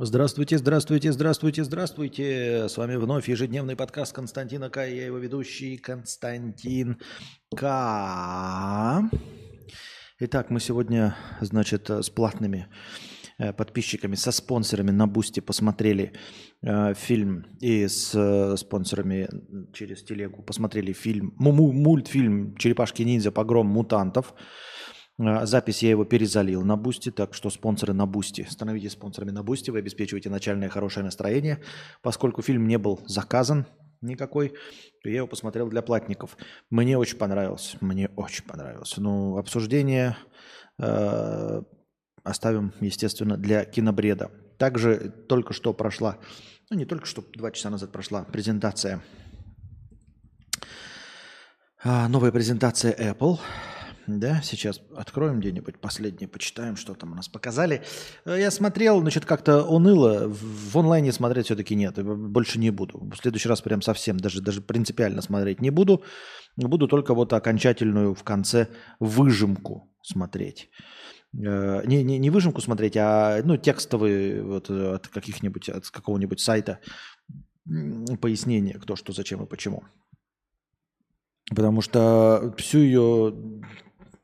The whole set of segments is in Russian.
Здравствуйте, здравствуйте, здравствуйте, здравствуйте. С вами вновь ежедневный подкаст Константина К. Я его ведущий Константин К. Итак, мы сегодня, значит, с платными э, подписчиками, со спонсорами на Boosty посмотрели э, фильм и с э, спонсорами через телегу посмотрели фильм, му- мультфильм «Черепашки-ниндзя. Погром мутантов». А, запись я его перезалил на Boosty, так что спонсоры на Boosty. Становитесь спонсорами на Boosty, вы обеспечиваете начальное хорошее настроение. Поскольку фильм не был заказан никакой, то я его посмотрел для платников. Мне очень понравился, мне очень понравился. Ну, обсуждение э, оставим, естественно, для кинобреда. Также только что прошла, ну не только что, два часа назад прошла презентация, э, новая презентация Apple – да, сейчас откроем где-нибудь последнее, почитаем, что там у нас показали. Э, я смотрел, значит, как-то уныло. В онлайне смотреть все-таки нет. Больше не буду. В следующий раз прям совсем, даже, даже принципиально смотреть не буду. Буду только вот окончательную в конце выжимку смотреть. Э, не, не, не выжимку смотреть, а ну, текстовые вот, от каких-нибудь, от какого-нибудь сайта пояснение, кто, что, зачем и почему. Потому что всю ее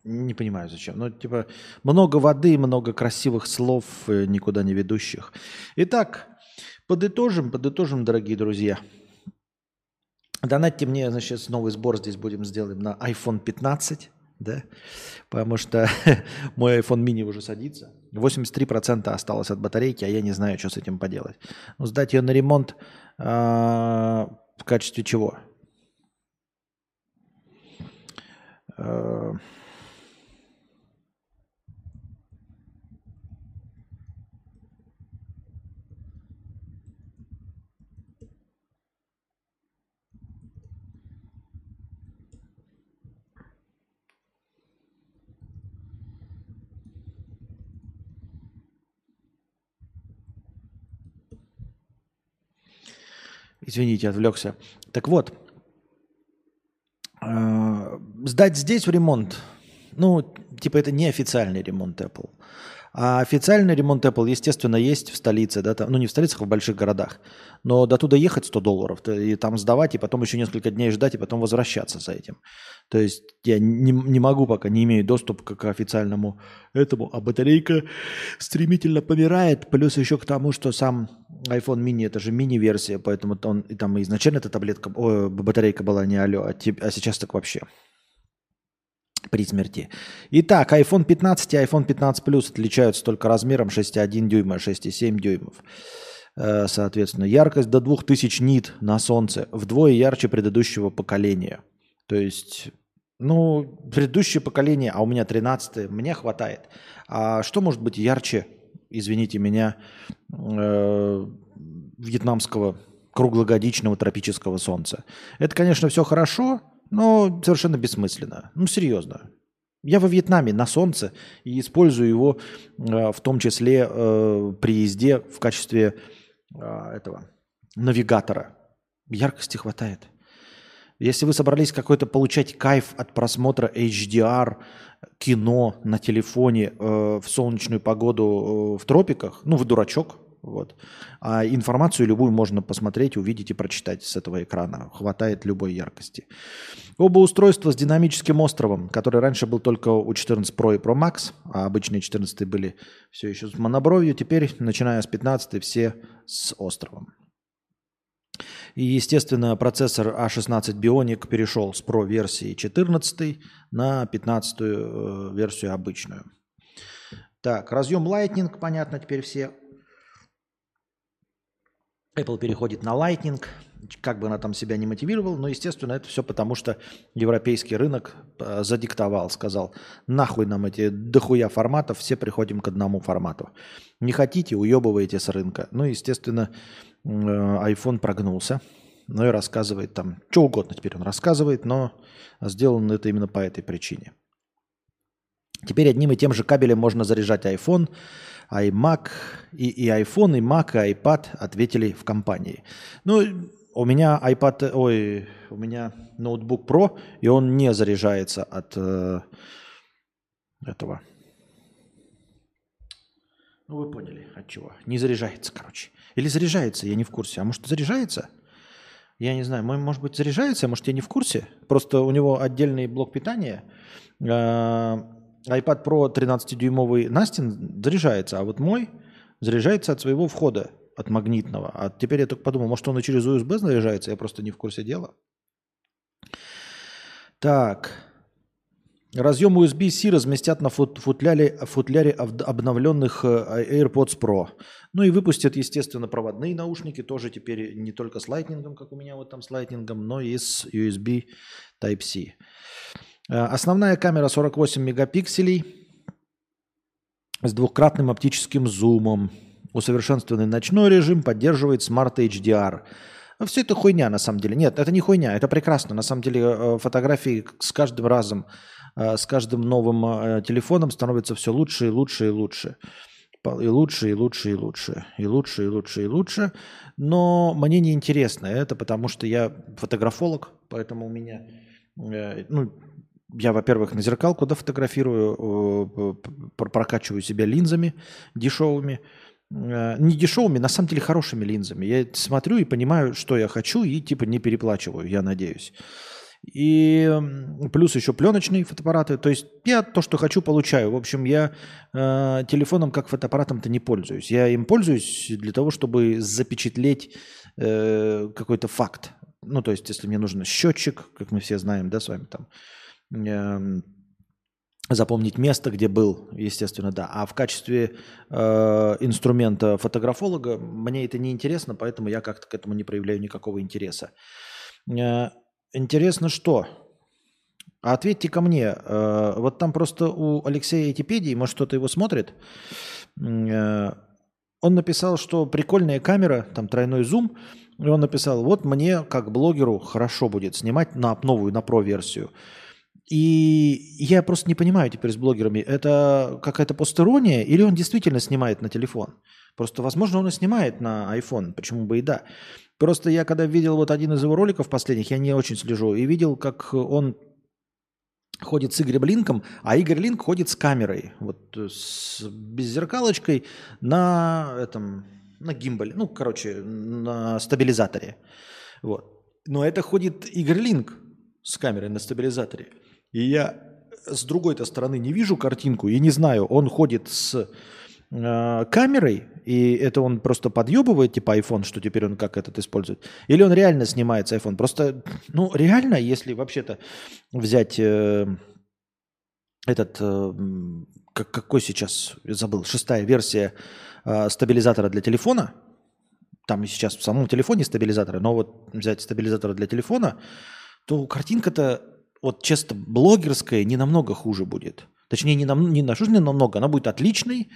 не понимаю зачем. Ну, типа, много воды, много красивых слов, э, никуда не ведущих. Итак, подытожим, подытожим, дорогие друзья. Донатьте мне, значит, новый сбор здесь будем сделаем на iPhone 15, да, потому что мой iPhone mini уже садится. 83% осталось от батарейки, а я не знаю, что с этим поделать. Ну, сдать ее на ремонт э, в качестве чего? Э, Извините, отвлекся. Так вот, э, сдать здесь в ремонт, ну, типа это не официальный ремонт Apple. А официальный ремонт Apple, естественно, есть в столице, да, там, ну не в столицах, а в больших городах. Но до туда ехать 100 долларов, и там сдавать, и потом еще несколько дней ждать, и потом возвращаться за этим. То есть я не, не могу пока, не имею доступа к официальному этому, а батарейка стремительно помирает, плюс еще к тому, что сам iPhone mini это же мини-версия, поэтому он, и там изначально эта таблетка, о, батарейка была не алло, а, а сейчас так вообще при смерти. Итак, iPhone 15 и iPhone 15 Plus отличаются только размером 6,1 дюйма, 6,7 дюймов. Э, соответственно, яркость до 2000 нит на солнце вдвое ярче предыдущего поколения. То есть, ну, предыдущее поколение, а у меня 13 мне хватает. А что может быть ярче, извините меня, э, вьетнамского круглогодичного тропического солнца? Это, конечно, все хорошо, но совершенно бессмысленно. Ну, серьезно. Я во Вьетнаме на солнце и использую его э, в том числе э, при езде в качестве э, этого навигатора. Яркости хватает. Если вы собрались какой-то получать кайф от просмотра HDR кино на телефоне э, в солнечную погоду э, в тропиках, ну вы дурачок, вот. А информацию любую можно посмотреть, увидеть и прочитать с этого экрана. Хватает любой яркости. Оба устройства с динамическим островом, который раньше был только у 14 Pro и Pro Max, а обычные 14 были все еще с монобровью. Теперь, начиная с 15, все с островом. И, естественно, процессор A16 Bionic перешел с Pro версии 14 на 15 э, версию обычную. Так, разъем Lightning, понятно, теперь все Apple переходит на Lightning, как бы она там себя не мотивировала, но, естественно, это все потому, что европейский рынок э, задиктовал, сказал, нахуй нам эти дохуя форматов, все приходим к одному формату. Не хотите, уебываете с рынка. Ну, естественно, э, iPhone прогнулся, ну и рассказывает там, что угодно теперь он рассказывает, но сделано это именно по этой причине. Теперь одним и тем же кабелем можно заряжать iPhone, iMac, и, и iPhone, и Mac, и iPad ответили в компании. Ну, у меня iPad, ой, у меня ноутбук Pro, и он не заряжается от э, этого. Ну, вы поняли, от чего. Не заряжается, короче. Или заряжается, я не в курсе. А может, заряжается? Я не знаю, может быть, заряжается, а может, я не в курсе. Просто у него отдельный блок питания. А, iPad Pro 13-дюймовый Настин заряжается, а вот мой заряжается от своего входа, от магнитного. А теперь я только подумал, может, он и через USB заряжается, я просто не в курсе дела. Так. Разъем USB-C разместят на фут футляре, футляре обновленных э, AirPods Pro. Ну и выпустят, естественно, проводные наушники, тоже теперь не только с Lightning, как у меня вот там с Lightning, но и с USB Type-C. Э, основная камера 48 мегапикселей с двухкратным оптическим зумом. Усовершенствованный ночной режим поддерживает Smart HDR. Все это хуйня на самом деле. Нет, это не хуйня, это прекрасно. На самом деле э, фотографии с каждым разом Э, с каждым новым телефоном становится все лучше и лучше и лучше. И лучше, и лучше, и лучше. И лучше, и лучше, и лучше. Но мне не интересно это, потому что я фотографолог, поэтому у меня... Ну, я, во-первых, на зеркалку фотографирую, прокачиваю себя линзами дешевыми. Не дешевыми, на самом деле хорошими линзами. Я смотрю и понимаю, что я хочу, и типа не переплачиваю, я надеюсь. И плюс еще пленочные фотоаппараты. То есть я то, что хочу, получаю. В общем, я э, телефоном как фотоаппаратом-то не пользуюсь. Я им пользуюсь для того, чтобы запечатлеть э, какой-то факт. Ну, то есть, если мне нужен счетчик, как мы все знаем, да, с вами там, э, запомнить место, где был, естественно, да. А в качестве э, инструмента фотографолога мне это не интересно, поэтому я как-то к этому не проявляю никакого интереса. Э, Интересно, что? Ответьте ко мне. Э, вот там просто у Алексея Этипедии, может, кто-то его смотрит, э, он написал, что прикольная камера, там тройной зум, и он написал, вот мне, как блогеру, хорошо будет снимать на новую, на про-версию. И я просто не понимаю теперь с блогерами, это какая-то постерония или он действительно снимает на телефон? Просто, возможно, он и снимает на iPhone, почему бы и да. Просто я когда видел вот один из его роликов последних, я не очень слежу, и видел, как он ходит с Игорем Линком, а Игорь Линк ходит с камерой, вот с беззеркалочкой на этом, на гимбале, ну, короче, на стабилизаторе. Вот. Но это ходит Игорь Линк с камерой на стабилизаторе. И я с другой-то стороны не вижу картинку и не знаю, он ходит с Э, камерой, и это он просто подъебывает, типа iPhone, что теперь он как этот использует, или он реально снимает с iPhone. Просто, ну, реально, если вообще-то взять э, этот, э, как, какой сейчас, я забыл, шестая версия э, стабилизатора для телефона, там сейчас в самом телефоне стабилизаторы, но вот взять стабилизатор для телефона, то картинка-то, вот честно, блогерская не намного хуже будет. Точнее, не, нам, не на что намного, она будет отличной,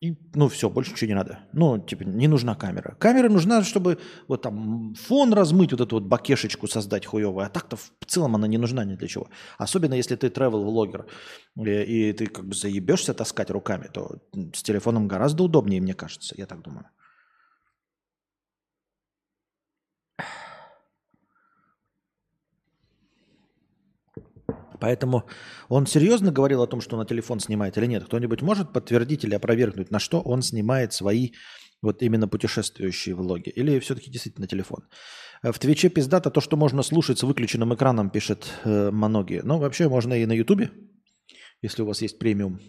и, ну, все, больше ничего не надо. Ну, типа, не нужна камера. Камера нужна, чтобы вот там фон размыть, вот эту вот бакешечку создать хуевую. А так-то в целом она не нужна ни для чего. Особенно, если ты travel-влогер, и, э, и ты как бы заебешься таскать руками, то с телефоном гораздо удобнее, мне кажется. Я так думаю. Поэтому он серьезно говорил о том, что на телефон снимает или нет? Кто-нибудь может подтвердить или опровергнуть, на что он снимает свои вот именно путешествующие влоги? Или все-таки действительно телефон? В Твиче пиздато то, что можно слушать с выключенным экраном, пишет э, Маноги. Но вообще можно и на Ютубе, если у вас есть премиум.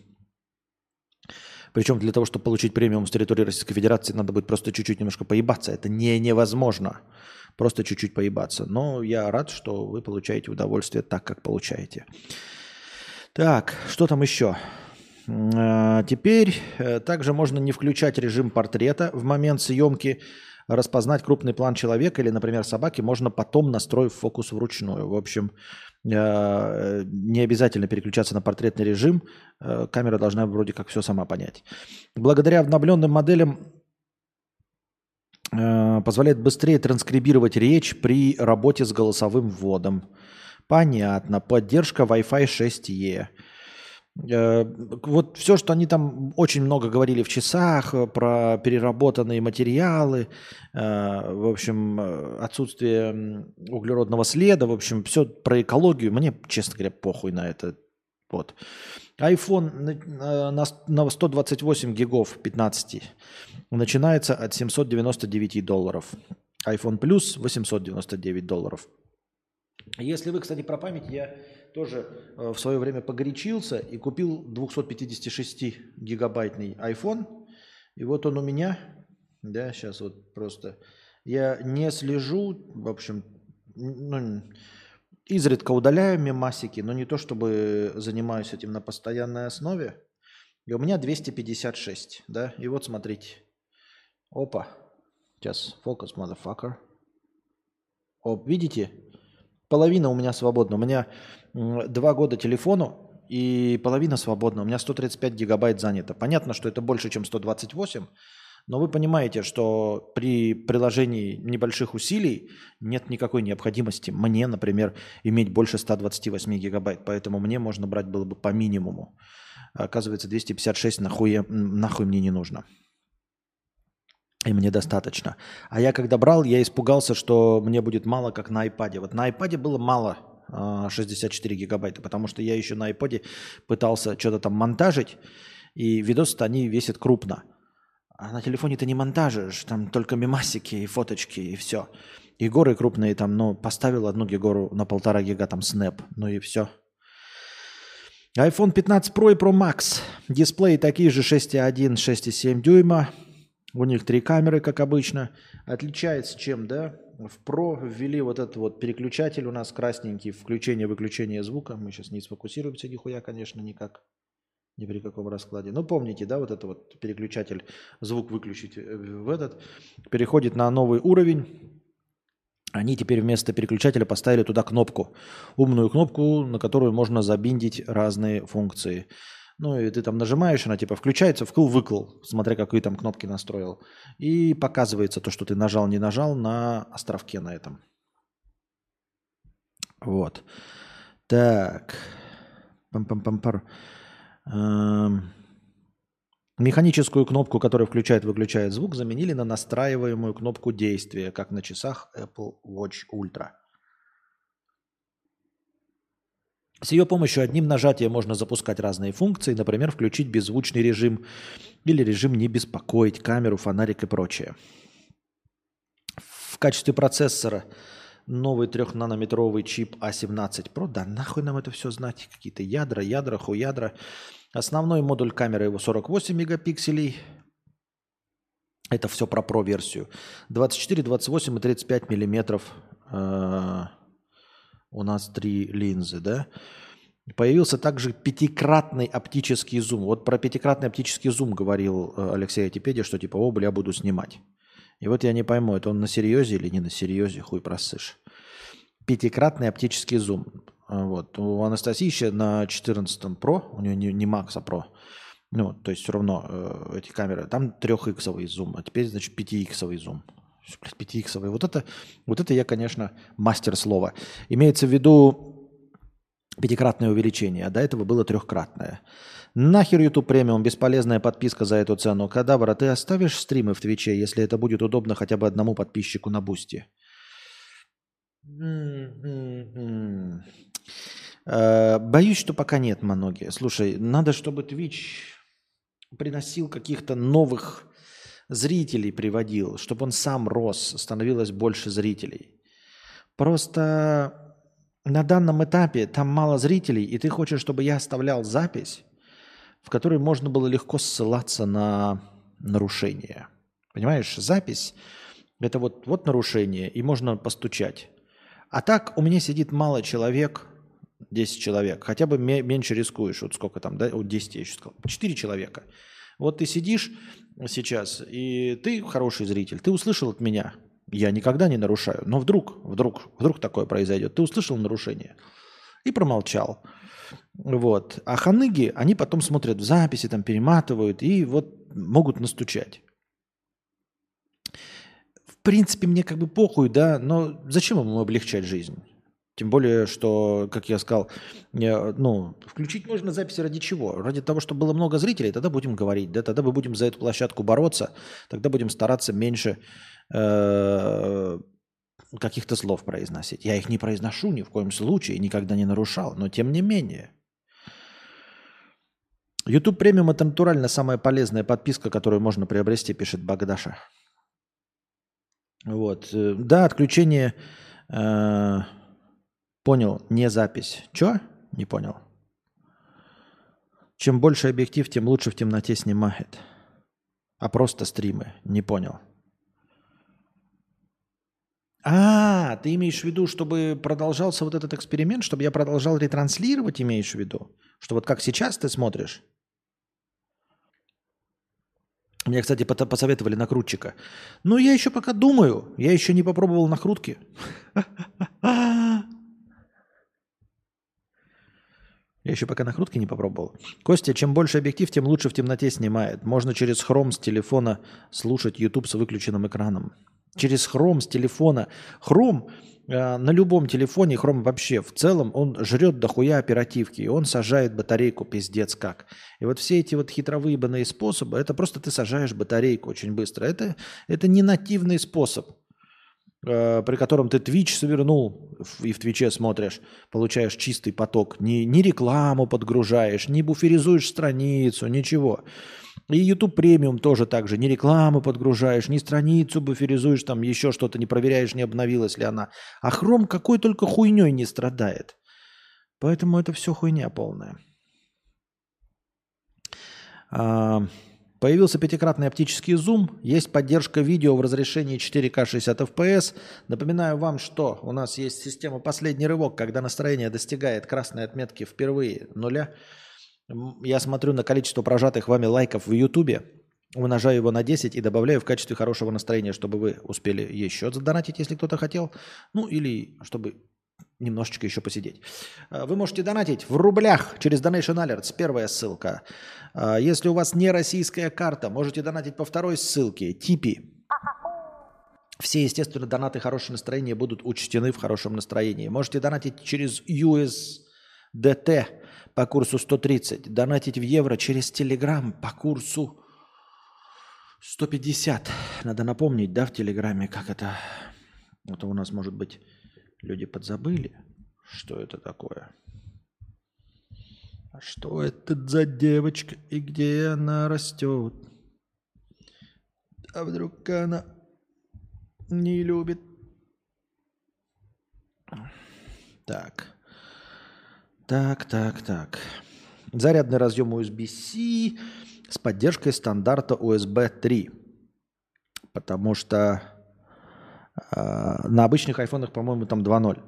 Причем для того, чтобы получить премиум с территории Российской Федерации, надо будет просто чуть-чуть немножко поебаться. Это не невозможно просто чуть-чуть поебаться. Но я рад, что вы получаете удовольствие так, как получаете. Так, что там еще? А, теперь э, также можно не включать режим портрета в момент съемки, распознать крупный план человека или, например, собаки можно потом настроив фокус вручную. В общем, э, не обязательно переключаться на портретный режим. Э, камера должна вроде как все сама понять. Благодаря обновленным моделям Э, позволяет быстрее транскрибировать речь при работе с голосовым вводом. Понятно. Поддержка Wi-Fi 6E. Э, вот все, что они там очень много говорили в часах э, про переработанные материалы, в общем, отсутствие углеродного следа, в общем, все про экологию. Мне, честно говоря, похуй на это. Вот. iPhone на 128 гигов 15 начинается от 799 долларов. iPhone Plus 899 долларов. Если вы, кстати, про память, я тоже э, в свое время погорячился и купил 256 гигабайтный iPhone. И вот он у меня, да, сейчас вот просто. Я не слежу, в общем, ну, изредка удаляю мемасики, но не то чтобы занимаюсь этим на постоянной основе. И у меня 256, да, и вот смотрите. Опа. Сейчас, фокус, motherfucker. Оп, видите? Половина у меня свободна. У меня два года телефону, и половина свободна. У меня 135 гигабайт занято. Понятно, что это больше, чем 128, но вы понимаете, что при приложении небольших усилий нет никакой необходимости мне, например, иметь больше 128 гигабайт. Поэтому мне можно брать было бы по минимуму. Оказывается, 256 нахуй, нахуй мне не нужно. И мне достаточно. А я когда брал, я испугался, что мне будет мало, как на iPad. Вот на iPad было мало 64 а, гигабайта, потому что я еще на iPad пытался что-то там монтажить, и видосы-то они весят крупно. А на телефоне ты не монтажишь, там только мемасики и фоточки, и все. И горы крупные там, ну, поставил одну гигору на полтора гига, там, снэп, ну и все. iPhone 15 Pro и Pro Max. Дисплеи такие же 6,1, 6,7 дюйма. У них три камеры, как обычно. Отличается чем, да? В Pro ввели вот этот вот переключатель у нас красненький, включение-выключение звука. Мы сейчас не сфокусируемся нихуя, конечно, никак. Ни при каком раскладе. Ну, помните, да, вот это вот переключатель, звук выключить э, в этот, переходит на новый уровень. Они теперь вместо переключателя поставили туда кнопку. Умную кнопку, на которую можно забиндить разные функции. Ну, и ты там нажимаешь, она типа включается, вкл-выкл, смотря какие там кнопки настроил. И показывается то, что ты нажал, не нажал на островке на этом. Вот. Так. Пам-пам-пам-пар. Эм, механическую кнопку, которая включает-выключает звук, заменили на настраиваемую кнопку действия, как на часах Apple Watch Ultra. С ее помощью одним нажатием можно запускать разные функции, например, включить беззвучный режим или режим не беспокоить, камеру, фонарик и прочее. В качестве процессора новый трехнанометровый чип А17 Pro. Да нахуй нам это все знать? Какие-то ядра, ядра, хуядра. Основной модуль камеры его 48 мегапикселей. Это все про Pro версию. 24, 28 и 35 миллиметров. Э, у нас три линзы, да? Появился также пятикратный оптический зум. Вот про пятикратный оптический зум говорил э, Алексей Атипедия, что типа, о, бля, буду снимать. И вот я не пойму, это он на серьезе или не на серьезе, хуй просышь. Пятикратный оптический зум. А, вот. У Анастасии на 14 Pro, у нее не, не Max, а Pro. Ну, то есть все равно э, эти камеры. Там 3-иксовый зум, а теперь, значит, 5-иксовый зум. 5-иксовый. Вот это, вот это я, конечно, мастер слова. Имеется в виду пятикратное увеличение, а до этого было трехкратное. Нахер YouTube Premium, бесполезная подписка за эту цену. Кадавра, ты оставишь стримы в Twitch е, если это будет удобно хотя бы одному подписчику на Boosty? Э, боюсь, что пока нет, многие. Слушай, надо, чтобы Twitch приносил каких-то новых зрителей, приводил, чтобы он сам рос, становилось больше зрителей. Просто на данном этапе там мало зрителей, и ты хочешь, чтобы я оставлял запись, в которой можно было легко ссылаться на нарушение. Понимаешь, запись – это вот, вот нарушение, и можно постучать. А так у меня сидит мало человек, 10 человек, хотя бы меньше рискуешь. Вот сколько там, да? Вот 10 я еще сказал. 4 человека. Вот ты сидишь сейчас, и ты хороший зритель, ты услышал от меня, я никогда не нарушаю, но вдруг, вдруг, вдруг такое произойдет, ты услышал нарушение и промолчал. Вот. А ханыги, они потом смотрят в записи, там перематывают и вот могут настучать. В принципе, мне как бы похуй, да, но зачем ему облегчать жизнь? Тем более, что, как я сказал, ну, включить можно записи ради чего? Ради того, чтобы было много зрителей, тогда будем говорить, да, тогда мы будем за эту площадку бороться, тогда будем стараться меньше э, каких-то слов произносить. Я их не произношу ни в коем случае, никогда не нарушал, но тем не менее. YouTube премиум это натурально самая полезная подписка, которую можно приобрести, пишет Багдаша. Вот. э, Да, отключение... э, понял, не запись. Чё? Не понял. Чем больше объектив, тем лучше в темноте снимает. А просто стримы. Не понял. А, ты имеешь в виду, чтобы продолжался вот этот эксперимент, чтобы я продолжал ретранслировать, имеешь в виду? Что вот как сейчас ты смотришь? Мне, кстати, посоветовали накрутчика. Ну, я еще пока думаю. Я еще не попробовал накрутки. Я еще пока накрутки не попробовал. Костя, чем больше объектив, тем лучше в темноте снимает. Можно через хром с телефона слушать YouTube с выключенным экраном. Через хром с телефона. Хром э, на любом телефоне, хром вообще в целом, он жрет дохуя оперативки. И он сажает батарейку пиздец как. И вот все эти вот хитровыебанные способы, это просто ты сажаешь батарейку очень быстро. Это, это не нативный способ э, при котором ты Twitch свернул и в Твиче смотришь, получаешь чистый поток, ни, ни рекламу подгружаешь, не буферизуешь страницу, ничего. И YouTube премиум тоже так же, ни рекламу подгружаешь, ни страницу буферизуешь, там еще что-то не проверяешь, не обновилась ли она. А Chrome какой только хуйней не страдает. Поэтому это все хуйня полная. А, Появился пятикратный оптический зум, есть поддержка видео в разрешении 4К 60 FPS. Напоминаю вам, что у нас есть система «Последний рывок», когда настроение достигает красной отметки впервые нуля. Я смотрю на количество прожатых вами лайков в YouTube, умножаю его на 10 и добавляю в качестве хорошего настроения, чтобы вы успели еще задонатить, если кто-то хотел, ну или чтобы немножечко еще посидеть. А, Вы можете донатить в рублях через Donation Alerts, первая ссылка. А, Если у вас не российская карта, можете донатить по второй ссылке, Типи. Все, естественно, донаты хорошего настроения будут учтены в хорошем настроении. Можете донатить через USDT по курсу 130, донатить в евро через Telegram по курсу 150. Надо напомнить, да, в Телеграме, как это... Это у нас, может быть, люди подзабыли, что это такое. А что это за девочка и где она растет? А вдруг она не любит? Так. Так, так, так. Зарядный разъем USB-C с поддержкой стандарта USB 3. Потому что а, на обычных айфонах, по-моему, там 2.0.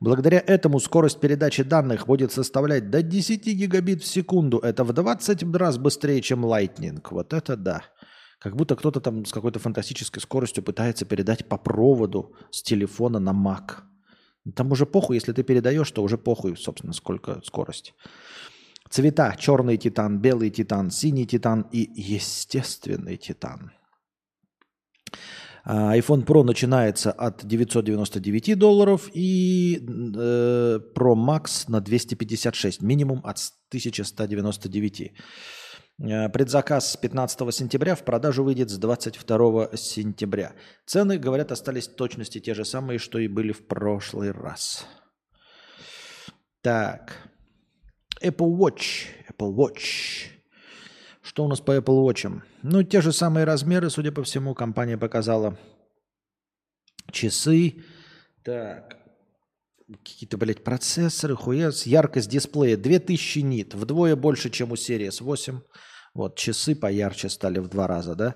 Благодаря этому скорость передачи данных будет составлять до 10 гигабит в секунду. Это в 20 раз быстрее, чем Lightning. Вот это да. Как будто кто-то там с какой-то фантастической скоростью пытается передать по проводу с телефона на Mac. Там уже похуй, если ты передаешь, то уже похуй, собственно, сколько скорость. Цвета. Черный титан, белый титан, синий титан и естественный титан. А, iPhone Pro начинается от 999 долларов и э, Pro Max на 256, минимум от 1199. Э, Предзаказ с 15 сентября, в продажу выйдет с 22 сентября. Цены, говорят, остались точности те же самые, что и были в прошлый раз. Так. Apple Watch. Apple Watch. Что у нас по Apple Watch? Ну, те же самые размеры, судя по всему, компания показала. Часы. Так. Какие-то, блядь, процессоры, хуец. Яркость дисплея 2000 нит. Вдвое больше, чем у Series 8. Вот, часы поярче стали в два раза, да?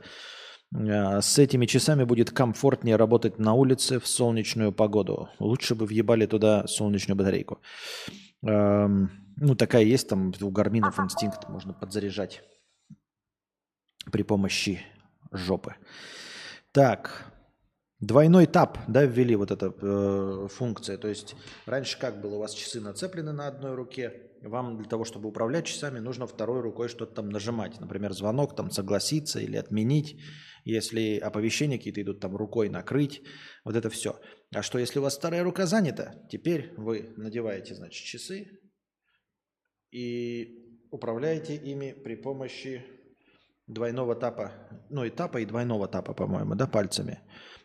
А, С этими часами будет комфортнее работать на улице в солнечную погоду. Лучше бы въебали туда солнечную батарейку. Эм, Ну, такая есть там у гарминов инстинкт, можно подзаряжать при помощи жопы. Так, двойной тап, да, ввели вот эта э, функция. То есть раньше как было, у вас часы нацеплены на одной руке, вам для того, чтобы управлять часами, нужно второй рукой что-то там нажимать. Например, звонок там согласиться или отменить. Если оповещения какие-то идут, там рукой накрыть. Вот это все. А что, если у вас вторая рука занята, теперь вы надеваете, значит, часы и управляете ими при помощи двойного тапа, ну и тапа, и двойного тапа, по-моему, да, пальцами.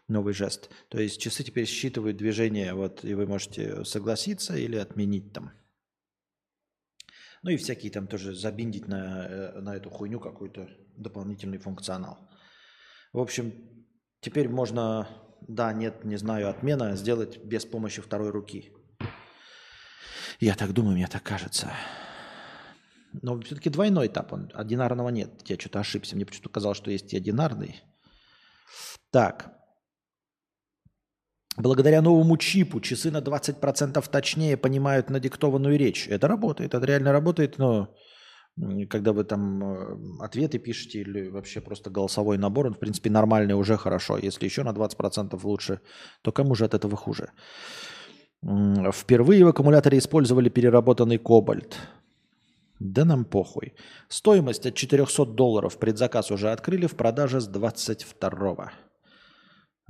Новый жест. То есть часы теперь считывают движение, вот, и вы можете согласиться или отменить там. Ну и всякие там тоже забиндить на, э, на эту хуйню какой-то дополнительный функционал. В общем, теперь можно, да, нет, не знаю, отмена сделать без помощи второй руки. Я так думаю, мне так кажется. Но все-таки двойной этап, он одинарного нет. Я что-то ошибся. Мне почему-то казалось, что есть и одинарный. Так. Благодаря новому чипу часы на 20% точнее понимают надиктованную речь. Это работает, это реально работает, но когда вы там э, ответы пишете или вообще просто голосовой набор, он, в принципе, нормальный уже хорошо. Если еще на 20% лучше, то кому же от этого хуже? Впервые в аккумуляторе использовали переработанный кобальт. Да нам похуй. Стоимость от 400 долларов предзаказ уже открыли в продаже с 22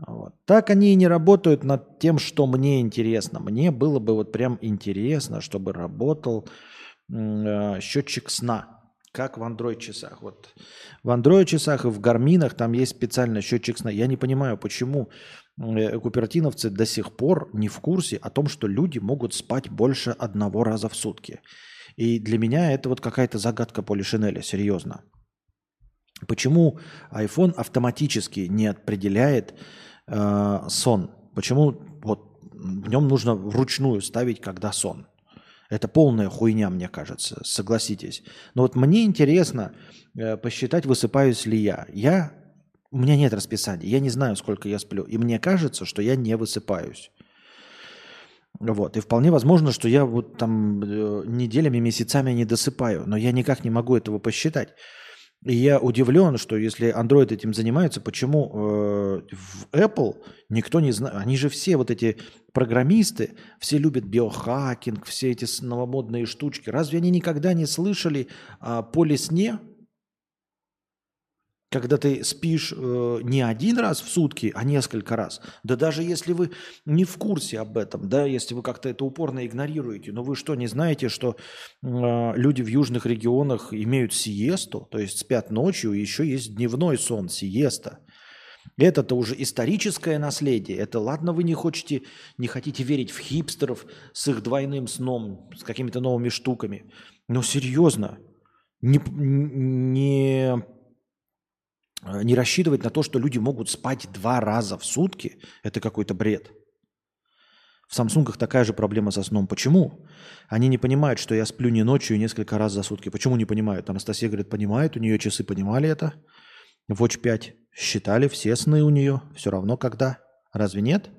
вот. Так они и не работают над тем, что мне интересно. Мне было бы вот прям интересно, чтобы работал э, счетчик сна, как в Android часах. Вот в Android часах и в гарминах там есть специальный счетчик сна. Я не понимаю, почему э, купертиновцы до сих пор не в курсе о том, что люди могут спать больше одного раза в сутки. И для меня это вот какая-то загадка Поли Шинеля, серьезно. Почему iPhone автоматически не определяет э, сон. Почему вот в нем нужно вручную ставить, когда сон? Это полная хуйня, мне кажется, согласитесь. Но вот мне интересно э, посчитать, высыпаюсь ли я. Я у меня нет расписания, я не знаю, сколько я сплю. И мне кажется, что я не высыпаюсь. Вот. И вполне возможно, что я вот там э, неделями, месяцами не досыпаю, но я никак не могу этого посчитать. И я удивлен, что если Android этим занимается, почему э, в Apple никто не знает. Они же все вот эти программисты, все любят биохакинг, все эти новомодные штучки. Разве они никогда не слышали о поле сне? Когда ты спишь э, не один раз в сутки, а несколько раз. Да даже если вы не в курсе об этом, да, если вы как-то это упорно игнорируете, но вы что, не знаете, что э, люди в южных регионах имеют сиесту, то есть спят ночью, и еще есть дневной сон, сиеста. Это-то уже историческое наследие. Это ладно, вы не хотите, не хотите верить в хипстеров с их двойным сном, с какими-то новыми штуками. Но серьезно, не, не не рассчитывать на то, что люди могут спать два раза в сутки, это какой-то бред. В Самсунгах такая же проблема со сном. Почему? Они не понимают, что я сплю не ночью и несколько раз за сутки. Почему не понимают? Анастасия говорит, понимает, у нее часы понимали это. Watch 5 считали все сны у нее, все равно когда. Разве нет?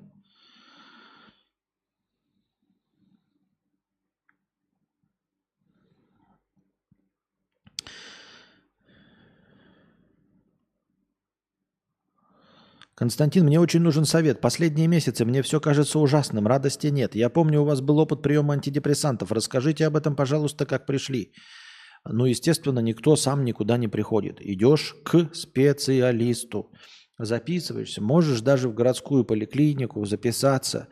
Константин, мне очень нужен совет. Последние месяцы мне все кажется ужасным, радости нет. Я помню, у вас был опыт приема антидепрессантов. Расскажите об этом, пожалуйста, как пришли. Ну, естественно, никто сам никуда не приходит. Идешь к специалисту, записываешься, можешь даже в городскую поликлинику записаться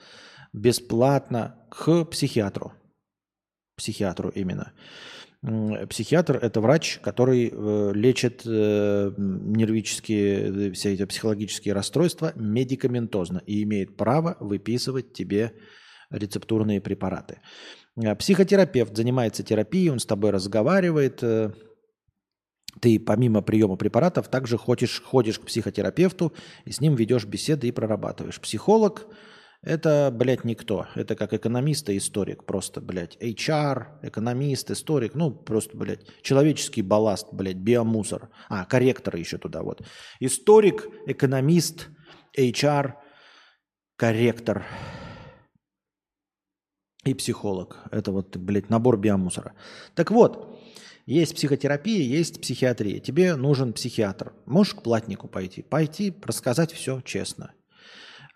бесплатно к психиатру. Психиатру именно. Психиатр – это врач, который э, лечит э, нервические, э, все эти психологические расстройства медикаментозно и имеет право выписывать тебе рецептурные препараты. Психотерапевт занимается терапией, он с тобой разговаривает. Ты помимо приема препаратов также ходишь, ходишь к психотерапевту и с ним ведешь беседы и прорабатываешь. Психолог – это, блядь, никто. Это как экономист и историк. Просто, блядь, HR, экономист, историк. Ну, просто, блядь, человеческий балласт, блядь, биомусор. А, корректоры еще туда вот. Историк, экономист, HR, корректор и психолог. Это вот, блядь, набор биомусора. Так вот, есть психотерапия, есть психиатрия. Тебе нужен психиатр. Можешь к платнику пойти. Пойти, рассказать все честно.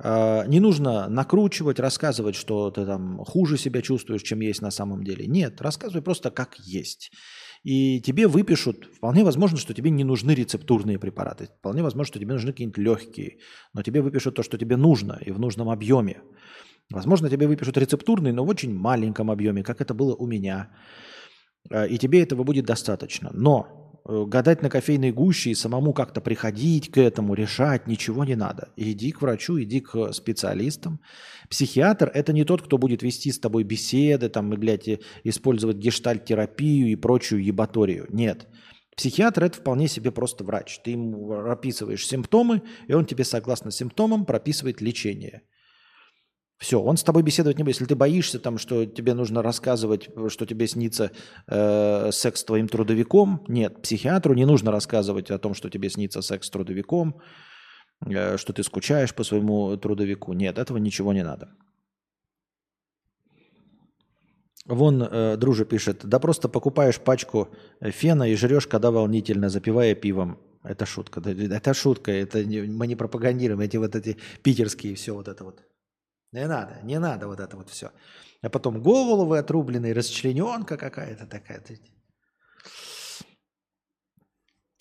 А, не нужно накручивать, рассказывать, что ты там хуже себя чувствуешь, чем есть на самом деле. Нет, рассказывай просто как есть. И тебе выпишут, вполне возможно, что тебе не нужны рецептурные препараты. Вполне возможно, что тебе нужны какие-нибудь легкие. Но тебе выпишут то, что тебе нужно и в нужном объеме. Возможно, тебе выпишут рецептурные, но в очень маленьком объеме, как это было у меня. А, и тебе этого будет достаточно. Но гадать на кофейной гуще и самому как-то приходить к этому, решать, ничего не надо. Иди к врачу, иди к специалистам. Психиатр – это не тот, кто будет вести с тобой беседы, там, и, блядь, использовать гештальт-терапию и прочую ебаторию. Нет. Психиатр – это вполне себе просто врач. Ты ему прописываешь симптомы, и он тебе, согласно симптомам, прописывает лечение – все, он с тобой беседовать не будет. Если ты боишься, там, что тебе нужно рассказывать, что тебе снится э, секс с твоим трудовиком, нет, психиатру не нужно рассказывать о том, что тебе снится секс с трудовиком, э, что ты скучаешь по своему трудовику. Нет, этого ничего не надо. Вон э, дружа пишет, да просто покупаешь пачку фена и жрешь, когда волнительно, запивая пивом. Это шутка, это шутка, это не, мы не пропагандируем эти вот эти питерские все вот это вот. Не надо, не надо вот это вот все. А потом головы отрубленные, расчлененка какая-то такая.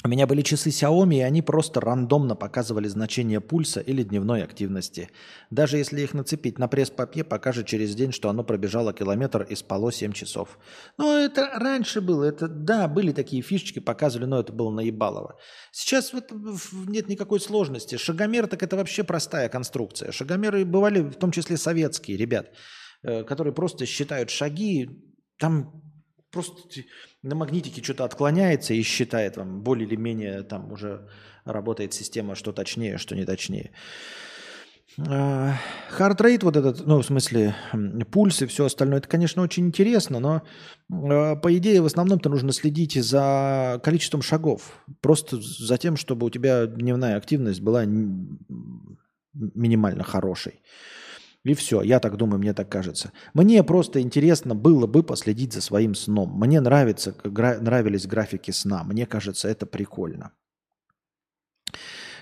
У меня были часы Xiaomi, и они просто рандомно показывали значение пульса или дневной активности. Даже если их нацепить на пресс-папье, покажет через день, что оно пробежало километр и спало 7 часов. Ну, это раньше было. Это, да, были такие фишечки, показывали, но это было наебалово. Сейчас вот нет никакой сложности. Шагомер, так это вообще простая конструкция. Шагомеры бывали в том числе советские, ребят, э, которые просто считают шаги. Там Просто на магнитике что-то отклоняется и считает вам более или менее там уже работает система, что точнее, что не точнее. Хардрейт вот этот, ну, в смысле, пульс и все остальное, это, конечно, очень интересно, но а, по идее в основном-то нужно следить за количеством шагов. Просто за тем, чтобы у тебя дневная активность была минимально хорошей. И все, я так думаю, мне так кажется. Мне просто интересно было бы последить за своим сном. Мне нравится, гра- нравились графики сна. Мне кажется, это прикольно.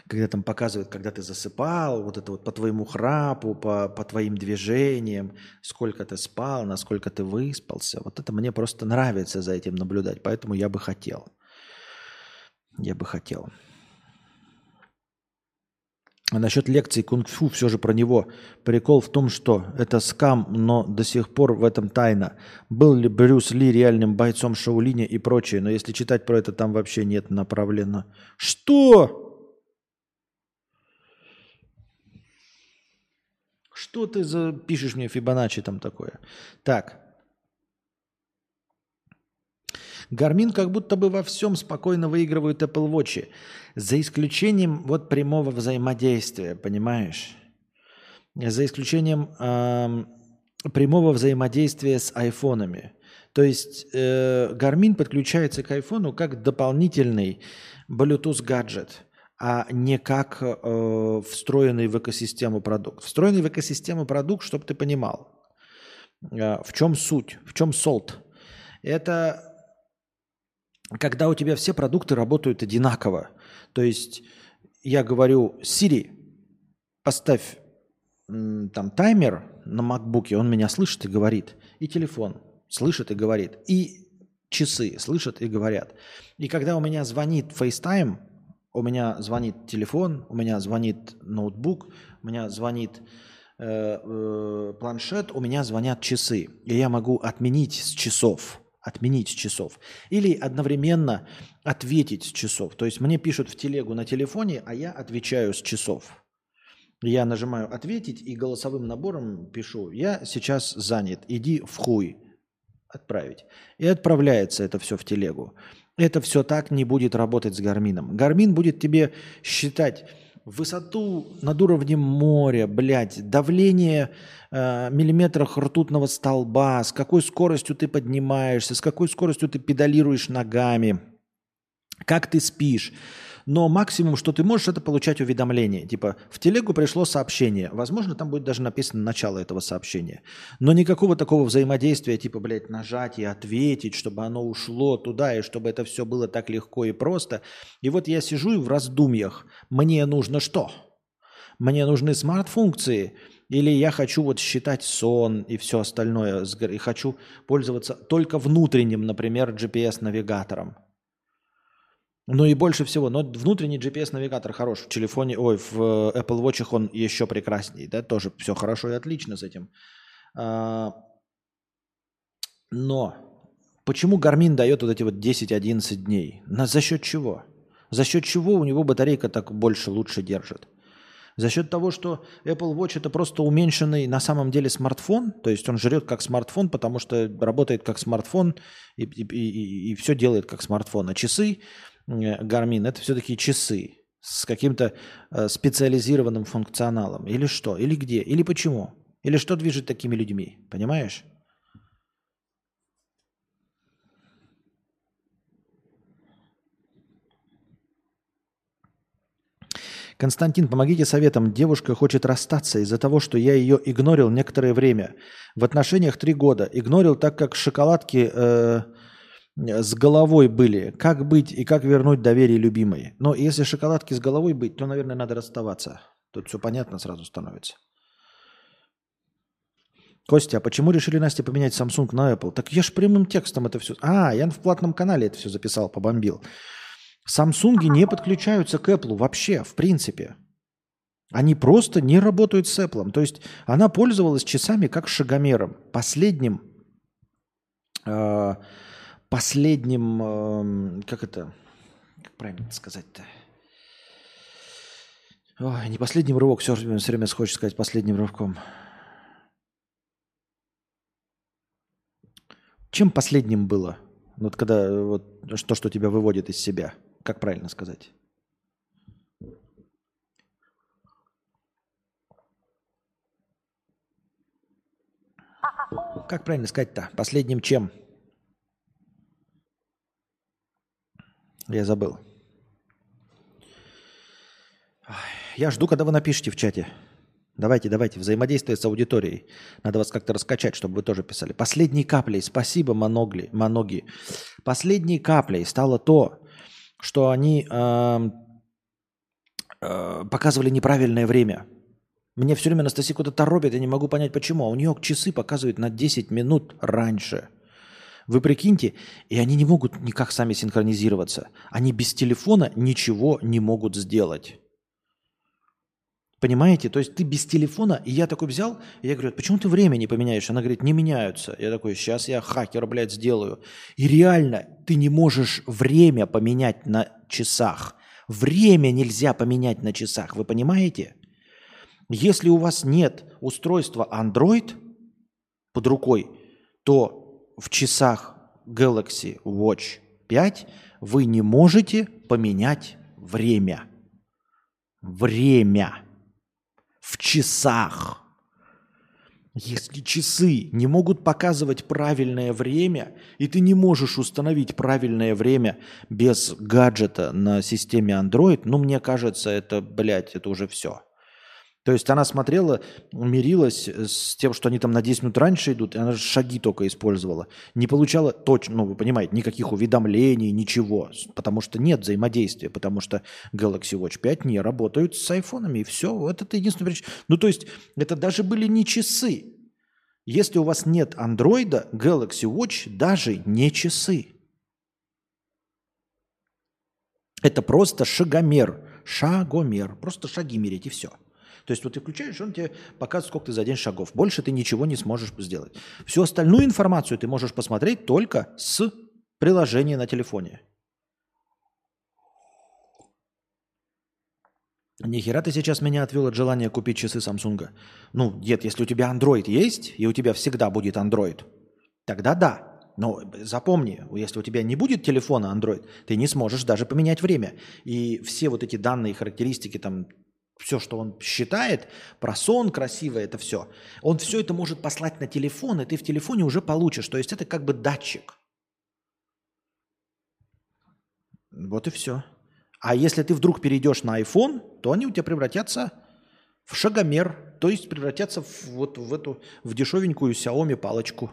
Когда там показывают, когда ты засыпал, вот это вот по твоему храпу, по, по твоим движениям, сколько ты спал, насколько ты выспался. Вот это мне просто нравится за этим наблюдать. Поэтому я бы хотел. Я бы хотел. А насчет лекции кунг-фу все же про него. Прикол в том, что это скам, но до сих пор в этом тайна. Был ли Брюс Ли реальным бойцом Шаулиня и прочее, но если читать про это, там вообще нет направлено. Что? Что ты за... пишешь мне Фибоначчи там такое? Так. Гармин как будто бы во всем спокойно выигрывают Apple Watch. За исключением вот прямого взаимодействия, понимаешь? За исключением э, прямого взаимодействия с айфонами. То есть э, Garmin подключается к айфону как дополнительный Bluetooth гаджет, а не как э, встроенный в экосистему продукт. Встроенный в экосистему продукт, чтобы ты понимал, э, в чем суть, в чем солт. Это когда у тебя все продукты работают одинаково. То есть я говорю, Siri, поставь там таймер на макбуке, он меня слышит и говорит. И телефон слышит и говорит. И часы слышат и говорят. И когда у меня звонит FaceTime, у меня звонит телефон, у меня звонит ноутбук, у меня звонит э, э, планшет, у меня звонят часы. И я могу отменить с часов отменить с часов. Или одновременно ответить с часов. То есть мне пишут в телегу на телефоне, а я отвечаю с часов. Я нажимаю «Ответить» и голосовым набором пишу «Я сейчас занят, иди в хуй». Отправить. И отправляется это все в телегу. Это все так не будет работать с Гармином. Гармин будет тебе считать высоту над уровнем моря, блядь, давление э, миллиметрах ртутного столба, с какой скоростью ты поднимаешься, с какой скоростью ты педалируешь ногами, как ты спишь. Но максимум, что ты можешь, это получать уведомления. Типа, в телегу пришло сообщение. Возможно, там будет даже написано начало этого сообщения. Но никакого такого взаимодействия, типа, блядь, нажать и ответить, чтобы оно ушло туда, и чтобы это все было так легко и просто. И вот я сижу и в раздумьях. Мне нужно что? Мне нужны смарт-функции, или я хочу вот считать сон и все остальное, и хочу пользоваться только внутренним, например, GPS-навигатором. Ну и больше всего, но внутренний GPS-навигатор хорош в телефоне, ой, в э, Apple Watch он еще прекрасней, да, тоже все хорошо и отлично с этим. А, но Почему Гармин дает вот эти вот 10-11 дней? За счет чего? За счет чего у него батарейка так больше, лучше держит? За счет того, что Apple Watch это просто уменьшенный на самом деле смартфон, то есть он жрет как смартфон, потому что работает как смартфон и, и, и, и все делает как смартфон. А часы Garmin это все-таки часы с каким-то э, специализированным функционалом. Или что? Или где? Или почему? Или что движет такими людьми? Понимаешь? Константин, помогите советом. Девушка хочет расстаться из-за того, что я ее игнорил некоторое время. В отношениях три года. Игнорил так, как шоколадки э, с головой были. Как быть и как вернуть доверие любимой? Но если шоколадки с головой быть, то, наверное, надо расставаться. Тут все понятно сразу становится. Костя, а почему решили Настя поменять Samsung на Apple? Так я же прямым текстом это все... А, я в платном канале это все записал, побомбил. Самсунги не подключаются к Apple вообще, в принципе. Они просто не работают с Apple. То есть она пользовалась часами как шагомером. Последним, э, последним, э, как это, как правильно сказать-то? Ой, не последним рывок, все, все время хочешь сказать последним рывком. Чем последним было? Вот когда вот то, что тебя выводит из себя – как правильно сказать? Как правильно сказать-то? Последним чем? Я забыл. Я жду, когда вы напишите в чате. Давайте, давайте, взаимодействие с аудиторией. Надо вас как-то раскачать, чтобы вы тоже писали. Последней каплей, спасибо, Моногли, Моноги. Последней каплей стало то, что они э, э, показывали неправильное время. Мне все время Анастасия куда-то торопит, я не могу понять почему. А у нее часы показывают на 10 минут раньше. Вы прикиньте, и они не могут никак сами синхронизироваться. Они без телефона ничего не могут сделать. Понимаете? То есть ты без телефона, и я такой взял, и я говорю, почему ты время не поменяешь? Она говорит, не меняются. Я такой, сейчас я хакер, блядь, сделаю. И реально, ты не можешь время поменять на часах. Время нельзя поменять на часах, вы понимаете? Если у вас нет устройства Android под рукой, то в часах Galaxy Watch 5 вы не можете поменять время. Время в часах. Если часы не могут показывать правильное время, и ты не можешь установить правильное время без гаджета на системе Android, ну, мне кажется, это, блядь, это уже все. То есть она смотрела, мирилась с тем, что они там на 10 минут раньше идут, и она же шаги только использовала. Не получала точно, ну вы понимаете, никаких уведомлений, ничего, потому что нет взаимодействия, потому что Galaxy Watch 5 не работают с айфонами, и все, вот это единственная причина. Ну то есть это даже были не часы. Если у вас нет андроида, Galaxy Watch даже не часы. Это просто шагомер, шагомер, просто шаги мерить и все. То есть вот ты включаешь, он тебе показывает, сколько ты за день шагов. Больше ты ничего не сможешь сделать. Всю остальную информацию ты можешь посмотреть только с приложения на телефоне. Нихера ты сейчас меня отвел от желания купить часы Самсунга. Ну, дед, если у тебя Android есть, и у тебя всегда будет Android, тогда да. Но запомни, если у тебя не будет телефона Android, ты не сможешь даже поменять время. И все вот эти данные, характеристики, там, все, что он считает, про сон красивое, это все. Он все это может послать на телефон, и ты в телефоне уже получишь. То есть это как бы датчик. Вот и все. А если ты вдруг перейдешь на iPhone, то они у тебя превратятся в шагомер, то есть превратятся в, вот в эту в дешевенькую Xiaomi палочку.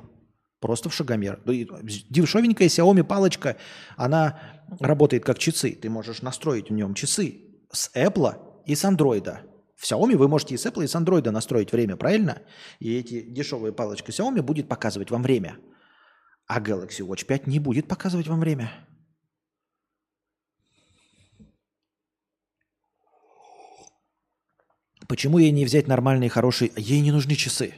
Просто в шагомер. Дешевенькая Xiaomi палочка, она работает как часы. Ты можешь настроить в нем часы. С Apple и с андроида. В Xiaomi вы можете и с Apple, и с андроида настроить время, правильно? И эти дешевые палочки Xiaomi будет показывать вам время. А Galaxy Watch 5 не будет показывать вам время. Почему ей не взять нормальные, хорошие... Ей не нужны часы.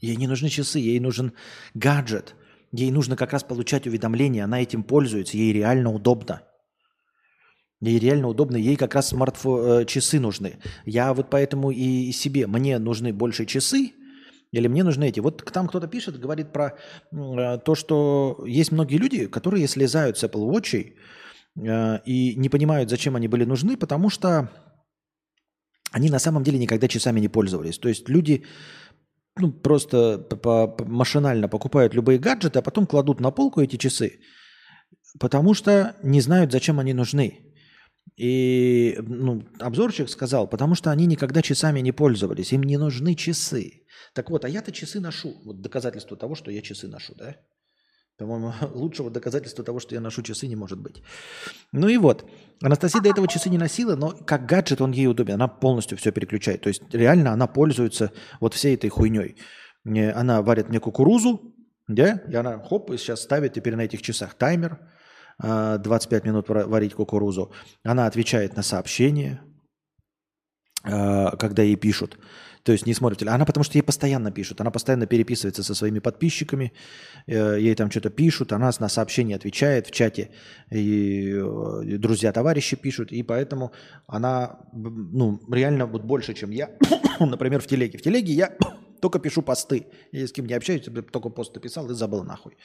Ей не нужны часы, ей нужен гаджет. Ей нужно как раз получать уведомления, она этим пользуется, ей реально удобно. Ей реально удобно, ей как раз смартфон, э, часы нужны. Я вот поэтому и себе, мне нужны больше часы, или мне нужны эти. Вот там кто-то пишет, говорит про э, то, что есть многие люди, которые слезают с Apple Watch э, и не понимают, зачем они были нужны, потому что они на самом деле никогда часами не пользовались. То есть люди ну, просто машинально покупают любые гаджеты, а потом кладут на полку эти часы, потому что не знают, зачем они нужны. И ну, обзорщик сказал, потому что они никогда часами не пользовались, им не нужны часы. Так вот, а я-то часы ношу. Вот доказательство того, что я часы ношу, да? По-моему, лучшего доказательства того, что я ношу часы, не может быть. Ну и вот. Анастасия до этого часы не носила, но как гаджет он ей удобен. Она полностью все переключает. То есть реально она пользуется вот всей этой хуйней. Она варит мне кукурузу, да, и она хоп, и сейчас ставит теперь на этих часах таймер, 25 а, минут варить кукурузу. Она отвечает на сообщения, а, когда ей пишут. То есть не смотрит. Она потому что ей постоянно пишут. Она постоянно переписывается со своими подписчиками. Э, ей там что-то пишут. Она на сообщения отвечает в чате. И э, друзья, товарищи пишут. И поэтому она ну, реально вот больше, чем я. Например, в телеге. В телеге я только пишу посты. Я с кем не общаюсь, только пост написал и забыл нахуй.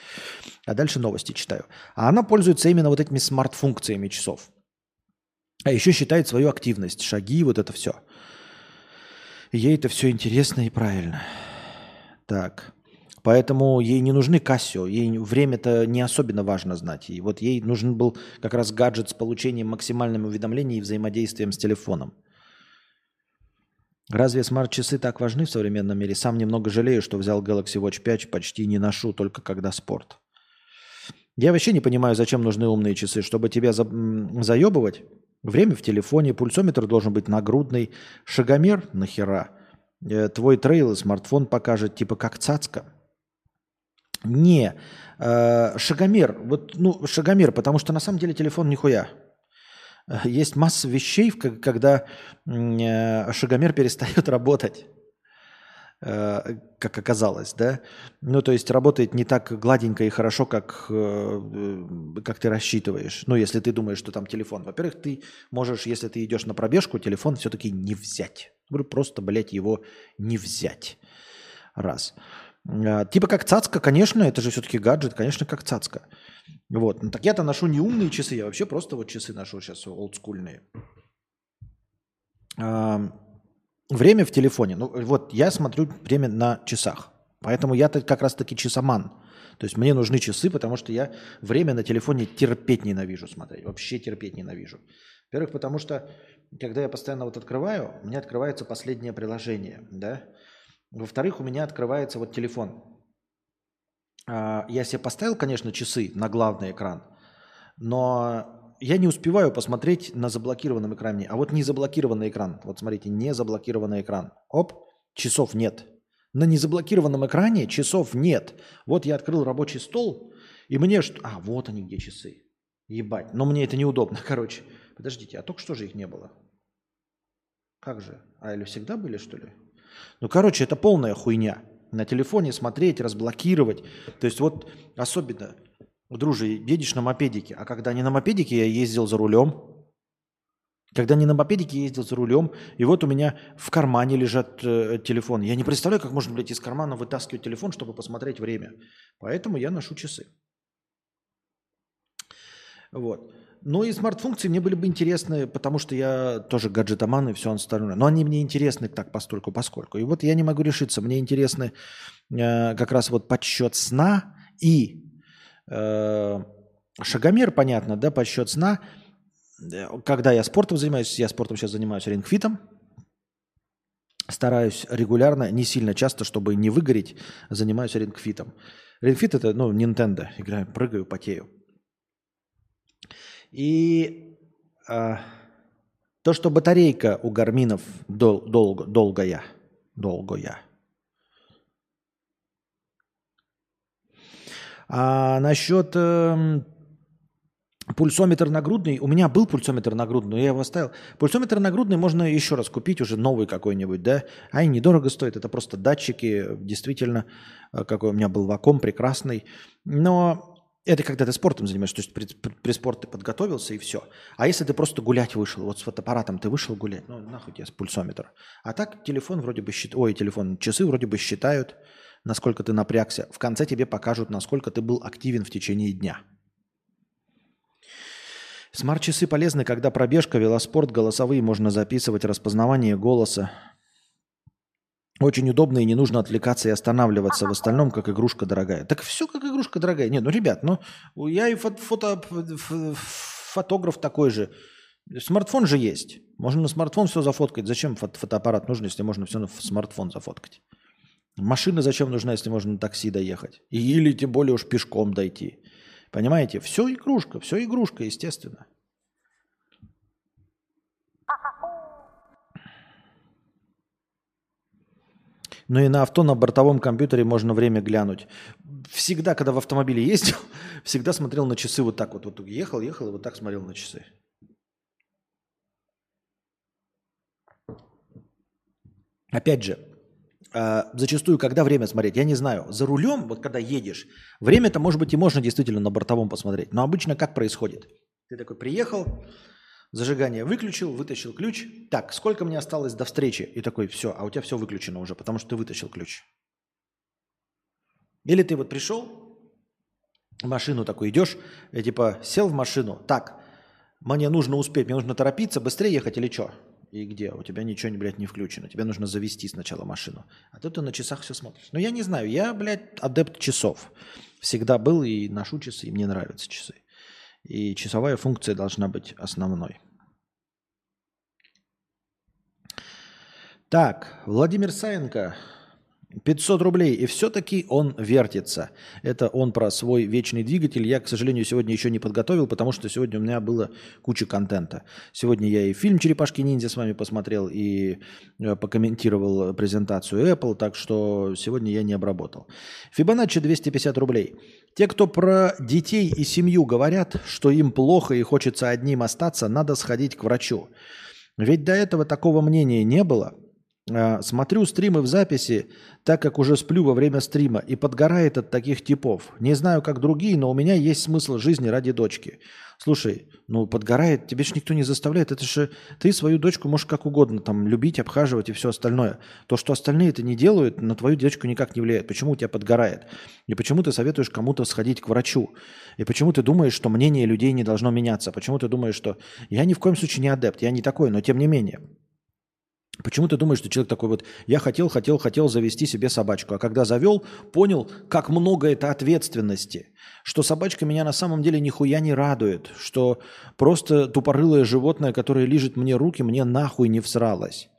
А дальше новости читаю. А она пользуется именно вот этими смарт-функциями часов. А еще считает свою активность, шаги, вот это все. Ей это все интересно и правильно. Так. Поэтому ей не нужны Кассио, ей время-то не особенно важно знать. И вот ей нужен был как раз гаджет с получением максимальных уведомлений и взаимодействием с телефоном. Разве смарт-часы так важны в современном мире? Сам немного жалею, что взял Galaxy Watch 5, почти не ношу, только когда спорт. Я вообще не понимаю, зачем нужны умные часы, чтобы тебя за... заебывать? Время в телефоне, пульсометр должен быть нагрудный, шагомер нахера, э, твой трейл и смартфон покажет, типа как цацка. Не, э, шагомер, вот, ну, шагомер, потому что на самом деле телефон нихуя. Есть масса вещей, когда э, шагомер перестает работать. Э, как оказалось, да. Ну, то есть работает не так гладенько и хорошо, как, э, как ты рассчитываешь. Ну, если ты думаешь, что там телефон. Во-первых, ты можешь, если ты идешь на пробежку, телефон все-таки не взять. Просто, блядь, его не взять. Раз. Типа как цацка, конечно, это же все-таки гаджет, конечно, как цацка. Вот. Ну, так я-то ношу не умные часы, я вообще просто вот часы ношу сейчас олдскульные. Время в телефоне. Ну, вот я смотрю время на часах. Поэтому я как раз-таки часоман. То есть мне нужны часы, потому что я время на телефоне терпеть ненавижу смотреть. Вообще терпеть ненавижу. Во-первых, потому что когда я постоянно вот открываю, у меня открывается последнее приложение, да. Во-вторых, у меня открывается вот телефон. А, я себе поставил, конечно, часы на главный экран, но я не успеваю посмотреть на заблокированном экране. А вот не заблокированный экран. Вот смотрите, не заблокированный экран. Оп, часов нет. На незаблокированном экране часов нет. Вот я открыл рабочий стол, и мне что... А, вот они где часы. Ебать. Но мне это неудобно, короче. Подождите, а только что же их не было? Как же? А или всегда были, что ли? Ну, короче, это полная хуйня. На телефоне смотреть, разблокировать. То есть вот особенно Друже, едешь на мопедике. А когда не на мопедике, я ездил за рулем. Когда не на мопедике ездил за рулем, и вот у меня в кармане лежат э, телефон. Я не представляю, как можно, блядь, из кармана вытаскивать телефон, чтобы посмотреть время. Поэтому я ношу часы. Вот. Ну и смарт-функции мне были бы интересны, потому что я тоже гаджетоман и все остальное. Но они мне интересны так постольку поскольку. И вот я не могу решиться. Мне интересны э, как раз вот подсчет сна и Э, шагомер, понятно, да, подсчет сна. Когда я спортом занимаюсь, я спортом сейчас занимаюсь рингфитом, стараюсь регулярно, не сильно часто, чтобы не выгореть, занимаюсь рингфитом. Рингфит это, ну, Nintendo, играю, прыгаю, потею. И э, то, что батарейка у гарминов дол- долго, долгая, долгая, А насчет э, Пульсометр нагрудный. У меня был пульсометр нагрудный, но я его оставил. Пульсометр нагрудный можно еще раз купить, уже новый какой-нибудь, да? А недорого стоит. Это просто датчики. Действительно, э, какой у меня был вакуум, прекрасный. Но это когда ты спортом занимаешься, то есть при, при, при спорте ты подготовился и все. А если ты просто гулять вышел, вот с фотоаппаратом ты вышел гулять, ну нахуй тебе с пульсометр. А так телефон вроде бы считает, ой, телефон, часы вроде бы считают, насколько ты напрягся. В конце тебе покажут, насколько ты был активен в течение дня. Смарт-часы полезны, когда пробежка, велоспорт, голосовые можно записывать, распознавание голоса. Очень удобно и не нужно отвлекаться и останавливаться. В остальном, как игрушка дорогая. Так все как игрушка дорогая. Нет, ну, ребят, ну, я и фото, фото, фотограф такой же. Смартфон же есть. Можно на смартфон все зафоткать. Зачем фото, фотоаппарат нужен, если можно все на смартфон зафоткать? Машина зачем нужна, если можно на такси доехать? Или тем более уж пешком дойти. Понимаете? Все игрушка, все игрушка, естественно. Но и на авто на бортовом компьютере можно время глянуть. Всегда, когда в автомобиле ездил, всегда смотрел на часы вот так вот. Вот ехал, ехал и вот так смотрел на часы. Опять же, а, зачастую, когда время смотреть, я не знаю. За рулем, вот когда едешь, время-то, может быть, и можно действительно на бортовом посмотреть. Но обычно как происходит? Ты такой приехал, зажигание выключил, вытащил ключ. Так, сколько мне осталось до встречи? И такой, все, а у тебя все выключено уже, потому что ты вытащил ключ. Или ты вот пришел, машину такой идешь, и типа сел в машину, так, мне нужно успеть, мне нужно торопиться, быстрее ехать или что? И где? У тебя ничего, блядь, не включено. Тебе нужно завести сначала машину. А тут ты на часах все смотришь. Но я не знаю, я, блядь, адепт часов. Всегда был и ношу часы, и мне нравятся часы. И часовая функция должна быть основной. Так, Владимир Саенко 500 рублей, и все-таки он вертится. Это он про свой вечный двигатель. Я, к сожалению, сегодня еще не подготовил, потому что сегодня у меня было куча контента. Сегодня я и фильм «Черепашки-ниндзя» с вами посмотрел, и э, покомментировал презентацию Apple, так что сегодня я не обработал. Фибоначчи 250 рублей. Те, кто про детей и семью говорят, что им плохо и хочется одним остаться, надо сходить к врачу. Ведь до этого такого мнения не было – смотрю стримы в записи, так как уже сплю во время стрима, и подгорает от таких типов. Не знаю, как другие, но у меня есть смысл жизни ради дочки. Слушай, ну подгорает, тебе же никто не заставляет. Это же ты свою дочку можешь как угодно там любить, обхаживать и все остальное. То, что остальные это не делают, на твою девочку никак не влияет. Почему у тебя подгорает? И почему ты советуешь кому-то сходить к врачу? И почему ты думаешь, что мнение людей не должно меняться? Почему ты думаешь, что я ни в коем случае не адепт, я не такой, но тем не менее. Почему ты думаешь, что человек такой вот, я хотел, хотел, хотел завести себе собачку, а когда завел, понял, как много это ответственности, что собачка меня на самом деле нихуя не радует, что просто тупорылое животное, которое лежит мне руки, мне нахуй не всралось.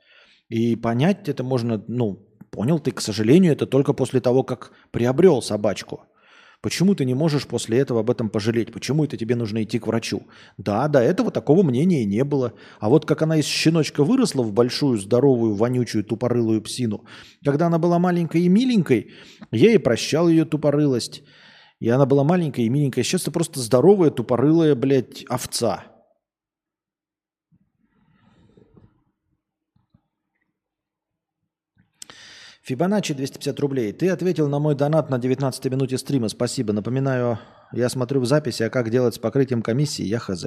И понять это можно, ну, понял ты, к сожалению, это только после того, как приобрел собачку – Почему ты не можешь после этого об этом пожалеть? Почему это тебе нужно идти к врачу? Да, до этого такого мнения не было. А вот как она из щеночка выросла в большую, здоровую, вонючую, тупорылую псину, когда она была маленькой и миленькой, я и прощал ее тупорылость. И она была маленькая и миленькая. Сейчас это просто здоровая, тупорылая, блядь, овца. Фибоначчи 250 рублей. Ты ответил на мой донат на 19 минуте стрима. Спасибо. Напоминаю, я смотрю в записи, а как делать с покрытием комиссии, я хз.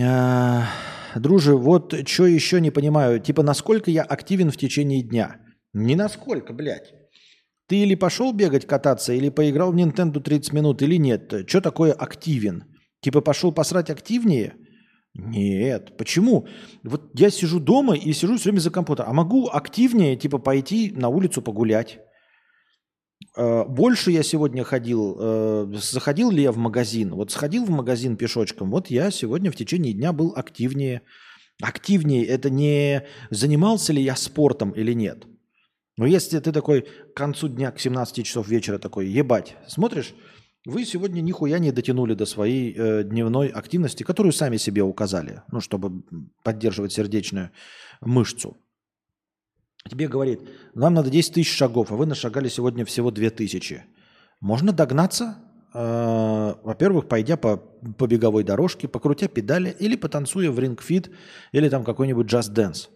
А, друже, вот что еще не понимаю. Типа, насколько я активен в течение дня? Не насколько, блядь. Ты или пошел бегать, кататься, или поиграл в Nintendo 30 минут, или нет. Что такое активен? Типа пошел посрать активнее – нет. Почему? Вот я сижу дома и сижу все время за компьютером. А могу активнее, типа, пойти на улицу погулять. Э, больше я сегодня ходил, э, заходил ли я в магазин? Вот сходил в магазин пешочком, вот я сегодня в течение дня был активнее. Активнее это не занимался ли я спортом или нет. Но если ты такой к концу дня, к 17 часов вечера такой, ебать, смотришь, вы сегодня нихуя не дотянули до своей э, дневной активности, которую сами себе указали, ну, чтобы поддерживать сердечную мышцу. Тебе говорит, нам надо 10 тысяч шагов, а вы нашагали сегодня всего 2 тысячи. Можно догнаться? э, во-первых, пойдя по, по беговой дорожке, покрутя педали или потанцуя в Ring Fit или там какой-нибудь джаз-дэнс.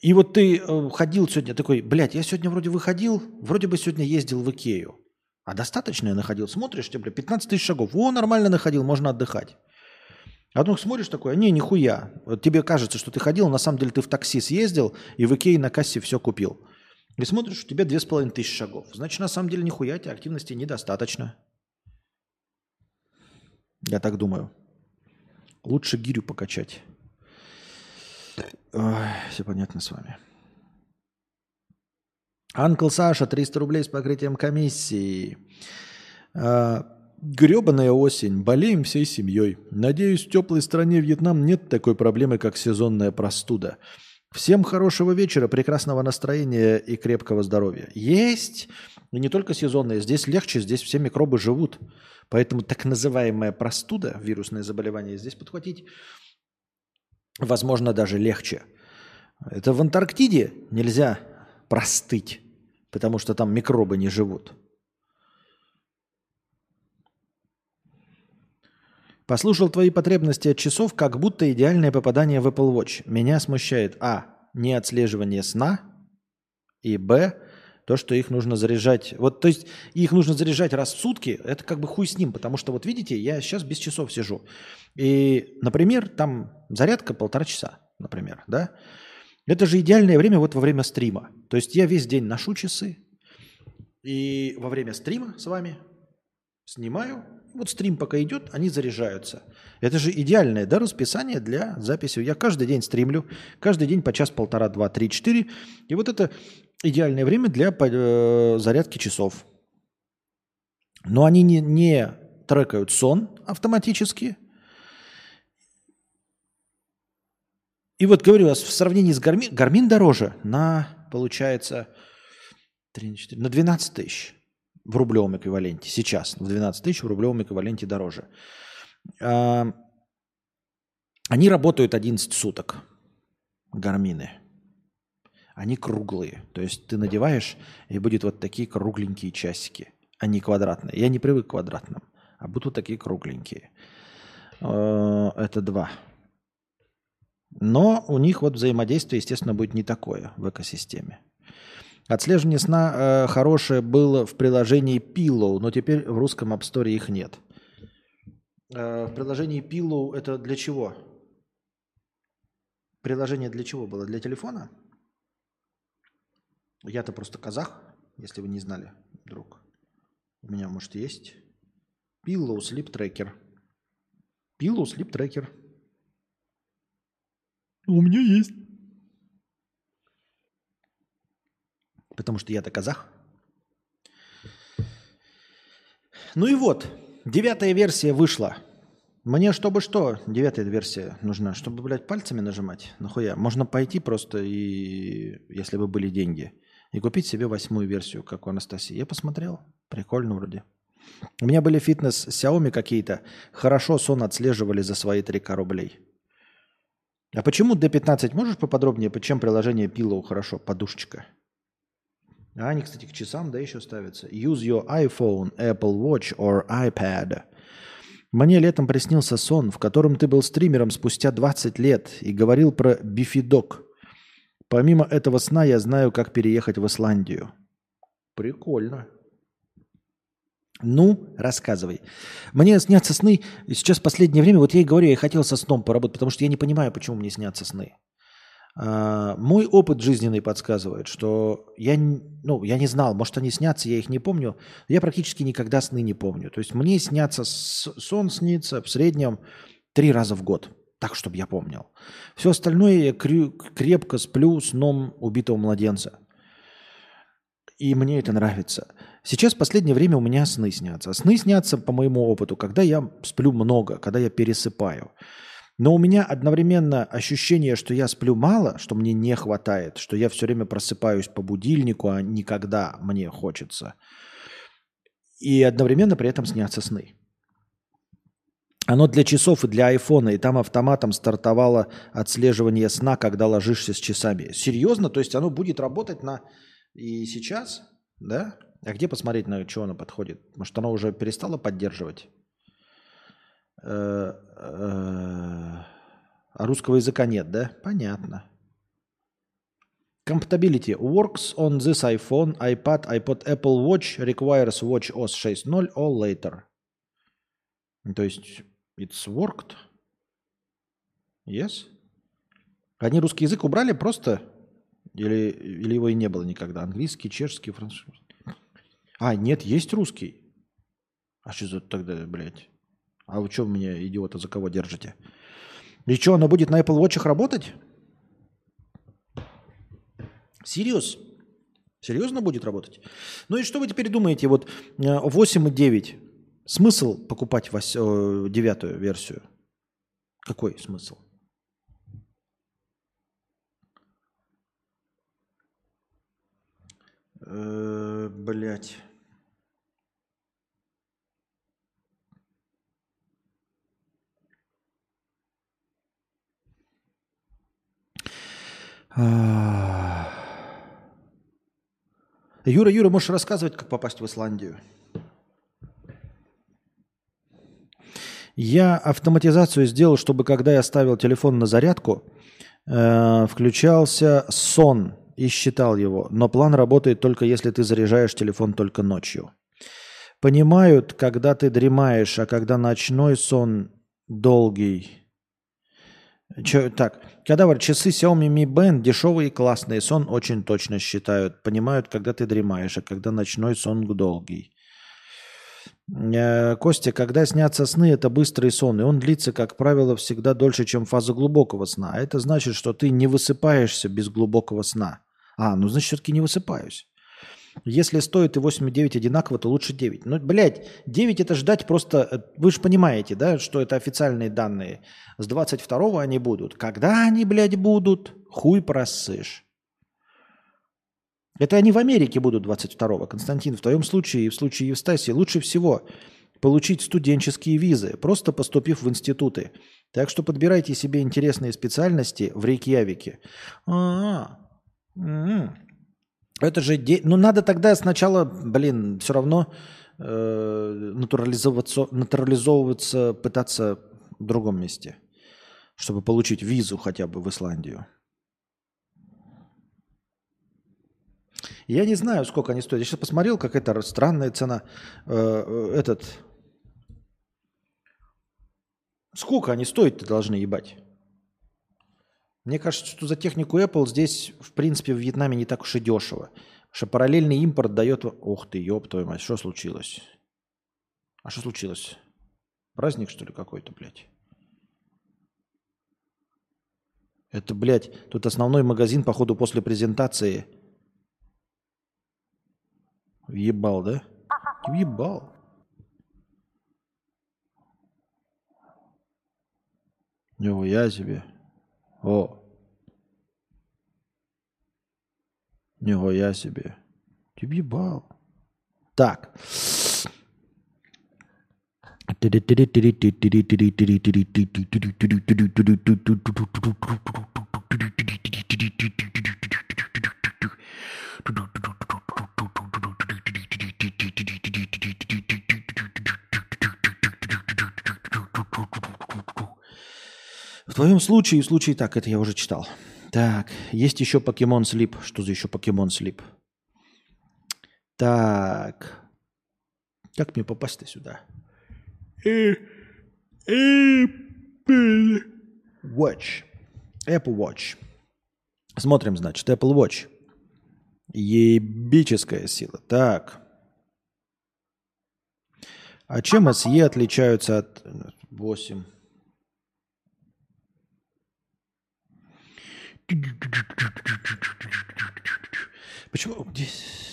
И вот ты э, ходил сегодня такой, блядь, я сегодня вроде выходил, вроде бы сегодня ездил в Икею. А достаточно я находил? Смотришь, тебе, бля, 15 тысяч шагов. О, нормально находил, можно отдыхать. А вдруг смотришь такое, не, нихуя. Вот тебе кажется, что ты ходил, на самом деле ты в такси съездил и в Икее на кассе все купил. И смотришь, у тебя две с половиной тысячи шагов. Значит, на самом деле нихуя тебе активности недостаточно. Я так думаю. Лучше гирю покачать. Ой, все понятно с вами. Анкл Саша, 300 рублей с покрытием комиссии. А, гребаная осень. Болеем всей семьей. Надеюсь, в теплой стране Вьетнам нет такой проблемы, как сезонная простуда. Всем хорошего вечера, прекрасного настроения и крепкого здоровья. Есть. И не только сезонные. Здесь легче, здесь все микробы живут. Поэтому так называемая простуда, вирусное заболевание, здесь подхватить возможно, даже легче. Это в Антарктиде нельзя простыть, потому что там микробы не живут. Послушал твои потребности от часов, как будто идеальное попадание в Apple Watch. Меня смущает А. Не отслеживание сна. И Б. То, что их нужно заряжать. Вот, то есть, их нужно заряжать раз в сутки, это как бы хуй с ним, потому что, вот видите, я сейчас без часов сижу. И, например, там зарядка полтора часа, например, да? Это же идеальное время вот во время стрима. То есть я весь день ношу часы, и во время стрима с вами снимаю. Вот стрим пока идет, они заряжаются. Это же идеальное да, расписание для записи. Я каждый день стримлю, каждый день по час, полтора, два, три, четыре. И вот это идеальное время для э, зарядки часов. Но они не, не трекают сон автоматически. И вот говорю, в сравнении с Гармин, Гармин дороже на, получается, 3, 4, на 12 тысяч в рублевом эквиваленте. Сейчас в 12 тысяч в рублевом эквиваленте дороже. А, они работают 11 суток, гармины. Они круглые. То есть ты надеваешь, и будет вот такие кругленькие часики. Они квадратные. Я не привык к квадратным, а будут такие кругленькие. А, это два. Но у них вот взаимодействие, естественно, будет не такое в экосистеме. Отслеживание сна э, хорошее было в приложении Pillow, но теперь в русском App Store их нет. Э, в приложении Pillow это для чего? Приложение для чего было? Для телефона? Я-то просто казах, если вы не знали, друг. У меня, может, есть. Pillow Sleep Tracker. Pillow Sleep Tracker. У меня есть. Потому что я-то казах. Ну и вот, девятая версия вышла. Мне чтобы что, девятая версия нужна, чтобы, блядь, пальцами нажимать. Нахуя? Можно пойти просто и, если бы были деньги, и купить себе восьмую версию, как у Анастасии. Я посмотрел, прикольно вроде. У меня были фитнес Xiaomi какие-то, хорошо сон отслеживали за свои 3К рублей. А почему D15? Можешь поподробнее, почему приложение Pillow хорошо? Подушечка. А они, кстати, к часам, да, еще ставятся. Use your iPhone, Apple Watch or iPad. Мне летом приснился сон, в котором ты был стримером спустя 20 лет и говорил про бифидок. Помимо этого сна я знаю, как переехать в Исландию. Прикольно. Ну, рассказывай. Мне снятся сны. Сейчас в последнее время, вот я и говорю, я хотел со сном поработать, потому что я не понимаю, почему мне снятся сны. А, мой опыт жизненный подсказывает, что я, ну, я не знал, может они снятся, я их не помню. Я практически никогда сны не помню. То есть мне снятся, сон снится в среднем три раза в год. Так, чтобы я помнил. Все остальное я крепко сплю сном убитого младенца. И мне это нравится. Сейчас в последнее время у меня сны снятся. Сны снятся, по моему опыту, когда я сплю много, когда я пересыпаю. Но у меня одновременно ощущение, что я сплю мало, что мне не хватает, что я все время просыпаюсь по будильнику, а никогда мне хочется. И одновременно при этом снятся сны. Оно для часов и для айфона, и там автоматом стартовало отслеживание сна, когда ложишься с часами. Серьезно? То есть оно будет работать на и сейчас, да? А где посмотреть, на что оно подходит? Может, оно уже перестало поддерживать? А русского языка нет, да? Понятно. Compatibility works on this iPhone, iPad, iPod, Apple Watch, requires Watch OS 6.0 or later. То есть, it's worked? Yes? Они русский язык убрали просто? Или, или его и не было никогда? Английский, чешский, французский? А, нет, есть русский. А что за тогда, блядь? А вы что меня, идиота, за кого держите? И что, оно будет на Apple Watch работать? Сириус? Серьезно будет работать? Ну и что вы теперь думаете? Вот 8 э, и 9. Смысл покупать э, девятую версию? Какой смысл? Э, блять. Юра, Юра, можешь рассказывать, как попасть в Исландию? Я автоматизацию сделал, чтобы когда я ставил телефон на зарядку, э, включался сон и считал его. Но план работает только если ты заряжаешь телефон только ночью. Понимают, когда ты дремаешь, а когда ночной сон долгий. Че, так, говорят, часы Xiaomi Mi Band дешевые и классные, сон очень точно считают. Понимают, когда ты дремаешь, а когда ночной сон долгий. Э, Костя, когда снятся сны, это быстрый сон, и он длится, как правило, всегда дольше, чем фаза глубокого сна. Это значит, что ты не высыпаешься без глубокого сна. А, ну значит, все-таки не высыпаюсь. Если стоит и 8 и 9 одинаково, то лучше 9. Ну, блядь, 9 это ждать просто... Э, вы же понимаете, да, что это официальные данные. С 22 они будут. Когда они, блядь, будут? Хуй просышь. Это они в Америке будут 22-го. Константин, в твоем случае и в случае Евстасии лучше всего получить студенческие визы, просто поступив в институты. Так что подбирайте себе интересные специальности в Рейкьявике. А, -а, -а. Это же... Де... Ну, надо тогда сначала, блин, все равно э, натурализовываться, натурализовываться, пытаться в другом месте, чтобы получить визу хотя бы в Исландию. Я не знаю, сколько они стоят. Я сейчас посмотрел, какая-то странная цена. Э, э, этот... Сколько они стоить-то должны ебать? Мне кажется, что за технику Apple здесь, в принципе, в Вьетнаме не так уж и дешево. Что параллельный импорт дает... Ух ты, ёб твою мать, что случилось? А что случилось? Праздник, что ли, какой-то, блядь? Это, блядь, тут основной магазин, походу, после презентации – Въебал, да? Въебал. О, я себе. О. я себе. Ты въебал. Так. В твоем случае в случае так, это я уже читал. Так, есть еще покемон слип. Что за еще покемон слип? Так. Как мне попасть-то сюда? Apple Watch. Apple Watch. Смотрим, значит, Apple Watch. Ебическая сила. Так. А чем SE отличаются от 8? Почему здесь...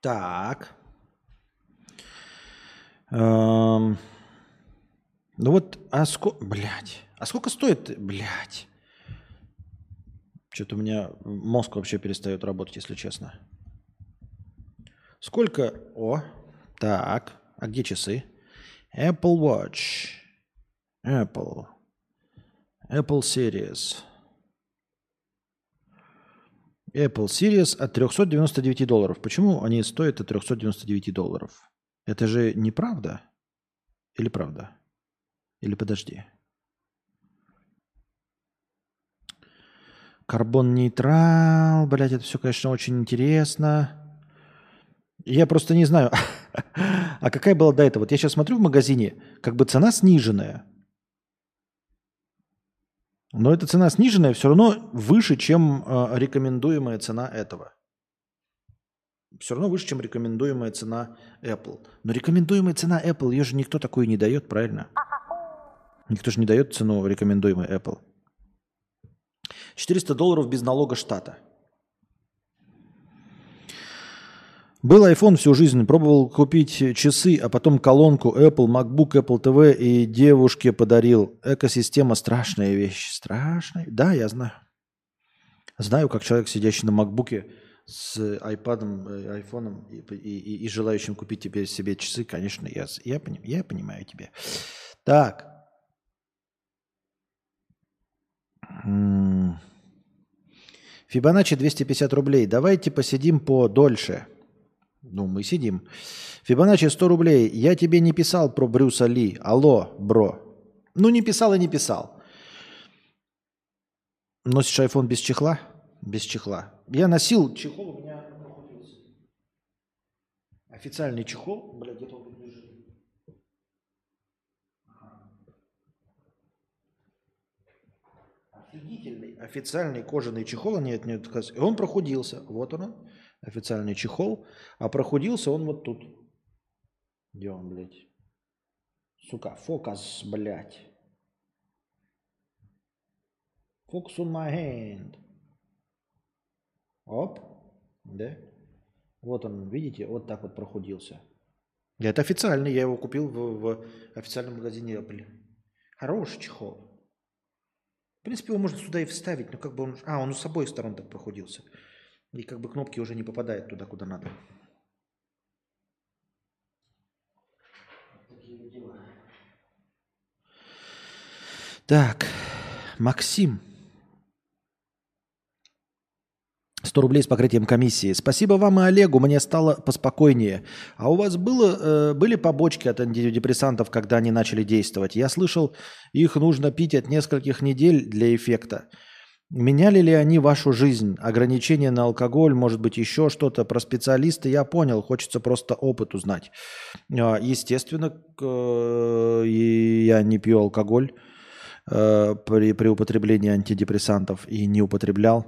Так. Эм... Ну вот, а сколько... Блядь. А сколько стоит... Блядь. Что-то у меня мозг вообще перестает работать, если честно. Сколько... О, так. А где часы? Apple Watch. Apple. Apple Series. Apple Series от 399 долларов. Почему они стоят от 399 долларов? Это же неправда? Или правда? Или подожди. Карбон-нейтрал, блядь, это все, конечно, очень интересно. Я просто не знаю, а какая была до этого? Вот я сейчас смотрю в магазине, как бы цена сниженная. Но эта цена сниженная все равно выше, чем э, рекомендуемая цена этого. Все равно выше, чем рекомендуемая цена Apple. Но рекомендуемая цена Apple, ее же никто такую не дает, правильно? Никто же не дает цену рекомендуемой Apple. 400 долларов без налога штата. Был iPhone всю жизнь, пробовал купить часы, а потом колонку Apple, MacBook, Apple TV и девушке подарил. Экосистема страшная вещь. Страшная? Да, я знаю. Знаю, как человек, сидящий на MacBook с iPad, э, iPhone и, и, и желающим купить теперь себе часы, конечно, я, я, я понимаю тебя. Так. Фибоначчи 250 рублей. Давайте посидим подольше. Ну, мы сидим. Фибоначчи 100 рублей. Я тебе не писал про Брюса Ли. Алло, бро. Ну, не писал и не писал. Носишь iPhone без чехла? Без чехла. Я носил чехол, у меня официальный чехол. Блядь, где-то он лежит. Офигительный официальный кожаный чехол, нет, нет, он прохудился. Вот он, официальный чехол. А прохудился он вот тут. Где он, блядь? Сука, фокус, блядь. Focus on my hand. Оп. Да? Вот он, видите, вот так вот прохудился. Это официальный, я его купил в, в официальном магазине Apple. Хороший чехол. В принципе, его можно сюда и вставить, но как бы он... А, он с обоих сторон так прохудился. И как бы кнопки уже не попадают туда, куда надо. Так, Максим. 100 рублей с покрытием комиссии. Спасибо вам и Олегу, мне стало поспокойнее. А у вас было, э, были побочки от антидепрессантов, когда они начали действовать? Я слышал, их нужно пить от нескольких недель для эффекта. Меняли ли они вашу жизнь? Ограничения на алкоголь, может быть, еще что-то? Про специалиста я понял, хочется просто опыт узнать. А, естественно, я не пью алкоголь э, при, при употреблении антидепрессантов и не употреблял.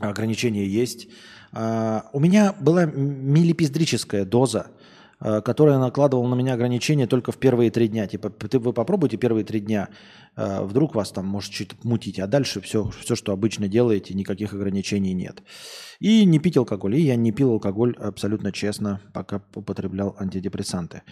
Ограничения есть. А, у меня была милипиздрическая доза – Э, которая накладывала на меня ограничения только в первые три дня. Типа, ты, вы попробуйте первые три дня, э, вдруг вас там может чуть мутить, а дальше все, все, что обычно делаете, никаких ограничений нет. И не пить алкоголь. И я не пил алкоголь абсолютно честно, пока употреблял антидепрессанты.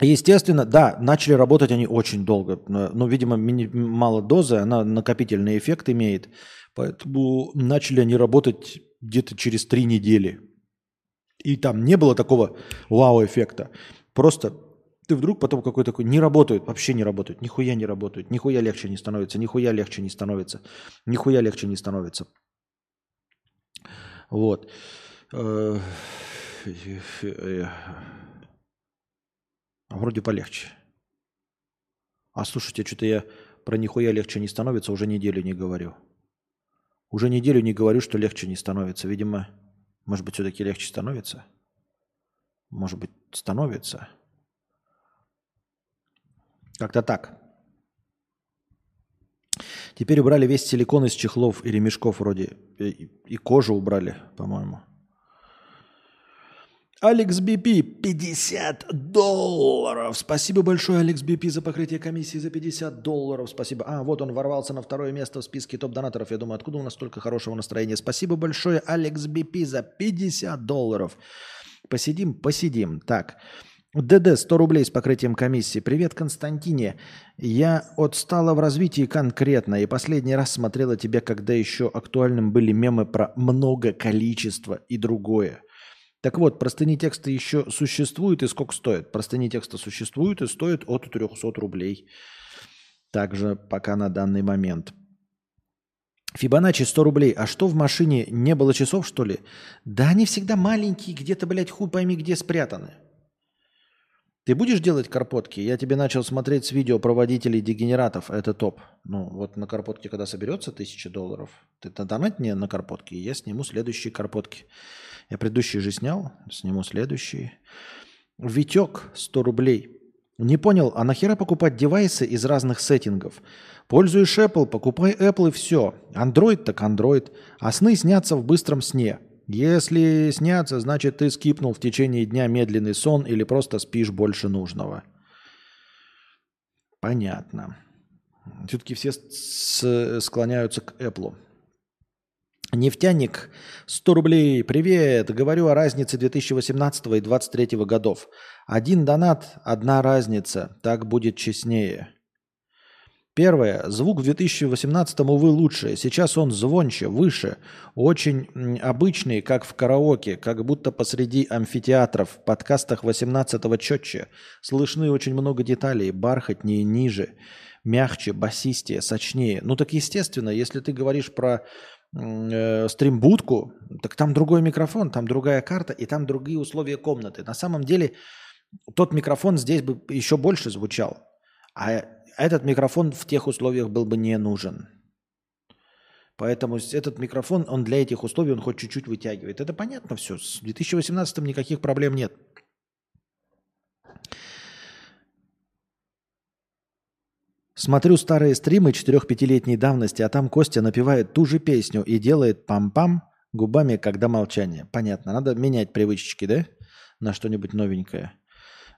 Естественно, да, начали работать они очень долго. Но, видимо, мало дозы, она накопительный эффект имеет. Поэтому начали они работать где-то через три недели. И там не было такого вау-эффекта. Просто ты вдруг потом какой-то такой, не работают, вообще не работают, нихуя не работают, нихуя легче не становится, нихуя легче не становится, нихуя легче не становится. Вот. Э, вроде полегче. А слушайте, что-то я про нихуя легче не становится, уже неделю не говорю. Уже неделю не говорю, что легче не становится. Видимо, может быть, все-таки легче становится? Может быть, становится? Как-то так. Теперь убрали весь силикон из чехлов и ремешков вроде. И, и кожу убрали, по-моему. Алекс БП, 50 долларов. Спасибо большое, Алекс БП, за покрытие комиссии за 50 долларов. Спасибо. А, вот он ворвался на второе место в списке топ-донаторов. Я думаю, откуда у нас столько хорошего настроения. Спасибо большое, Алекс БП, за 50 долларов. Посидим, посидим. Так. ДД 100 рублей с покрытием комиссии. Привет, Константине. Я отстала в развитии конкретно. И последний раз смотрела тебя, когда еще актуальным были мемы про много количество и другое. Так вот, простыни текста еще существуют и сколько стоит? Простыни текста существуют и стоят от 300 рублей. Также пока на данный момент. Фибоначчи 100 рублей. А что в машине? Не было часов, что ли? Да они всегда маленькие, где-то, блядь, хуй пойми, где спрятаны. Ты будешь делать карпотки? Я тебе начал смотреть с видео про водителей дегенератов. Это топ. Ну, вот на карпотке, когда соберется тысяча долларов, ты донать мне на карпотки, и я сниму следующие карпотки. Я предыдущие же снял, сниму следующие. Витек 100 рублей. Не понял, а нахера покупать девайсы из разных сеттингов? Пользуешь Apple, покупай Apple и все. Android так Android. А сны снятся в быстром сне. Если снятся, значит ты скипнул в течение дня медленный сон или просто спишь больше нужного. Понятно. Все-таки все склоняются к Apple. Нефтяник, 100 рублей, привет. Говорю о разнице 2018 и 2023 годов. Один донат, одна разница. Так будет честнее. Первое. Звук в 2018, увы, лучше. Сейчас он звонче, выше. Очень обычный, как в караоке, как будто посреди амфитеатров. В подкастах 18-го четче. Слышны очень много деталей. Бархатнее, ниже. Мягче, басистее, сочнее. Ну так естественно, если ты говоришь про э, стримбудку, так там другой микрофон, там другая карта и там другие условия комнаты. На самом деле тот микрофон здесь бы еще больше звучал. А этот микрофон в тех условиях был бы не нужен. Поэтому этот микрофон, он для этих условий, он хоть чуть-чуть вытягивает. Это понятно все. С 2018 никаких проблем нет. Смотрю старые стримы 4-5-летней давности, а там Костя напевает ту же песню и делает пам-пам губами, когда молчание. Понятно. Надо менять привычки, да? На что-нибудь новенькое.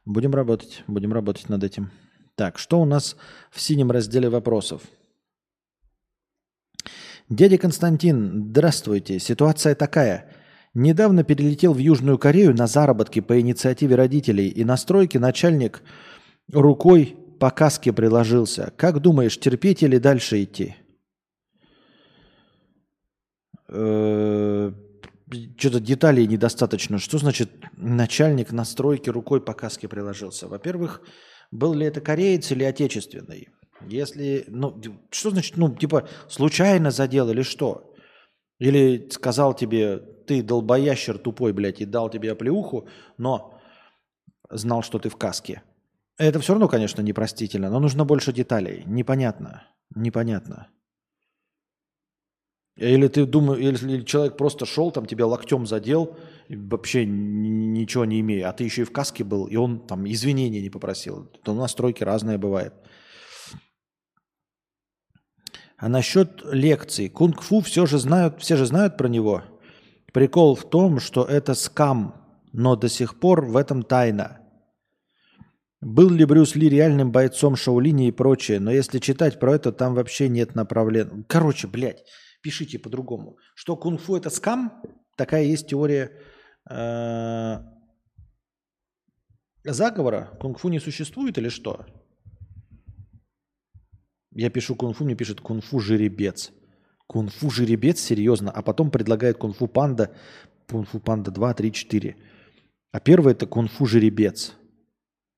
Будем работать. Будем работать над этим. Так, что у нас в синем разделе вопросов? Дядя Константин, здравствуйте. Ситуация такая. Недавно перелетел в Южную Корею на заработки по инициативе родителей, и на стройке начальник рукой по каске приложился. Как думаешь, терпеть или дальше идти? Э, что-то деталей недостаточно. Что значит начальник на стройке рукой по каске приложился? Во-первых, был ли это кореец или отечественный. Если, ну, что значит, ну, типа, случайно задел или что? Или сказал тебе, ты долбоящер тупой, блядь, и дал тебе оплеуху, но знал, что ты в каске. Это все равно, конечно, непростительно, но нужно больше деталей. Непонятно. Непонятно. Или ты думаешь, или человек просто шел, там тебя локтем задел, вообще ничего не имея, а ты еще и в каске был, и он там извинения не попросил. То у нас стройки разные бывает. А насчет лекций. Кунг-фу все же знают, все же знают про него. Прикол в том, что это скам, но до сих пор в этом тайна. Был ли Брюс Ли реальным бойцом Шаолини и прочее, но если читать про это, там вообще нет направления. Короче, блядь, пишите по-другому. Что кунг-фу это скам, такая есть теория заговора. Кунг-фу не существует или что? Я пишу кунг-фу, мне пишет кунг-фу жеребец. Кунг-фу жеребец, серьезно. А потом предлагает кунг-фу панда, кунг-фу панда 2, 3, 4. А первое это кунг-фу жеребец.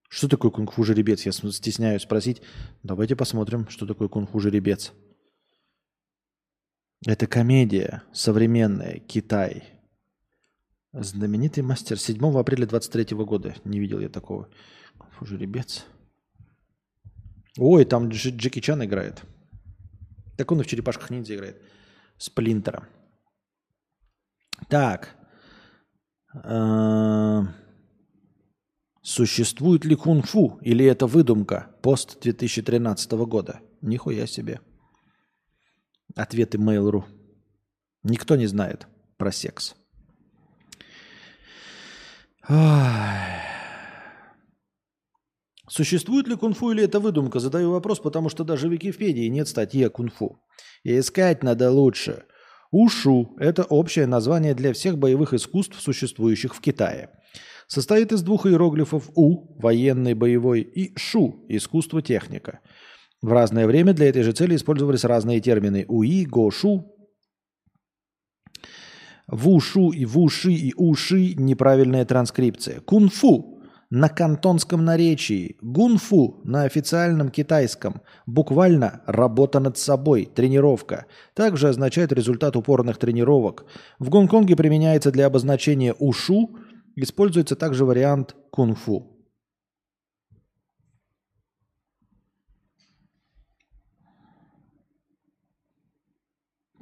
Что такое кунг-фу жеребец? Я стесняюсь спросить. Давайте посмотрим, что такое кунг-фу жеребец. Это комедия современная, Китай. Знаменитый мастер. 7 апреля 23 года. Не видел я такого. Жеребец. Ой, там Дж Джеки Чан играет. Так он и в черепашках ниндзя играет. Сплинтера. Так. Э, существует ли кунг-фу или это выдумка? Пост 2013 года. Нихуя себе. Ответы Mail.ru. Никто не знает про секс. Существует ли кунг-фу или это выдумка? Задаю вопрос, потому что даже в Википедии нет статьи о кунг-фу. И искать надо лучше. Ушу – это общее название для всех боевых искусств, существующих в Китае. Состоит из двух иероглифов «у» – военный, боевой, и «шу» – искусство, техника – в разное время для этой же цели использовались разные термины УИ, ГОШУ. В ушу и в уши и уши неправильная транскрипция. Кунг-фу на кантонском наречии, гунфу на официальном китайском, буквально работа над собой, тренировка. Также означает результат упорных тренировок. В Гонконге применяется для обозначения ушу, используется также вариант кунг-фу.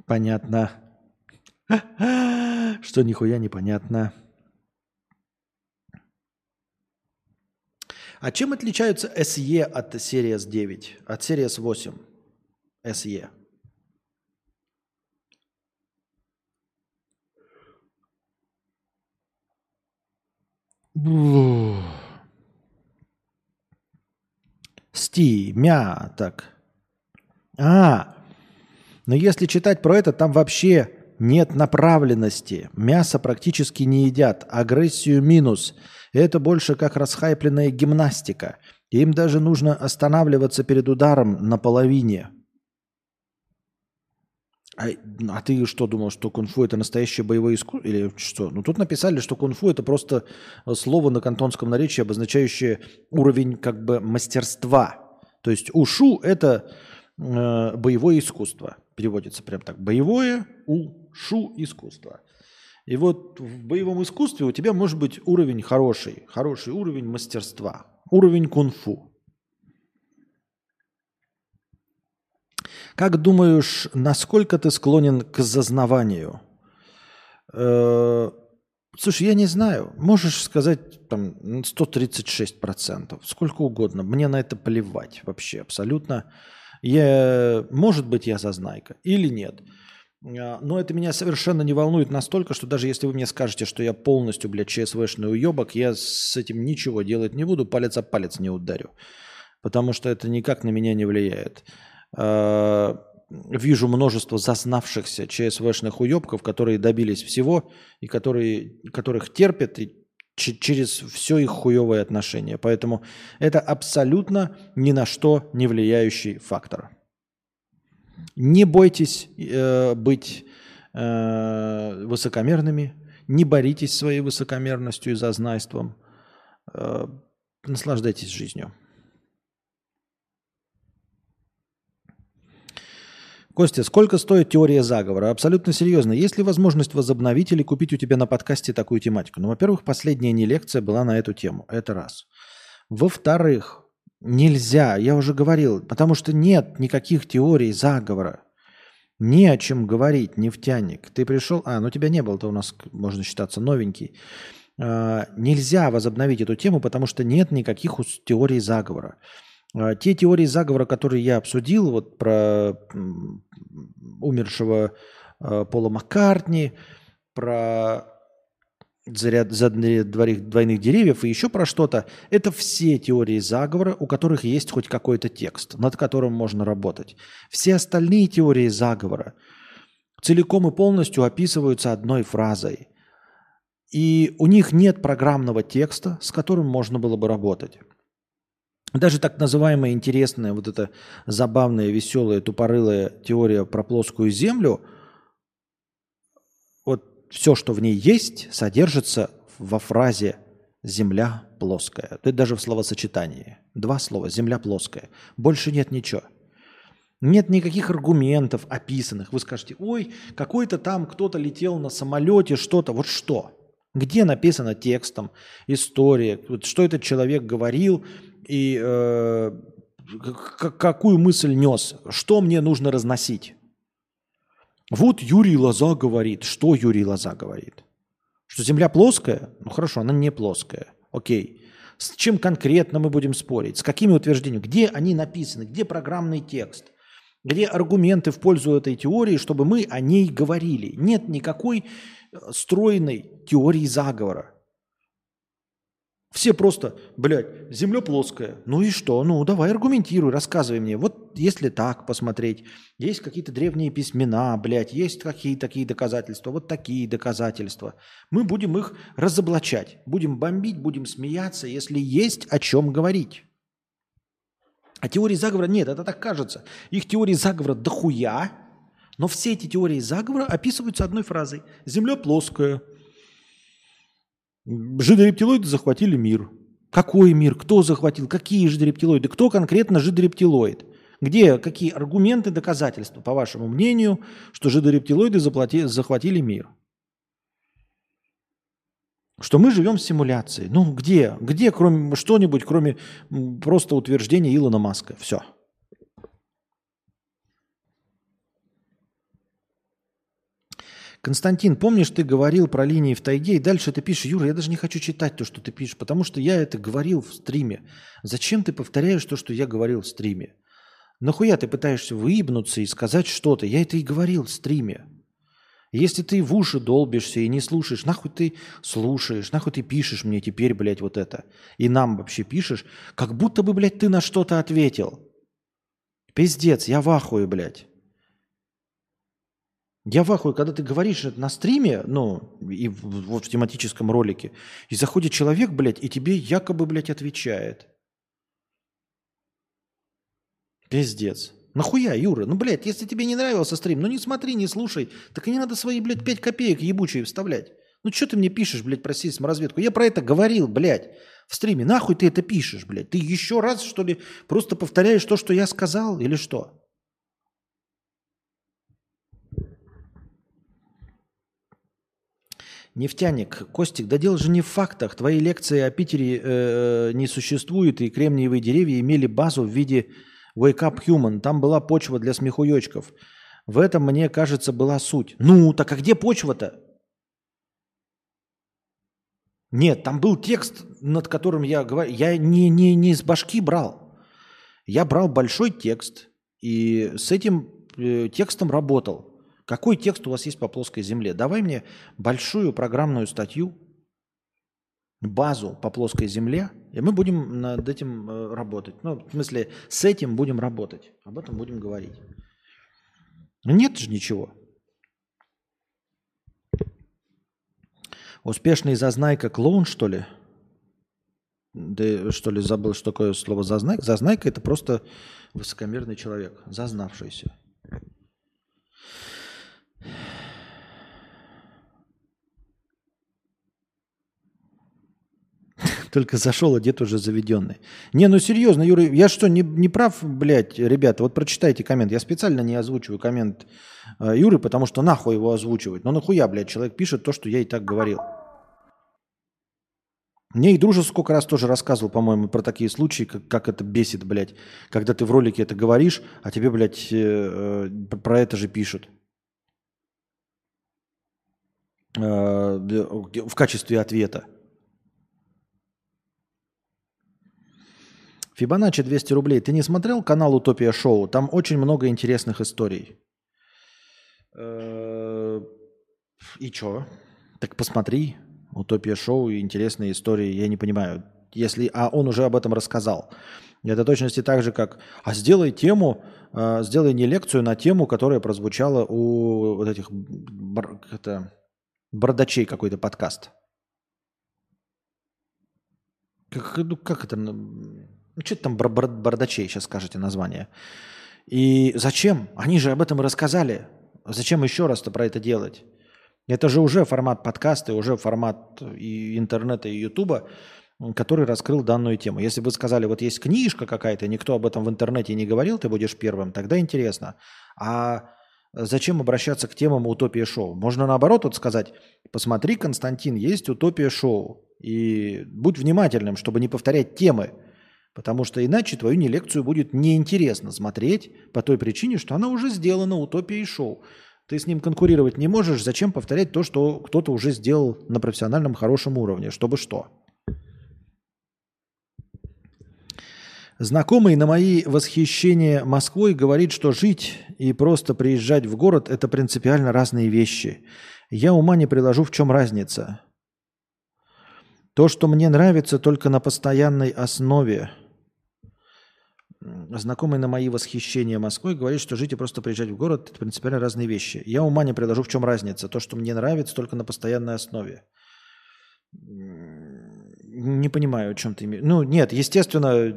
Понятно. Что нихуя непонятно. А чем отличаются SE от Series 9, от Series 8? SE. Сти, мя, так. А, но если читать про это, там вообще нет направленности. Мясо практически не едят. Агрессию минус. Это больше как расхайпленная гимнастика. Им даже нужно останавливаться перед ударом на половине. А, а ты что думал, что кунг-фу это настоящее боевое искусство? Или что? Ну тут написали, что кунг-фу это просто слово на кантонском наречии, обозначающее уровень как бы мастерства. То есть ушу это э, боевое искусство. Переводится прям так. Боевое ушу искусство. И вот в боевом искусстве у тебя может быть уровень хороший, хороший уровень мастерства, уровень кунг-фу. Как думаешь, насколько ты склонен к зазнаванию? Э, слушай, я не знаю. Можешь сказать там 136%, сколько угодно. Мне на это плевать вообще абсолютно. Я, может быть, я зазнайка или нет. А, но это меня совершенно не волнует настолько, что даже если вы мне скажете, что я полностью, блядь, ЧСВшный уебок, я с этим ничего делать не буду, палец о палец не ударю. Потому что это никак на меня не влияет. А, вижу множество зазнавшихся ЧСВшных уебков, которые добились всего и которые, которых терпят и через все их хуевое отношение. Поэтому это абсолютно ни на что не влияющий фактор. Не бойтесь э, быть э, высокомерными, не боритесь своей высокомерностью и зазнайством. Э, наслаждайтесь жизнью. Костя, сколько стоит теория заговора? Абсолютно серьезно. Есть ли возможность возобновить или купить у тебя на подкасте такую тематику? Ну, во-первых, последняя не лекция была на эту тему. Это раз. Во-вторых, Нельзя, я уже говорил, потому что нет никаких теорий заговора. Не о чем говорить, нефтяник. Ты пришел, а, ну тебя не было, то у нас можно считаться новенький. А, нельзя возобновить эту тему, потому что нет никаких теорий заговора. А, те теории заговора, которые я обсудил, вот про умершего а, Пола Маккартни, про заряд, за двоих, двойных деревьев и еще про что-то, это все теории заговора, у которых есть хоть какой-то текст, над которым можно работать. Все остальные теории заговора целиком и полностью описываются одной фразой. И у них нет программного текста, с которым можно было бы работать. Даже так называемая интересная, вот эта забавная, веселая, тупорылая теория про плоскую землю – все, что в ней есть, содержится во фразе «земля плоская». Это даже в словосочетании. Два слова «земля плоская». Больше нет ничего. Нет никаких аргументов описанных. Вы скажете, ой, какой-то там кто-то летел на самолете, что-то. Вот что? Где написано текстом история, что этот человек говорил и э, какую мысль нес, что мне нужно разносить? Вот Юрий Лоза говорит. Что Юрий Лоза говорит? Что Земля плоская? Ну хорошо, она не плоская. Окей. С чем конкретно мы будем спорить? С какими утверждениями? Где они написаны? Где программный текст? Где аргументы в пользу этой теории, чтобы мы о ней говорили? Нет никакой э, стройной теории заговора. Все просто, блядь, земля плоская. Ну и что? Ну давай аргументируй, рассказывай мне. Вот если так посмотреть, есть какие-то древние письмена, блядь, есть какие такие доказательства, вот такие доказательства. Мы будем их разоблачать, будем бомбить, будем смеяться, если есть о чем говорить. А теории заговора нет, это так кажется. Их теории заговора дохуя, Но все эти теории заговора описываются одной фразой. Земля плоская. Жидорептилоиды захватили мир. Какой мир? Кто захватил? Какие жидорептилоиды? Кто конкретно жидорептилоид? Где, какие аргументы, доказательства, по вашему мнению, что жидорептилоиды заплати, захватили мир? Что мы живем в симуляции. Ну где? Где кроме что-нибудь, кроме просто утверждения Илона Маска? Все. Константин, помнишь, ты говорил про линии в тайге, и дальше ты пишешь, Юра, я даже не хочу читать то, что ты пишешь, потому что я это говорил в стриме. Зачем ты повторяешь то, что я говорил в стриме? Нахуя ты пытаешься выебнуться и сказать что-то? Я это и говорил в стриме. Если ты в уши долбишься и не слушаешь, нахуй ты слушаешь, нахуй ты пишешь мне теперь, блядь, вот это. И нам вообще пишешь, как будто бы, блядь, ты на что-то ответил. Пиздец, я в ахуе, блядь. Я в ахуе, когда ты говоришь это на стриме, ну, и вот в тематическом ролике, и заходит человек, блядь, и тебе якобы, блядь, отвечает. Пиздец. Нахуя, Юра? Ну, блядь, если тебе не нравился стрим, ну не смотри, не слушай. Так и не надо свои, блядь, 5 копеек ебучие вставлять. Ну что ты мне пишешь, блядь, про сейсморазведку? Я про это говорил, блядь, в стриме. Нахуй ты это пишешь, блядь? Ты еще раз, что ли, просто повторяешь то, что я сказал или что? Нефтяник, Костик, да дело же не в фактах. Твои лекции о Питере э, не существуют, и кремниевые деревья имели базу в виде Wake Up Human. Там была почва для смехуёчков. В этом, мне кажется, была суть. Ну, так а где почва-то? Нет, там был текст, над которым я говорю. Я не, не, не из башки брал. Я брал большой текст и с этим э, текстом работал. Какой текст у вас есть по плоской земле? Давай мне большую программную статью, базу по плоской земле, и мы будем над этим э, работать. Ну, в смысле, с этим будем работать. Об этом будем говорить. Нет же ничего. Успешный зазнайка клоун, что ли? Да что ли, забыл, что такое слово зазнайка? Зазнайка – это просто высокомерный человек, зазнавшийся. Только зашел, а дед уже заведенный. Не, ну серьезно, Юра, я что, не, не прав, блядь, ребята? Вот прочитайте коммент. Я специально не озвучиваю коммент э, Юры, потому что нахуй его озвучивать. Ну нахуя, блядь, человек пишет то, что я и так говорил. Мне и дружа сколько раз тоже рассказывал, по-моему, про такие случаи, как, как это бесит, блядь. Когда ты в ролике это говоришь, а тебе, блядь, э, э, про это же пишут. Э, в качестве ответа. Фибоначчи 200 рублей. Ты не смотрел канал Утопия Шоу? Там очень много интересных историй. Э, и чё? Так посмотри. Утопия Шоу и интересные истории. Я не понимаю. Если, а он уже об этом рассказал. Это точности так же, как «А сделай тему, э, сделай не лекцию на тему, которая прозвучала у вот этих это, бардачей какой-то подкаст». Как, ну, как это? Ну, что-то там бардачей, сейчас скажете название. И зачем? Они же об этом и рассказали. Зачем еще раз-то про это делать? Это же уже формат подкаста, уже формат и интернета, и ютуба, который раскрыл данную тему. Если бы сказали, вот есть книжка какая-то, никто об этом в интернете не говорил, ты будешь первым, тогда интересно. А зачем обращаться к темам утопия шоу? Можно наоборот вот сказать, посмотри, Константин, есть утопия шоу. И будь внимательным, чтобы не повторять темы, Потому что иначе твою не лекцию будет неинтересно смотреть по той причине, что она уже сделана утопией шоу. Ты с ним конкурировать не можешь, зачем повторять то, что кто-то уже сделал на профессиональном хорошем уровне, чтобы что? Знакомый на мои восхищения Москвой говорит, что жить и просто приезжать в город – это принципиально разные вещи. Я ума не приложу, в чем разница. То, что мне нравится только на постоянной основе – знакомый на мои восхищения Москвой говорит, что жить и просто приезжать в город – это принципиально разные вещи. Я ума не приложу, в чем разница. То, что мне нравится, только на постоянной основе. Не понимаю, о чем ты имеешь. Ну, нет, естественно,